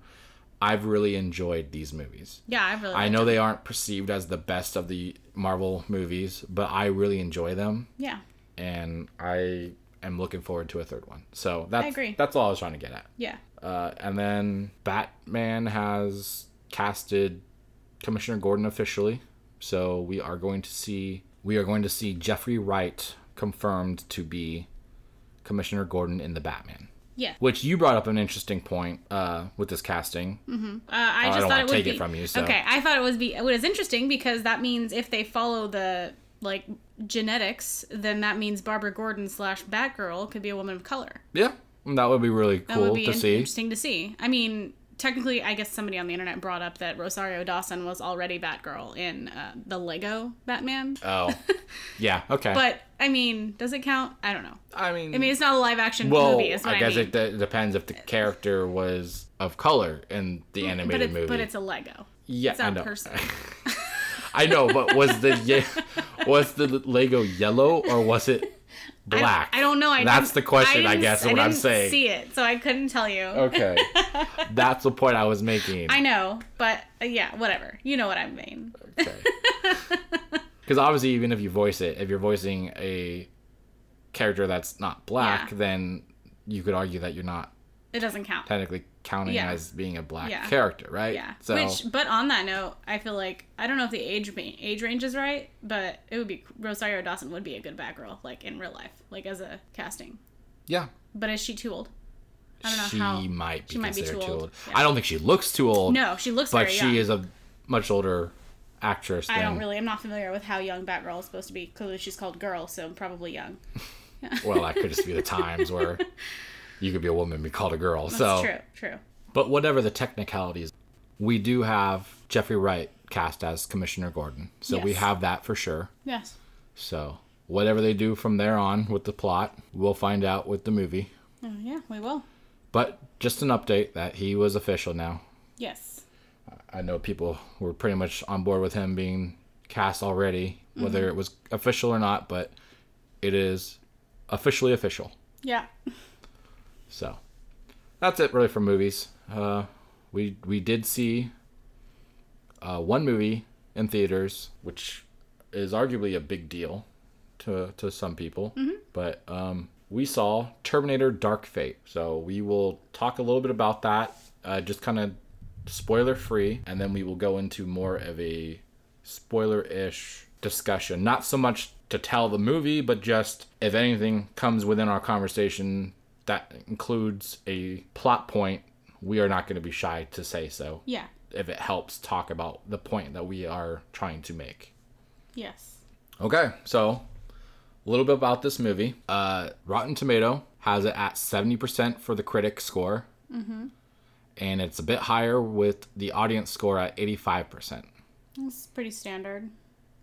i've really enjoyed these movies Yeah, I really. i know him. they aren't perceived as the best of the marvel movies but i really enjoy them Yeah. and i am looking forward to a third one. So that's agree. that's all I was trying to get at. Yeah. Uh, and then Batman has casted Commissioner Gordon officially, so we are going to see we are going to see Jeffrey Wright confirmed to be Commissioner Gordon in the Batman. Yeah. Which you brought up an interesting point uh, with this casting. Uh, I I just don't thought it would take be it from you, so- okay. I thought it was be it was interesting because that means if they follow the like genetics, then that means Barbara Gordon slash Batgirl could be a woman of color. Yeah, that would be really That cool would be to in- see. interesting to see. I mean, technically, I guess somebody on the internet brought up that Rosario Dawson was already Batgirl in uh, the Lego Batman. Oh, *laughs* yeah. Okay. But I mean, does it count? I don't know. I mean, I mean, it's not a live action well, movie. Is what I I, guess mean. it, de- depends if the character was of color in the but animated it's, movie. but it's a Lego. yeah, It's I not a know. person. *laughs* I know, but was the ye- *laughs* was the Lego yellow or was it I- black? I, don't know. I That's the question, I, didn't- guess, is I what I'm didn't saying. See it, so I couldn't tell you. Okay, *laughs* that's the point I was making. I know, but uh, yeah, whatever. You know what I mean. Because *laughs* obviously, even if you voice it, if you're voicing a character that's not black, Yeah. then you could argue that you're not It doesn't count. technically counting Yeah. as being a black Yeah. character, right? Yeah. So Which, but on that note, I feel like I don't know if the age age range is right, but it would be Rosario Dawson would be a good Batgirl, like in real life, like as a casting. yeah, But is she too old? I don't know she how. might she might be too too old. old. Yeah. I don't think she looks too old. No, she looks but she is a much older actress. I than, don't really. I'm not familiar with how young Batgirl is supposed to be. Clearly, she's called Girl, so probably young. *laughs* Well, that could just be the times where *laughs* you could be a woman and be called a girl. That's so, true. True. but whatever the technicalities, we do have Jeffrey Wright cast as Commissioner Gordon. So we have that for sure. Yes. So whatever they do from there on with the plot, we'll find out with the movie. Oh, yeah, we will. But just an update that he was official now. Yes. I know people were pretty much on board with him being cast already, whether Mm-hmm. it was official or not, but it is officially official. Yeah. So that's it really for movies. Uh, we we did see uh, one movie in theaters, which is arguably a big deal to to some people. But um, we saw Terminator: Dark Fate. So we will talk a little bit about that, uh, just kind of spoiler free, and then we will go into more of a spoiler ish discussion. Not so much to tell the movie, but just if anything comes within our conversation that includes a plot point, we are not going to be shy to say so Yeah. if it helps talk about the point that we are trying to make. Yes. Okay, so a little bit about this movie. Uh, Rotten Tomato has it at 70% for the critic score. Mm-hmm. And it's a bit higher with the audience score at 85%. It's pretty standard.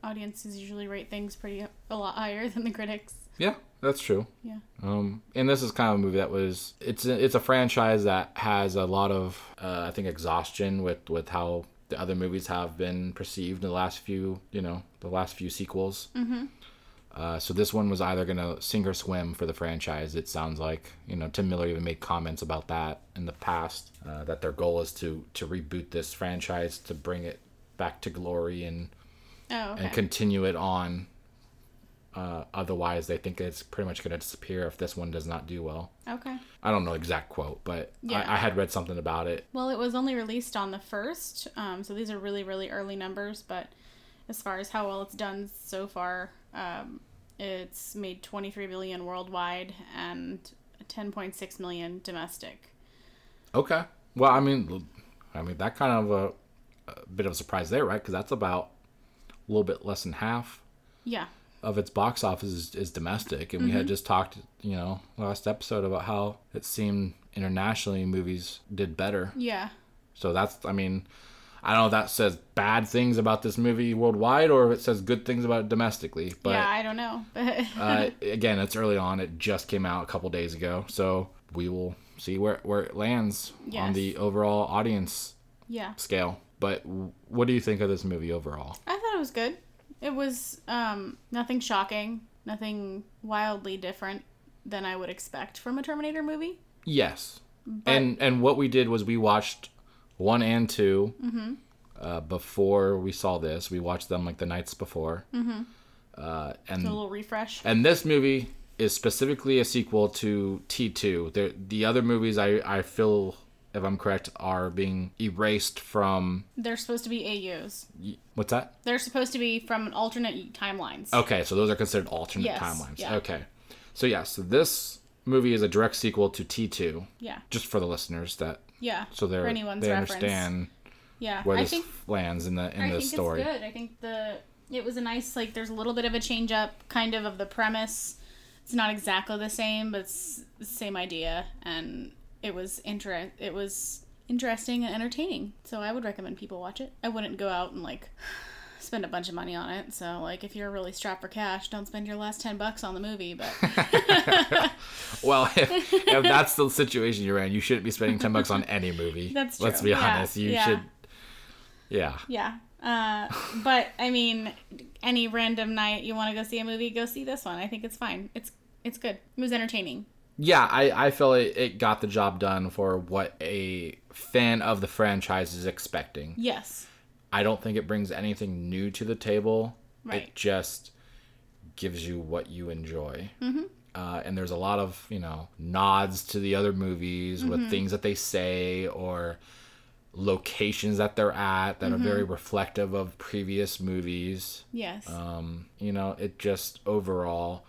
Audiences usually rate things pretty a lot higher than the critics. Yeah, that's true. Yeah. Um, and this is kind of a movie that was it's a, it's a franchise that has a lot of uh, I think exhaustion with with how the other movies have been perceived in the last few you know the last few sequels. Mm-hmm. Uh, so this one was either gonna sink or swim for the franchise. It sounds like you know Tim Miller even made comments about that in the past uh, that their goal is to to reboot this franchise to bring it back to glory and Oh, okay. and continue it on. Uh, otherwise, they think it's pretty much going to disappear if this one does not do well. okay. I don't know exact quote, but Yeah. I, I had read something about it. Well, it was only released on the first, um, so these are really, really early numbers. But as far as how well it's done so far, um, it's made 23 billion worldwide and 10.6 million domestic. Okay. Well, I mean, I mean that kind of a, a bit of a surprise there, right? Because that's about a little bit less than half Yeah. Of its box office is, is domestic, and we had just talked, you know, last episode about how it seemed internationally movies did better. Yeah. So that's, I mean, I don't know if that says bad things about this movie worldwide or if it says good things about it domestically. But yeah, I don't know. But uh, *laughs* again, it's early on. It just came out a couple days ago, so we will see where where it lands on the overall audience yeah. scale. But what do you think of this movie overall? I thought it was good. It was um, nothing shocking, nothing wildly different than I would expect from a Terminator movie. Yes, and and what we did was we watched one and 2 Mm-hmm. uh, before we saw this. We watched them like the nights before, uh, A and little refresh. and this movie is specifically a sequel to T2. The the other movies I I feel if I'm correct are being erased from They're supposed to be AUs. what's that? They're supposed to be from alternate timelines. Okay, so those are considered alternate Yes, timelines. yeah. Okay. So yeah, so this movie is a direct sequel to T2 Yeah. just for the listeners that Yeah. so they're For anyone's they reference. understand Yeah. where I this think lands in the in I the think story. it's good. I think the it was a nice like there's a little bit of a change up kind of of the premise. It's not exactly the same, but it's the same idea and it was inter- it was interesting and entertaining. So I would recommend people watch it. I wouldn't go out and like spend a bunch of money on it. So like if you're really strapped for cash, don't spend your last 10 bucks on the movie, but *laughs* Well, if, if that's the situation you're in, you shouldn't be spending ten bucks on any movie. *laughs* That's Let's be Yeah, honest. You yeah. should. Yeah. yeah. Uh, but I mean, any random night you want to go see a movie, go see this one. I think it's fine. It's it's good. It was entertaining. Yeah, I, I feel it, it got the job done for what a fan of the franchise is expecting. Yes. I don't think it brings anything new to the table. Right. It just gives you what you enjoy. Mm-hmm. Uh, and there's a lot of, you know, nods to the other movies with things that they say or locations that they're at that are very reflective of previous movies. Yes. Um, you know, it just overall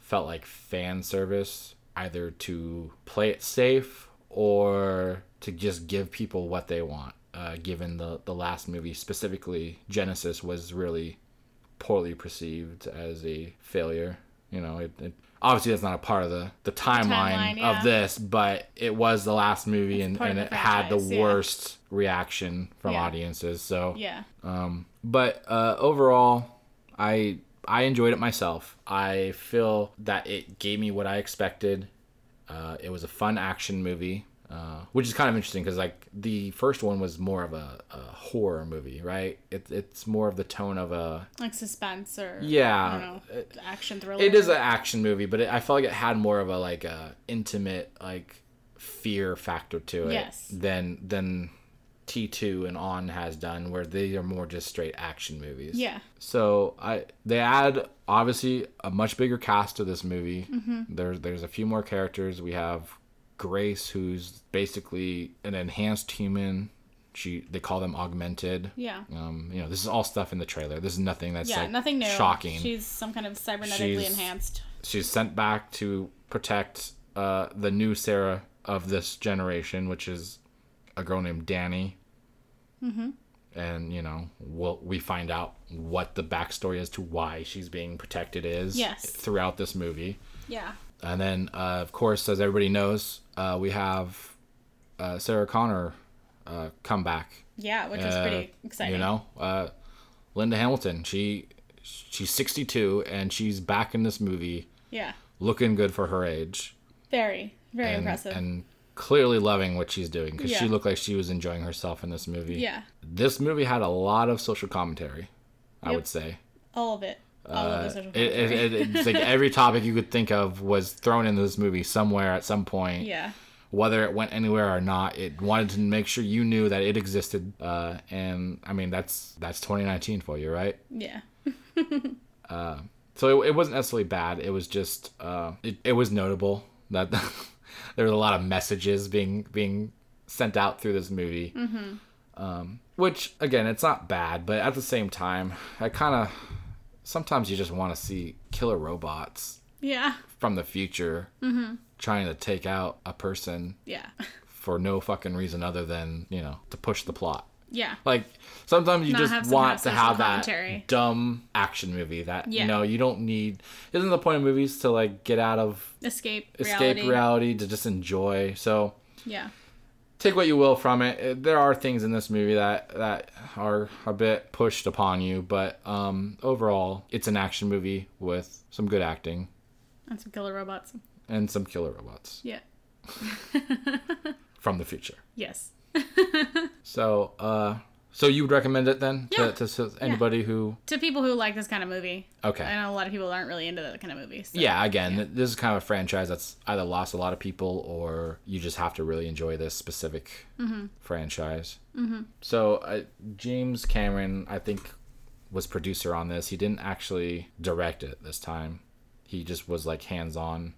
felt like fan service, either to play it safe or to just give people what they want. Uh, given the the last movie specifically, Genisys was really poorly perceived as a failure. You know, it, it obviously that's not a part of the the timeline, timeline, yeah. of this, but it was the last movie and, and the it had the yeah. worst reaction from Yeah. audiences. So yeah. um, but uh, overall, I I enjoyed it myself. I feel that it gave me what I expected. Uh, it was a fun action movie, uh, which is kind of interesting because like the first one was more of a, a horror movie, right? It, it's more of the tone of a Like suspense or Yeah. I don't know, action thriller. it is an action movie, but it, I felt like it had more of a like a intimate like fear factor to it Yes. than than T two and on has done, where they are more just straight action movies. Yeah. So I they add obviously a much bigger cast to this movie. Mm-hmm. There's there's a few more characters. We have Grace, who's basically an enhanced human. She they call them augmented. Yeah. Um, you know, this is all stuff in the trailer. This is nothing that's Yeah, like nothing new. shocking. She's some kind of cybernetically She's- enhanced. She's sent back to protect uh, the new Sarah of this generation, which is a girl named Dani. Mm-hmm. And you know, we'll, we find out what the backstory as to why she's being protected is Yes. throughout this movie. Yeah. And then, uh, of course, as everybody knows, uh, we have uh, Sarah Connor uh, come back. Yeah, which was Uh, pretty exciting. You know, uh, Linda Hamilton. She she's 62 and she's back in this movie, Yeah. looking good for her age, Very, very and, impressive. and clearly loving what she's doing because she looked like she was enjoying herself in this movie. yeah. This movie had a lot of social commentary. I Yep. would say. All of it. All of Uh, It, it, it, it's like *laughs* every topic you could think of was thrown into this movie somewhere at some point. yeah. whether it went anywhere or not it wanted to make sure you knew that it existed uh, and i mean that's that's 2019 for you right Yeah. *laughs* so it, it wasn't necessarily bad it was just uh, it, it was notable that *laughs* there was a lot of messages being being sent out through this movie um, which again it's not bad but at the same time i kind of sometimes you just want to see killer robots Yeah. from the future trying to take out a person Yeah. *laughs* for no fucking reason other than you know to push the plot. Yeah. Like sometimes you Not have just some want to social have that dumb action movie that Yeah. you know you don't need. Isn't the point of movies to like get out of Escape escape reality. reality, to just enjoy? So Yeah. take what you will from it. Uh, There are things in this movie that that are a bit pushed upon you, but um, overall, it's an action movie with some good acting And some killer robots. and some killer robots Yeah. *laughs* from the future. Yes. So, uh, so you would recommend it then Yeah. to, to anybody who? To people who like this kind of movie. Okay. I know a lot of people aren't really into that kind of movie. So. Yeah, again, this is kind of a franchise that's either lost a lot of people or you just have to really enjoy this specific franchise. Mm-hmm. So, uh, James Cameron, I think, was producer on this. He didn't actually direct it this time. he just was like hands on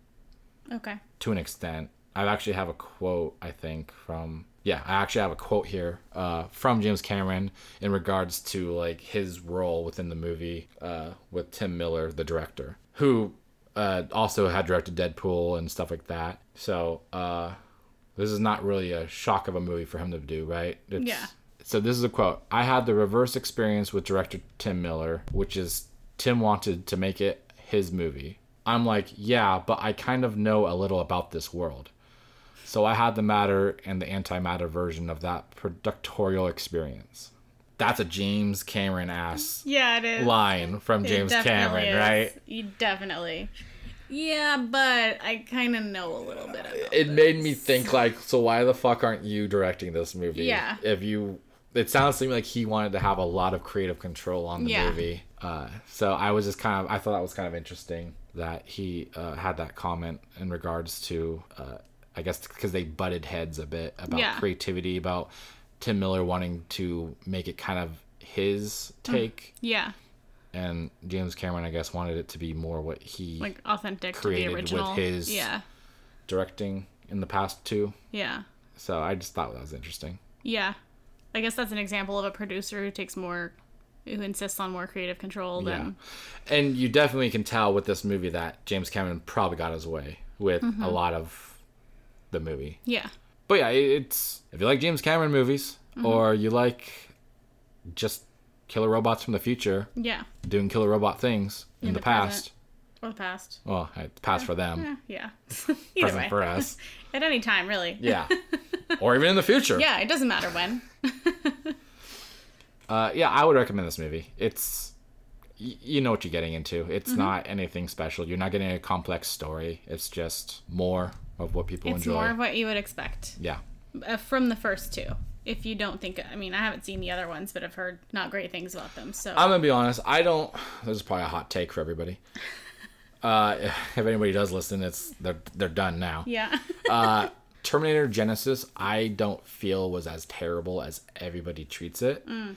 Okay. to an extent. I actually have a quote, I think, from yeah, I actually have a quote here uh, from James Cameron in regards to like his role within the movie uh, with Tim Miller, the director, who uh, also had directed Deadpool and stuff like that. So uh, this is not really a shock of a movie for him to do, right? It's, Yeah. So this is a quote. I had the reverse experience with director Tim Miller, which is Tim wanted to make it his movie. I'm like, yeah, but I kind of know a little about this world. So I had the matter and the antimatter version of that productorial experience. That's a James Cameron ass Yeah, it is. line from It James Cameron, is. right? You definitely. Yeah, but I kind of know a little bit about It made me think like, so why the fuck aren't you directing this movie? Yeah. If you, it sounds to me like he wanted to have a lot of creative control on the Yeah. movie. Uh, so I was just kind of, I thought that was kind of interesting that he uh, had that comment in regards to, uh, I guess because they butted heads a bit about Yeah. creativity, about Tim Miller wanting to make it kind of his Mm. take, Yeah, and James Cameron, I guess, wanted it to be more what he like authentic to Created the with his- Yeah, directing in the past too. yeah, So I just thought that was interesting. yeah. I guess that's an example of a producer who takes more, who insists on more creative control than. And you definitely can tell with this movie that James Cameron probably got his way with Mm-hmm. a lot of the movie. Yeah, But yeah, it's if you like James Cameron movies Mm-hmm. or you like just killer robots from the future yeah, doing killer robot things in, In the, the past. or the past. Well, past for them, yeah. *laughs* Present for us. *laughs* at any time, really. Yeah. *laughs* or even in the future. Yeah, it doesn't matter when. Uh, yeah, I would recommend this movie. It's you know what you're getting into. It's Mm-hmm. not anything special. You're not getting a complex story. It's just more of what people It's enjoy. more of what you would expect yeah. uh, from the first two. If you don't think, I mean, I haven't seen the other ones, but I've heard not great things about them. So I'm gonna be honest. I don't. This is probably a hot take for everybody. *laughs* Uh, if anybody does listen, it's they're they're done now. yeah, *laughs* Uh, Terminator Genisys, I don't feel was as terrible as everybody treats it. Mm.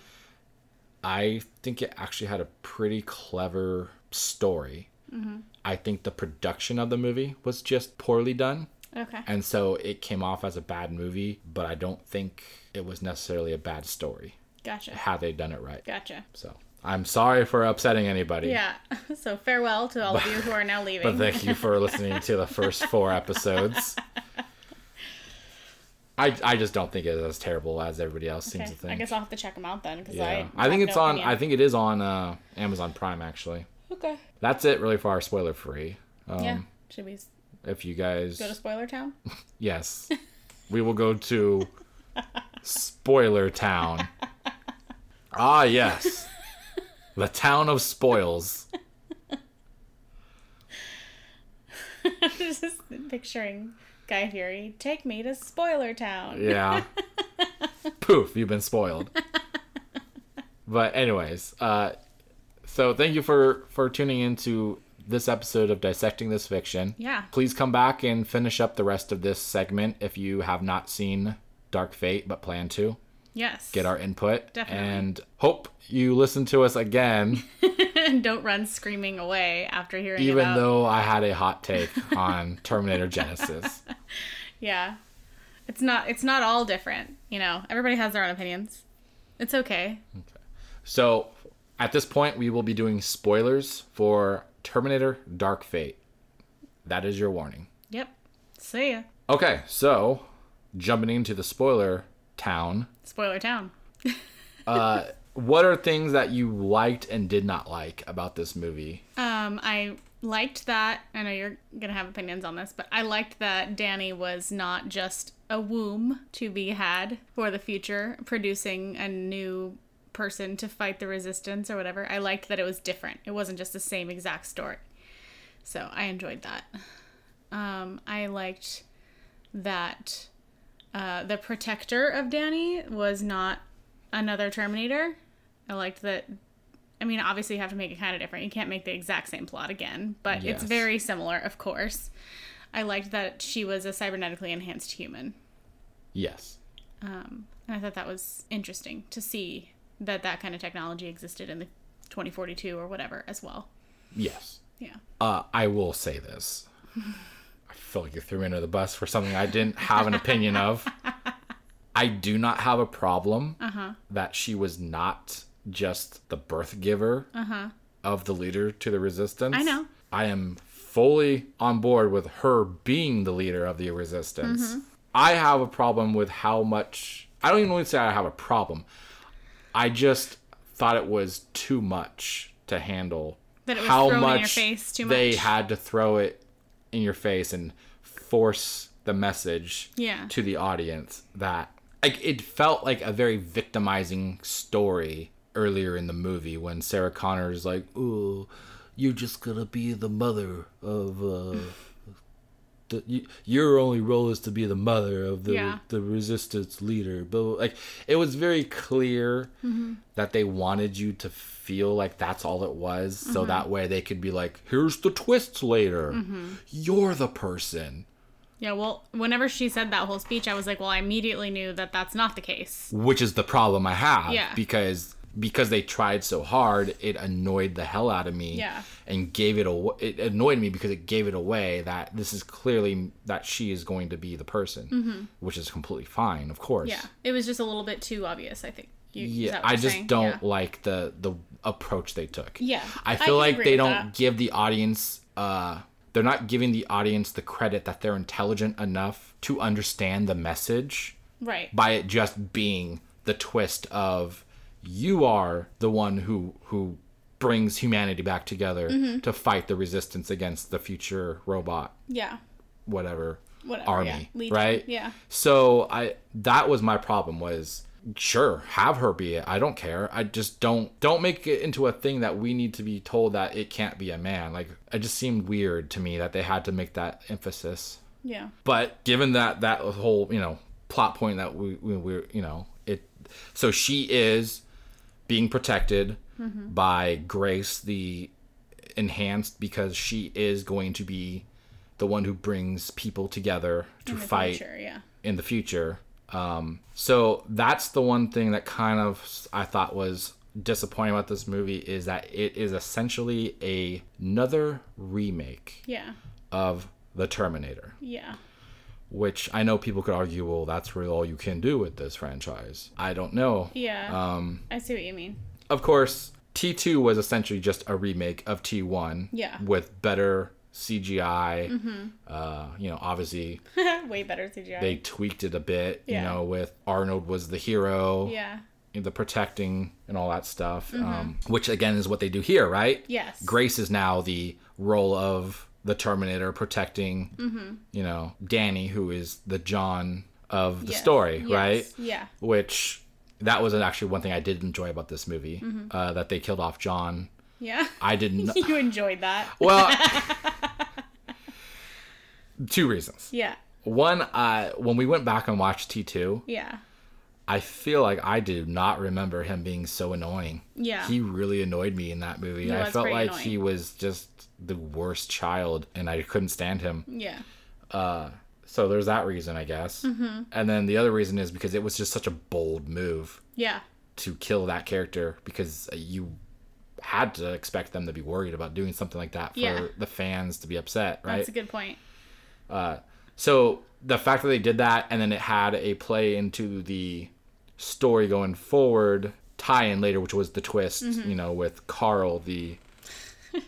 I think it actually had a pretty clever story. Mm-hmm. I think the production of the movie was just poorly done. okay, And so it came off as a bad movie, but I don't think it was necessarily a bad story gotcha, had they done it right. gotcha. So I'm sorry for upsetting anybody. Yeah. *laughs* So farewell to all of you who are now *laughs* leaving. But thank you for listening to the first four episodes. *laughs* I, I just don't think it's as terrible as everybody else seems to think. I guess I'll have to check them out then. Cause yeah, I, I, think it's no on. opinion. I think it is on uh, Amazon Prime actually. Okay. That's it, really, for our spoiler free. Um, yeah. Should we If you guys, go to Spoiler Town? *laughs* yes, we will go to Spoiler Town. Ah, yes, *laughs* the town of spoils. *laughs* Just picturing Guy Fieri. Take me to Spoiler Town. Yeah. Poof, you've been spoiled. But anyways, uh so thank you for for tuning into this episode of Dissecting This Fiction. Yeah. Please come back and finish up the rest of this segment if you have not seen Dark Fate but plan to. Yes. Get our input Definitely. and hope you listen to us again and *laughs* don't run screaming away after hearing even about. though I had a hot take on *laughs* Terminator Genisys. Yeah. It's not. It's not all different. You know. Everybody has their own opinions. It's okay. Okay. So, at this point, we will be doing spoilers for Terminator Dark Fate. That is your warning. Yep. See ya. Okay, so jumping into the spoiler town, Spoiler Town. *laughs* what are things that you liked and did not like about this movie? Um, I liked that. I know you're gonna have opinions on this, but I liked that Dani was not just a womb to be had for the future, producing a new person to fight the resistance or whatever. I liked that it was different. It wasn't just the same exact story. So I enjoyed that. Um, I liked that uh, the protector of Dani was not another Terminator. I liked that I mean, obviously, you have to make it kind of different. You can't make the exact same plot again, but it's very similar, of course. I liked that she was a cybernetically enhanced human. Yes. Um, and I thought that was interesting to see that that kind of technology existed in the 2042 or whatever as well. Yes. Yeah. Uh, I will say this. I feel like you threw me under the bus for something I didn't have an opinion of. I do not have a problem uh-huh. that she was not just the birth giver uh-huh. of the leader to the resistance. I know. I am fully on board with her being the leader of the resistance. Mm-hmm. I have a problem with how much. I don't even want to say I have a problem. I just thought it was too much to handle. That it was how much your face too they had to throw it in your face and force the message Yeah. to the audience that like it felt like a very victimizing story earlier in the movie when Sarah Connor is like, "Oh, you're just gonna be the mother of uh, the, you, your only role is to be the mother of the Yeah. the resistance leader." But like, it was very clear Mm-hmm. that they wanted you to feel like that's all it was, so Mm-hmm. that way they could be like, "Here's the twist later. You're the person." Yeah, well, whenever she said that whole speech, I was like, well, I immediately knew that that's not the case. which is the problem I have Yeah. because because they tried so hard, it annoyed the hell out of me. Yeah. And gave it away. It annoyed me because it gave it away that this is clearly that she is going to be the person, which is completely fine, of course. Mm-hmm. Yeah, it was just a little bit too obvious, I think. You, Yeah, I just saying? don't Yeah. like the the approach they took. Yeah, I I feel can like they don't that. give the audience uh they're not giving the audience the credit that they're intelligent enough to understand the message Right. by it just being the twist of you are the one who who brings humanity back together Mm-hmm. to fight the resistance against the future robot Yeah. whatever, Whatever. army yeah. Right Yeah. so i that was my problem was sure have her be it i don't care i just don't don't make it into a thing that we need to be told that it can't be a man like it just seemed weird to me that they had to make that emphasis Yeah. but given that that whole you know plot point that we we we're you know it so she is being protected Mm-hmm. by grace the enhanced because she is going to be the one who brings people together to fight future, yeah. in the future um so that's the one thing that kind of i thought was disappointing about this movie is that it is essentially a, another remake Yeah. of the terminator Yeah. Which I know people could argue, well, that's really all you can do with this franchise. I don't know. Yeah. Um, I see what you mean. of course, T2 was essentially just a remake of T1 Yeah. with better CGI. Mm-hmm. Uh, you know, obviously *laughs* Way better CGI. they tweaked it a bit, Yeah. you know, with Arnold was the hero, yeah. the protecting and all that stuff, um, which again is what they do here, right? Yes. Grace is now the role of the Terminator protecting, Mm-hmm. you know, Dani, who is the John of the Yes. story, Yes. right? Yeah. Which that was actually one thing I did enjoy about this movie, Mm-hmm. uh, that they killed off John. Yeah. I didn't. *laughs* you enjoyed that. well, *laughs* two reasons. Yeah. One, uh, when we went back and watched T two, Yeah. I feel like I did not remember him being so annoying. Yeah. He really annoyed me in that movie. I felt like annoying. he was just the worst child, and I couldn't stand him. Yeah. Uh, So there's that reason, I guess. Mm-hmm. And then the other reason is because it was just such a bold move Yeah. to kill that character because you had to expect them to be worried about doing something like that for Yeah. the fans to be upset, right? That's a good point. Uh, So the fact that they did that and then it had a play into the story going forward tie-in later, which was the twist, Mm-hmm. you know, with Carl, the *laughs*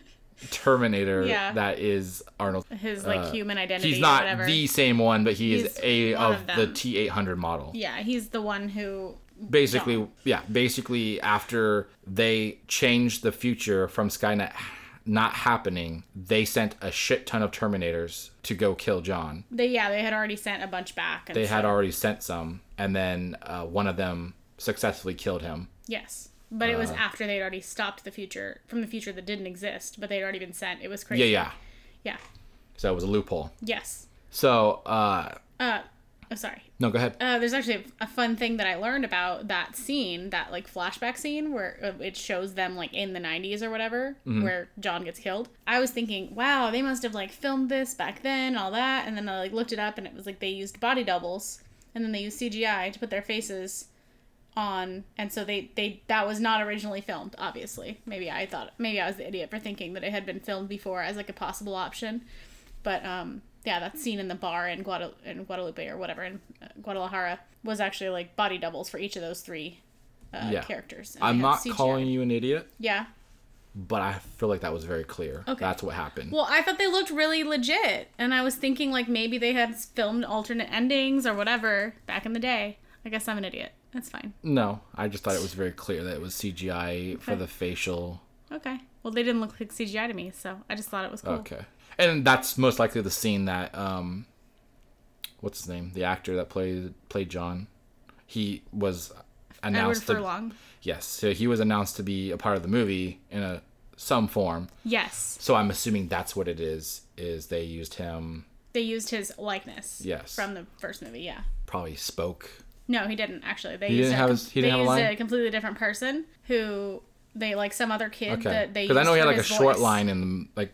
Terminator Yeah. that is Arnold. His like Uh, human identity. He's not whatever. the same one, but he is a of, of the. T eight hundred model. Yeah, he's the one who. Basically, John. yeah. Basically, after they changed the future from Skynet not happening, they sent a shit ton of Terminators to go kill John. They yeah they had already sent a bunch back. And They had already sent some, and then uh, one of them successfully killed him. Yes, but it Uh. was after they'd already stopped the future from the future that didn't exist, but they'd already been sent. It was crazy. Yeah, yeah. Yeah. So it was a loophole. Yes. So, uh, Uh. Oh, sorry. no, go ahead. Uh, there's actually a, fun thing that I learned about that scene, that like flashback scene where uh, it shows them like in the 90s or whatever, Mm-hmm. where John gets killed. I was thinking, wow, they must have like filmed this back then, all that, and then I like looked it up, and it was like they used body doubles, and then they used CGI to put their faces on and so they they that was not originally filmed obviously maybe i thought maybe i was the idiot for thinking that it had been filmed before as like a possible option but um yeah that scene in the bar in, Guadal- in guadalupe or whatever in uh, guadalajara was actually like body doubles for each of those three uh, Yeah. characters I'm not CGI. calling you an idiot, yeah but I feel like that was very clear. Okay. That's what happened. Well, I thought they looked really legit, and I was thinking like maybe they had filmed alternate endings or whatever back in the day. I guess I'm an idiot. That's fine. no, I just thought it was very clear that it was CGI for the facial. Okay. Well, they didn't look like CGI to me, so I just thought it was cool. Okay. And that's most likely the scene that um what's his name? The actor that played played John. He was Edward announced to, Furlong. Yes. So he was announced to be a part of the movie in a some form. Yes, So I'm assuming that's what it is is they used him they used his likeness. Yes. From the first movie, yeah. probably spoke. No, he didn't actually. They He used didn't a, have his- he didn't have a line? a completely different person who they like some other kid Okay. that they Cuz I know he had like a his short line in like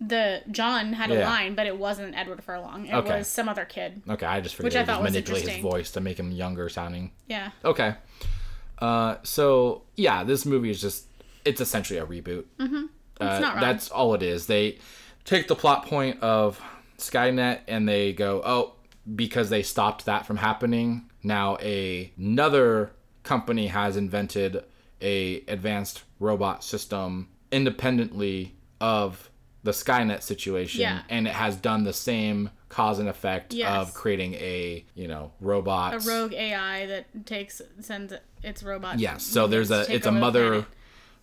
The John had a Yeah. line, but it wasn't Edward Furlong. It Okay. was some other kid. okay, I just figured Which I thought just was manipulate his voice to make him younger sounding. Yeah. Okay. Uh, so yeah, this movie is just it's essentially a reboot. Mm-hmm. It's not wrong. That's all it is. They take the plot point of Skynet and they go, oh, because they stopped that from happening. Now a, another company has invented a advanced robot system independently of the Skynet situation, Yeah. and it has done the same cause and effect Yes. of creating a you know robot a rogue AI that takes sends its robot. Yes. So there's a it's a mother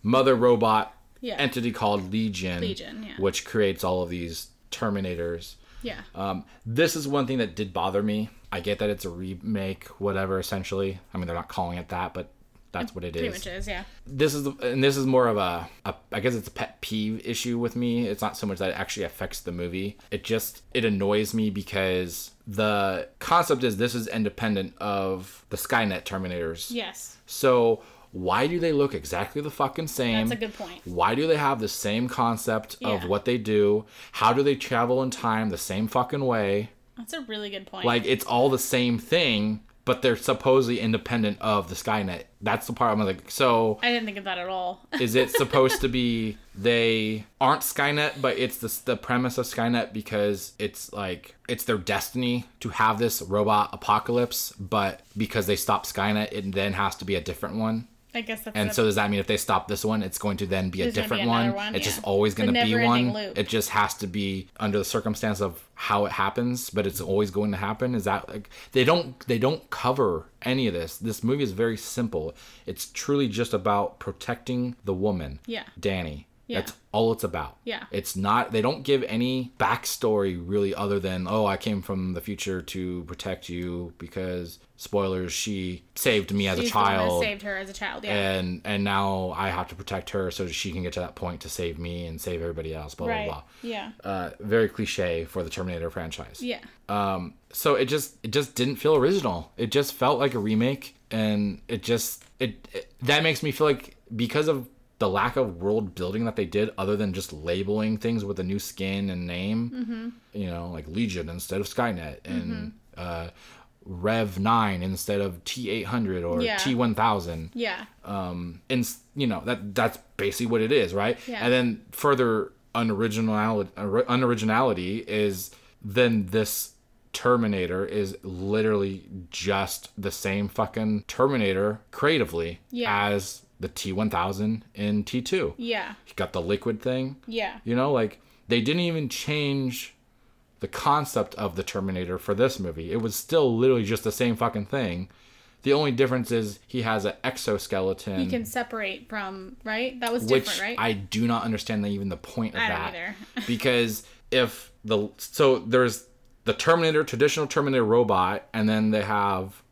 mother robot Yeah. entity called Legion, Legion, yeah. which creates all of these Terminators. Yeah. Um, this is one thing that did bother me. I get that it's a remake, whatever. Essentially, I mean they're not calling it that, but that's what it Pretty is. much is, yeah. This is the, and this is more of a, a I guess it's a pet peeve issue with me. It's not so much that it actually affects the movie. It just it annoys me because the concept is this is independent of the Skynet Terminators. Yes. So why do they look exactly the fucking same? That's a good point. Why do they have the same concept of what they do? How do they travel in time the same fucking way? That's a really good point. Like it's all the same thing, but they're supposedly independent of the Skynet. That's the part I'm like, so I didn't think of that at all. *laughs* is it *laughs* supposed to be they aren't Skynet, but it's the the premise of Skynet because it's like it's their destiny to have this robot apocalypse, but because they stop Skynet, it then has to be a different one. I guess that's And so does that mean if they stop this one, it's going to then be a gonna be different one? one, It's yeah. just always going to be one. loop. It just has to be under the circumstance of how it happens, but it's always going to happen. Is that like they don't they don't cover any of this. This movie is very simple. It's truly just about protecting the woman, Yeah. Dani. Yeah. That's all it's about. Yeah. It's not they don't give any backstory really other than, oh, I came from the future to protect you because spoilers, she saved me as She's a the one that child saved her as a child. Yeah. and and now I have to protect her so she can get to that point to save me and save everybody else. Blah right. blah Yeah. Uh, very cliche for the Terminator franchise. Yeah. Um, so it just it just didn't feel original. It just felt like a remake, and it just it, it that makes me feel like because of the lack of world building that they did, other than just labeling things with a new skin and name, Mm-hmm. you know, like Legion instead of Skynet and uh, Rev Nine instead of T eight hundred or Yeah. T one thousand Yeah. Um and you know that that's basically what it is right Yeah. and then further unoriginality unoriginality is then this terminator is literally just the same fucking terminator creatively Yeah. as the t1000 in t2 Yeah. you got the liquid thing Yeah. you know like they didn't even change the concept of the terminator for this movie it was still literally just the same fucking thing the only difference is he has an exoskeleton He can separate from right. That was different, right? I do not understand even the point of I don't that. either. *laughs* because if the so there's the Terminator traditional Terminator robot, and then they have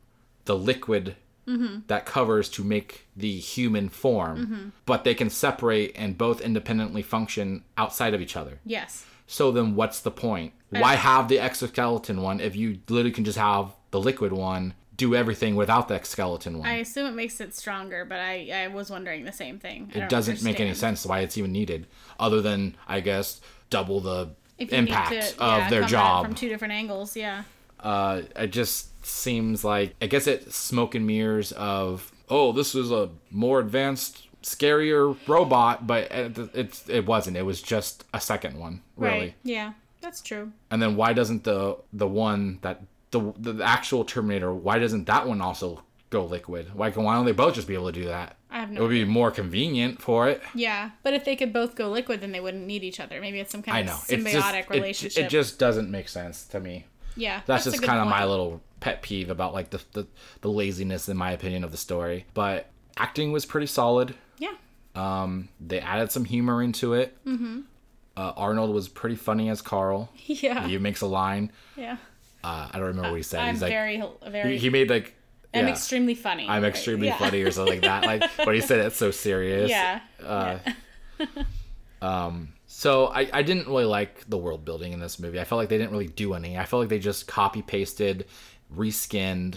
the liquid Mm-hmm. that covers to make the human form, but they can separate and both independently function outside of each other. yes. So then, what's the point? Why have the exoskeleton one if you literally can just have the liquid one do everything without the skeleton one? I assume it makes it stronger, but I I was wondering the same thing. It doesn't make any sense why it's even needed other than i guess double the impact to, of yeah, their at it job from two different angles. Yeah. Uh, it just seems like I guess it's smoke and mirrors of oh, this is a more advanced, scarier robot, but it, it's it wasn't. It was just a second one, really. Right. Yeah, that's true. And then why doesn't the the one that the the actual Terminator? Why doesn't that one also go liquid? Why can why don't they both just be able to do that? I have no. It would be more convenient for it. Yeah, but if they could both go liquid, then they wouldn't need each other. Maybe it's some kind I of know. It's symbiotic just, it- relationship. It, just doesn't make sense to me. Yeah, That's, a just kind of my little pet peeve about like the, the the laziness in my opinion of the story. But acting was pretty solid. Yeah. Um, they added some humor into it. Mm-hmm. Uh, Arnold was pretty funny as Carl. *laughs* Yeah. He makes a line. Yeah. Uh, I don't remember what he said. I'm He's like, very, very. he, made like, I'm yeah, extremely funny. I'm extremely Yeah. funny or something like that. Like, but he said it's so serious. *laughs* Yeah. Uh, *laughs* So I, I didn't really like the world building in this movie. I felt like they didn't really do any. I felt like they just copy pasted, reskinned,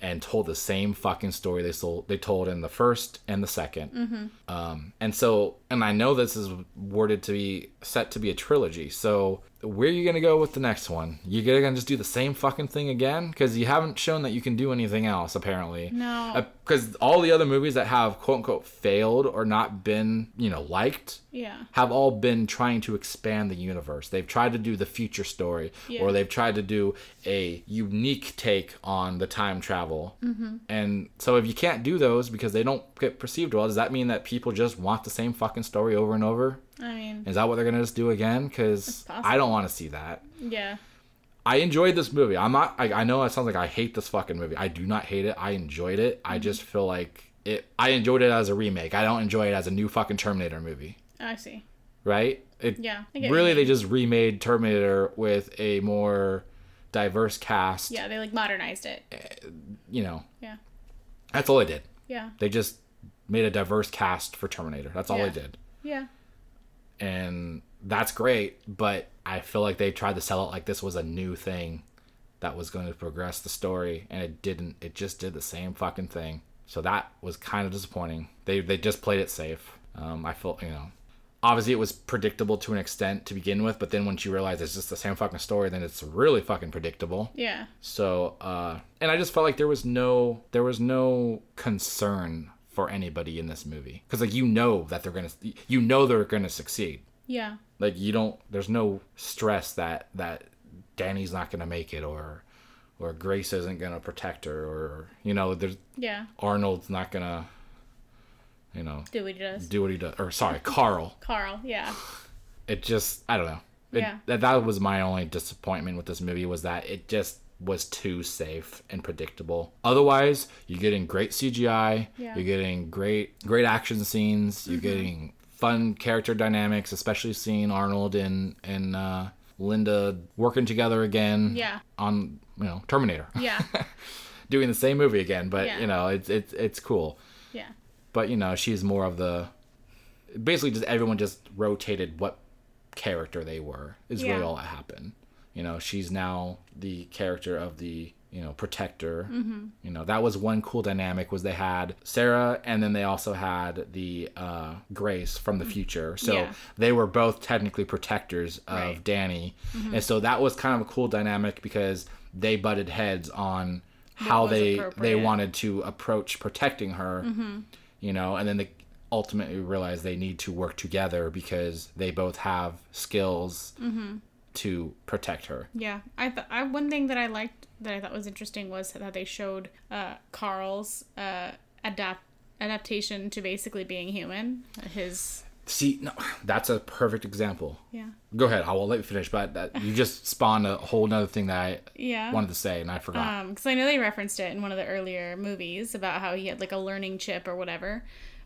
and told the same fucking story they sold they told in the first and the 2nd Um, and so and I know this is worded to be set to be a trilogy. So where are you gonna go with the next one? You gonna just do the same fucking thing again? Because you haven't shown that you can do anything else apparently. No. Because all the other movies that have quote unquote failed or not been you know liked Yeah. have all been trying to expand the universe. They've tried to do the future story, Yeah. or they've tried to do a unique take on the time travel. Mm-hmm. And so, if you can't do those because they don't get perceived well, does that mean that people just want the same fucking story over and over? I mean, Is that what they're gonna just do again? Because. I don't want to see that. yeah. I enjoyed this movie. I'm not. I, I know it sounds like I hate this fucking movie. I do not hate it. I enjoyed it. Mm-hmm. I just feel like it. I enjoyed it as a remake. I don't enjoy it as a new fucking Terminator movie. I see. Right? It, Yeah. I get what really you they just remade terminator with a more diverse cast Yeah, they like modernized it. you know Yeah. that's all they did Yeah. they just made a diverse cast for terminator that's all Yeah. they did Yeah. And that's great but i feel like they tried to sell it like this was a new thing that was going to progress the story and it didn't. It just did the same fucking thing. So that was kind of disappointing. They they just played it safe. Um, i felt you know obviously it was predictable to an extent to begin with but then once you realize it's just the same fucking story then it's really fucking predictable. Yeah. so uh and i just felt like there was no there was no concern for anybody in this movie because like you know that they're gonna you know they're gonna succeed Yeah. like you don't there's no stress that that dani's not gonna make it or or grace isn't gonna protect her or you know there's Yeah. arnold's not gonna you know Do we just do what he does or sorry carl *laughs* Carl? Yeah. it just i don't know it, Yeah. that, that was my only disappointment with this movie was that it just was too safe and predictable otherwise you're getting great cgi Yeah. Mm-hmm. you're getting great great action scenes you're getting fun character dynamics especially seeing arnold and and uh, linda working together again Yeah. on you know terminator *laughs* Yeah. doing the same movie again but Yeah. you know it's it's it's cool Yeah. but you know she's more of the basically just everyone just rotated what character they were is really all that happened you know she's now the character of the you know protector mm-hmm. you know that was one cool dynamic was they had sarah and then they also had the uh grace from the future so Yeah. they were both technically protectors of Right. Mm-hmm. dani and so that was kind of a cool dynamic because they butted heads on how they they wanted to approach protecting her you know and then they ultimately realize they need to work together because they both have skills to protect her. Yeah, I, th- I one thing that I liked that I thought was interesting was that they showed uh, Carl's uh, adapt adaptation to basically being human. His see no *sighs* that's a perfect example. Yeah. Go ahead i will let you finish but that, you *laughs* just spawned a whole nother thing that i yeah. wanted to say and i forgot. Um because I know they referenced it in one of the earlier movies about how he had like a learning chip or whatever,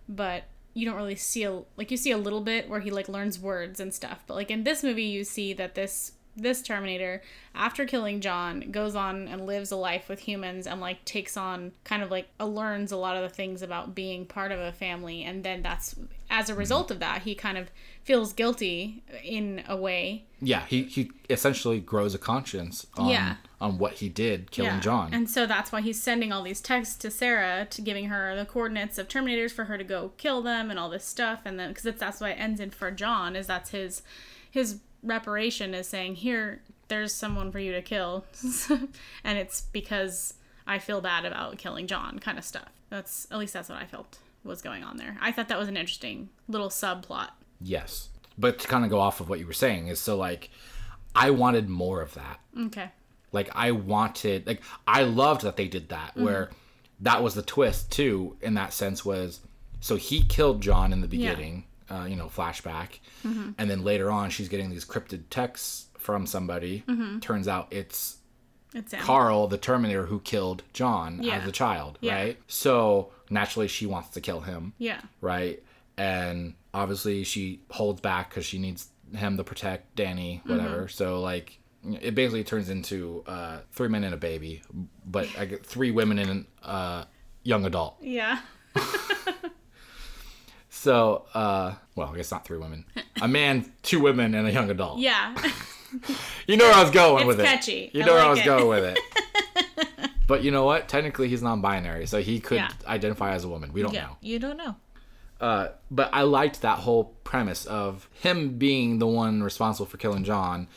but you don't really see a like you see a little bit where he like learns words and stuff, but like in this movie you see that this this Terminator, after killing John, goes on and lives a life with humans and like takes on kind of like uh, learns a lot of the things about being part of a family, and then that's as a result of that he kind of feels guilty in a way. yeah he, he essentially grows a conscience on, Yeah. on what he did killing john And so that's why he's sending all these texts to Sarah to giving her the coordinates of Terminators for her to go kill them and all this stuff. And then because that's why it ends in for John is that's his his reparation is saying here there's someone for you to kill, *laughs* and it's because I feel bad about killing John, kind of stuff. That's at least that's what I felt was going on there. I thought that was an interesting little subplot. Yes. But to kind of go off of what you were saying is so like I wanted more of that. Okay. Like I wanted like I loved that they did that mm-hmm. where that was the twist too in that sense was so he killed John in the beginning, uh, you know, flashback. And then later on she's getting these cryptid texts from somebody. Turns out it's It's Carl, the Terminator who killed John Yeah. as a child, Yeah. right? So naturally she wants to kill him yeah. right? And obviously she holds back because she needs him to protect Dani, whatever. So like it basically turns into uh, three men and a baby, but I get three women and a uh, young adult. Yeah. *laughs* So uh, well, I guess not three women, a man, two women, and a young adult. Yeah. *laughs* You know where I was going It's with catchy. it. You know where I was it. going with it. *laughs* but you know what? Technically, he's non-binary, so he could Yeah. identify as a woman. We don't yeah. know. You don't know. Uh, but I liked that whole premise of him being the one responsible for killing John,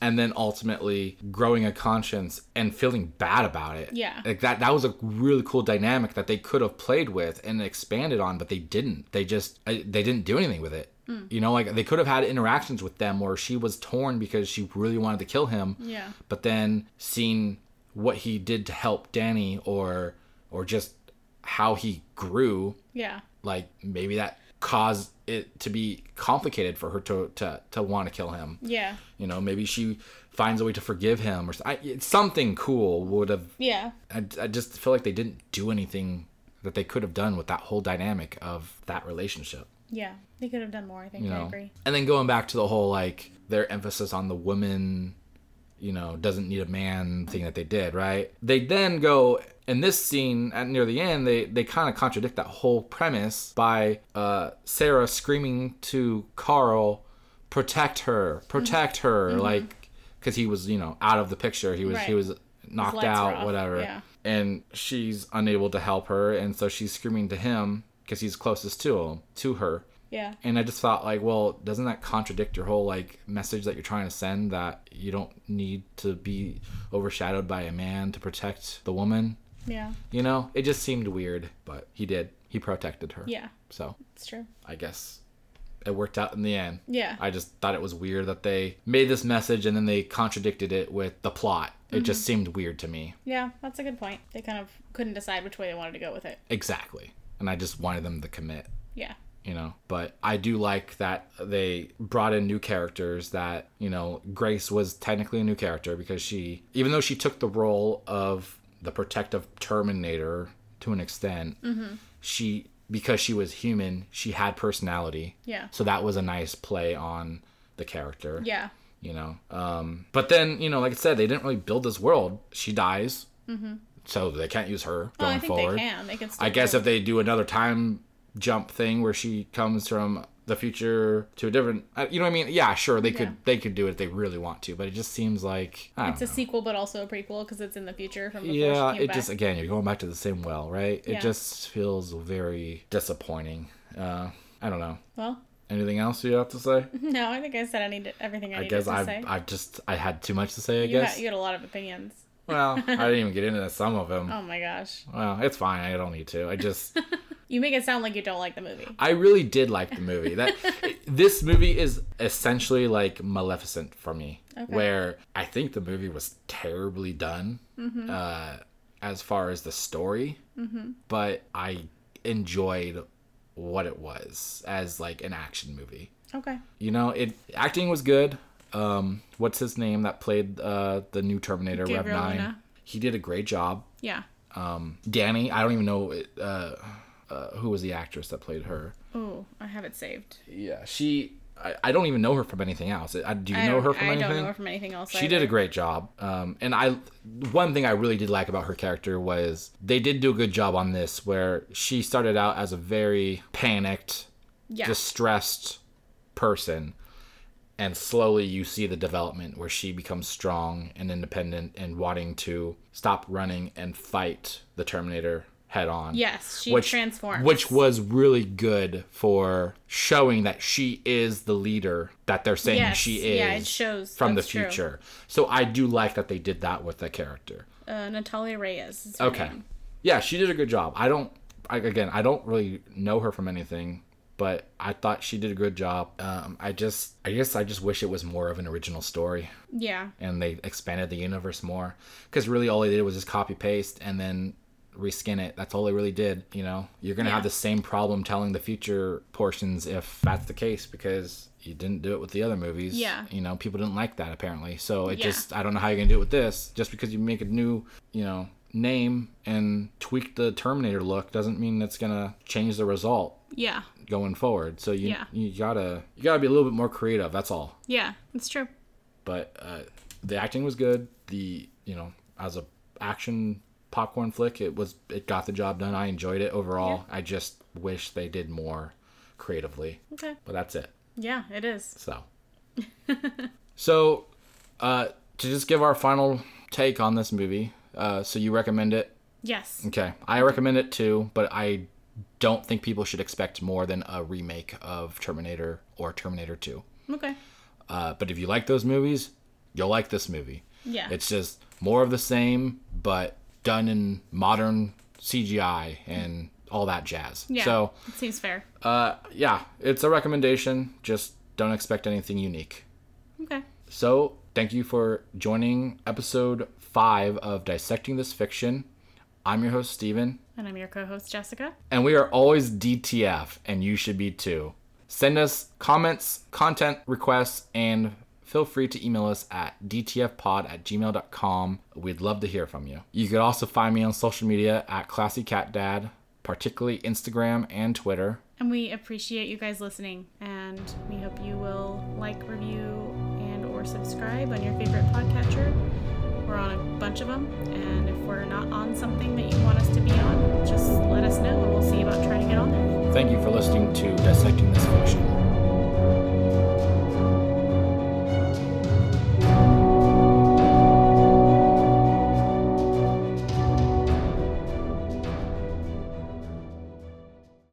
and then ultimately growing a conscience and feeling bad about it. Yeah. like that. That was a really cool dynamic that they could have played with and expanded on, but they didn't. They just uh, they didn't do anything with it. Hmm. You know, like they could have had interactions with them where she was torn because she really wanted to kill him. Yeah. But then seeing what he did to help Dani, or or just how he grew Yeah. like maybe that caused it to be complicated for her to to, to want to kill him Yeah. you know maybe she finds a way to forgive him or I, something cool would have Yeah. I, I just feel like they didn't do anything that they could have done with that whole dynamic of that relationship Yeah. They could have done more, I think. you I know agree. and then going back to the whole like their emphasis on the woman you know doesn't need a man thing that they did right they then go in this scene at near the end they they kind of contradict that whole premise by uh sarah screaming to carl protect her protect her like because he was you know out of the picture he was he Mm-hmm. Was knocked out whatever yeah. and she's unable to help her and so she's screaming to him because he's closest to him to her Yeah. and I just thought like, well, doesn't that contradict your whole like message that you're trying to send that you don't need to be overshadowed by a man to protect the woman? Yeah. You know, it just seemed weird, but he did. He protected her. Yeah. So It's true. I guess it worked out in the end. Yeah. I just thought it was weird that they made this message and then they contradicted it with the plot. It just mm-hmm. seemed weird to me. Yeah. That's a good point. They kind of couldn't decide which way they wanted to go with it. Exactly. And I just wanted them to commit. Yeah. you know but i do like that they brought in new characters that you know grace was technically a new character because she even though she took the role of the protective terminator to an extent. She because she was human she had personality. Yeah. so that was a nice play on the character. Yeah. you know um but then you know like i said they didn't really build this world. She dies. So they can't use her Oh, going I think forward. they can. They can still I guess do if they do another time jump thing where she comes from the future to a different, uh, you know what I mean? Yeah, sure, they could Yeah. they could do it if they really want to, but it just seems like It's a sequel, but also a prequel because it's in the future from yeah, it back. just again you're going back to the same well, right? It Yeah. just feels very disappointing. Uh, I don't know. Well, Anything else you have to say? *laughs* no, I think I said I need everything I, I guess to I say. I've just I had too much to say. I you, guess. you had a lot of opinions. Well, *laughs* I didn't even get into some of them. Oh my gosh. Well, it's fine. I don't need to. I just. *laughs* You make it sound like you don't like the movie. I really did like the movie. That *laughs* this movie is essentially like Maleficent for me, where I think the movie was terribly done uh, as far as the story, but I enjoyed what it was as like an action movie. Okay. You know, it acting was good. Um, what's his name that played uh, the new Terminator Rev Gabriel Nine? Luna. He did a great job. Yeah. Um, Dani, I don't even know uh, uh, who was the actress that played her. Oh, I have it saved. Yeah, she. I, I don't even know her from anything else. I, do you I know her from I anything? don't know her from anything else. she did a great job. Um, and I, one thing I really did like about her character was they did do a good job on this, where she started out as a very panicked, Yeah. distressed person, and slowly you see the development where she becomes strong and independent and wanting to stop running and fight the Terminator head on. Yes, she which transforms. which was really good for showing that she is the leader that they're saying Yes, she is yeah, it shows from the that's true. future. So I do like that they did that with the character. uh, Natalia Reyes. Okay. name. Yeah, she did a good job. I don't I, again, I don't really know her from anything, but I thought she did a good job. Um, I just I guess I just wish it was more of an original story Yeah. and they expanded the universe more cuz really all they did was just copy paste and then reskin it. That's all they really did, you know. You're going to have the same problem telling the future portions if that's the case because you didn't do it with the other movies. Yeah. You know, people didn't like that apparently. So it Yeah. just I don't know how you're going to do it with this. Just because you make a new, you know, name and tweak the Terminator look doesn't mean it's going to change the result Yeah. Going forward. So you Yeah. you got to you got to be a little bit more creative, that's all. Yeah. that's true. But uh, the acting was good. The, you know, as a action popcorn flick, it was it got the job done. I enjoyed it overall. I just wish they did more creatively. Okay. But that's it. Yeah, it is. So, *laughs* so uh, to just give our final take on this movie, uh, so you recommend it? Yes. Okay, I recommend it too, but I don't think people should expect more than a remake of Terminator or Terminator 2. Okay. Uh, but if you like those movies, you'll like this movie. Yeah. It's just more of the same, but done in modern CGI and all that jazz. yeah. So, it seems fair. uh, yeah, it's a recommendation. Just don't expect anything unique. Okay. So, thank you for joining episode five of Dissecting This Fiction. I'm your host, Steven, And I'm your co-host Jessica. and we are always DTF, and you should be too. Send us comments, content requests, and feel free to email us at dtfpod at gmail.com. We'd love to hear from you. You could also find me on social media at ClassyCatDad, particularly Instagram and Twitter. And we appreciate you guys listening and we hope you will like, review, and or subscribe on your favorite podcatcher. We're on a bunch of them, and if we're not on something that you want us to be on, just let us know and we'll see about trying to get on there. Thank you for listening to Dissecting This Fiction.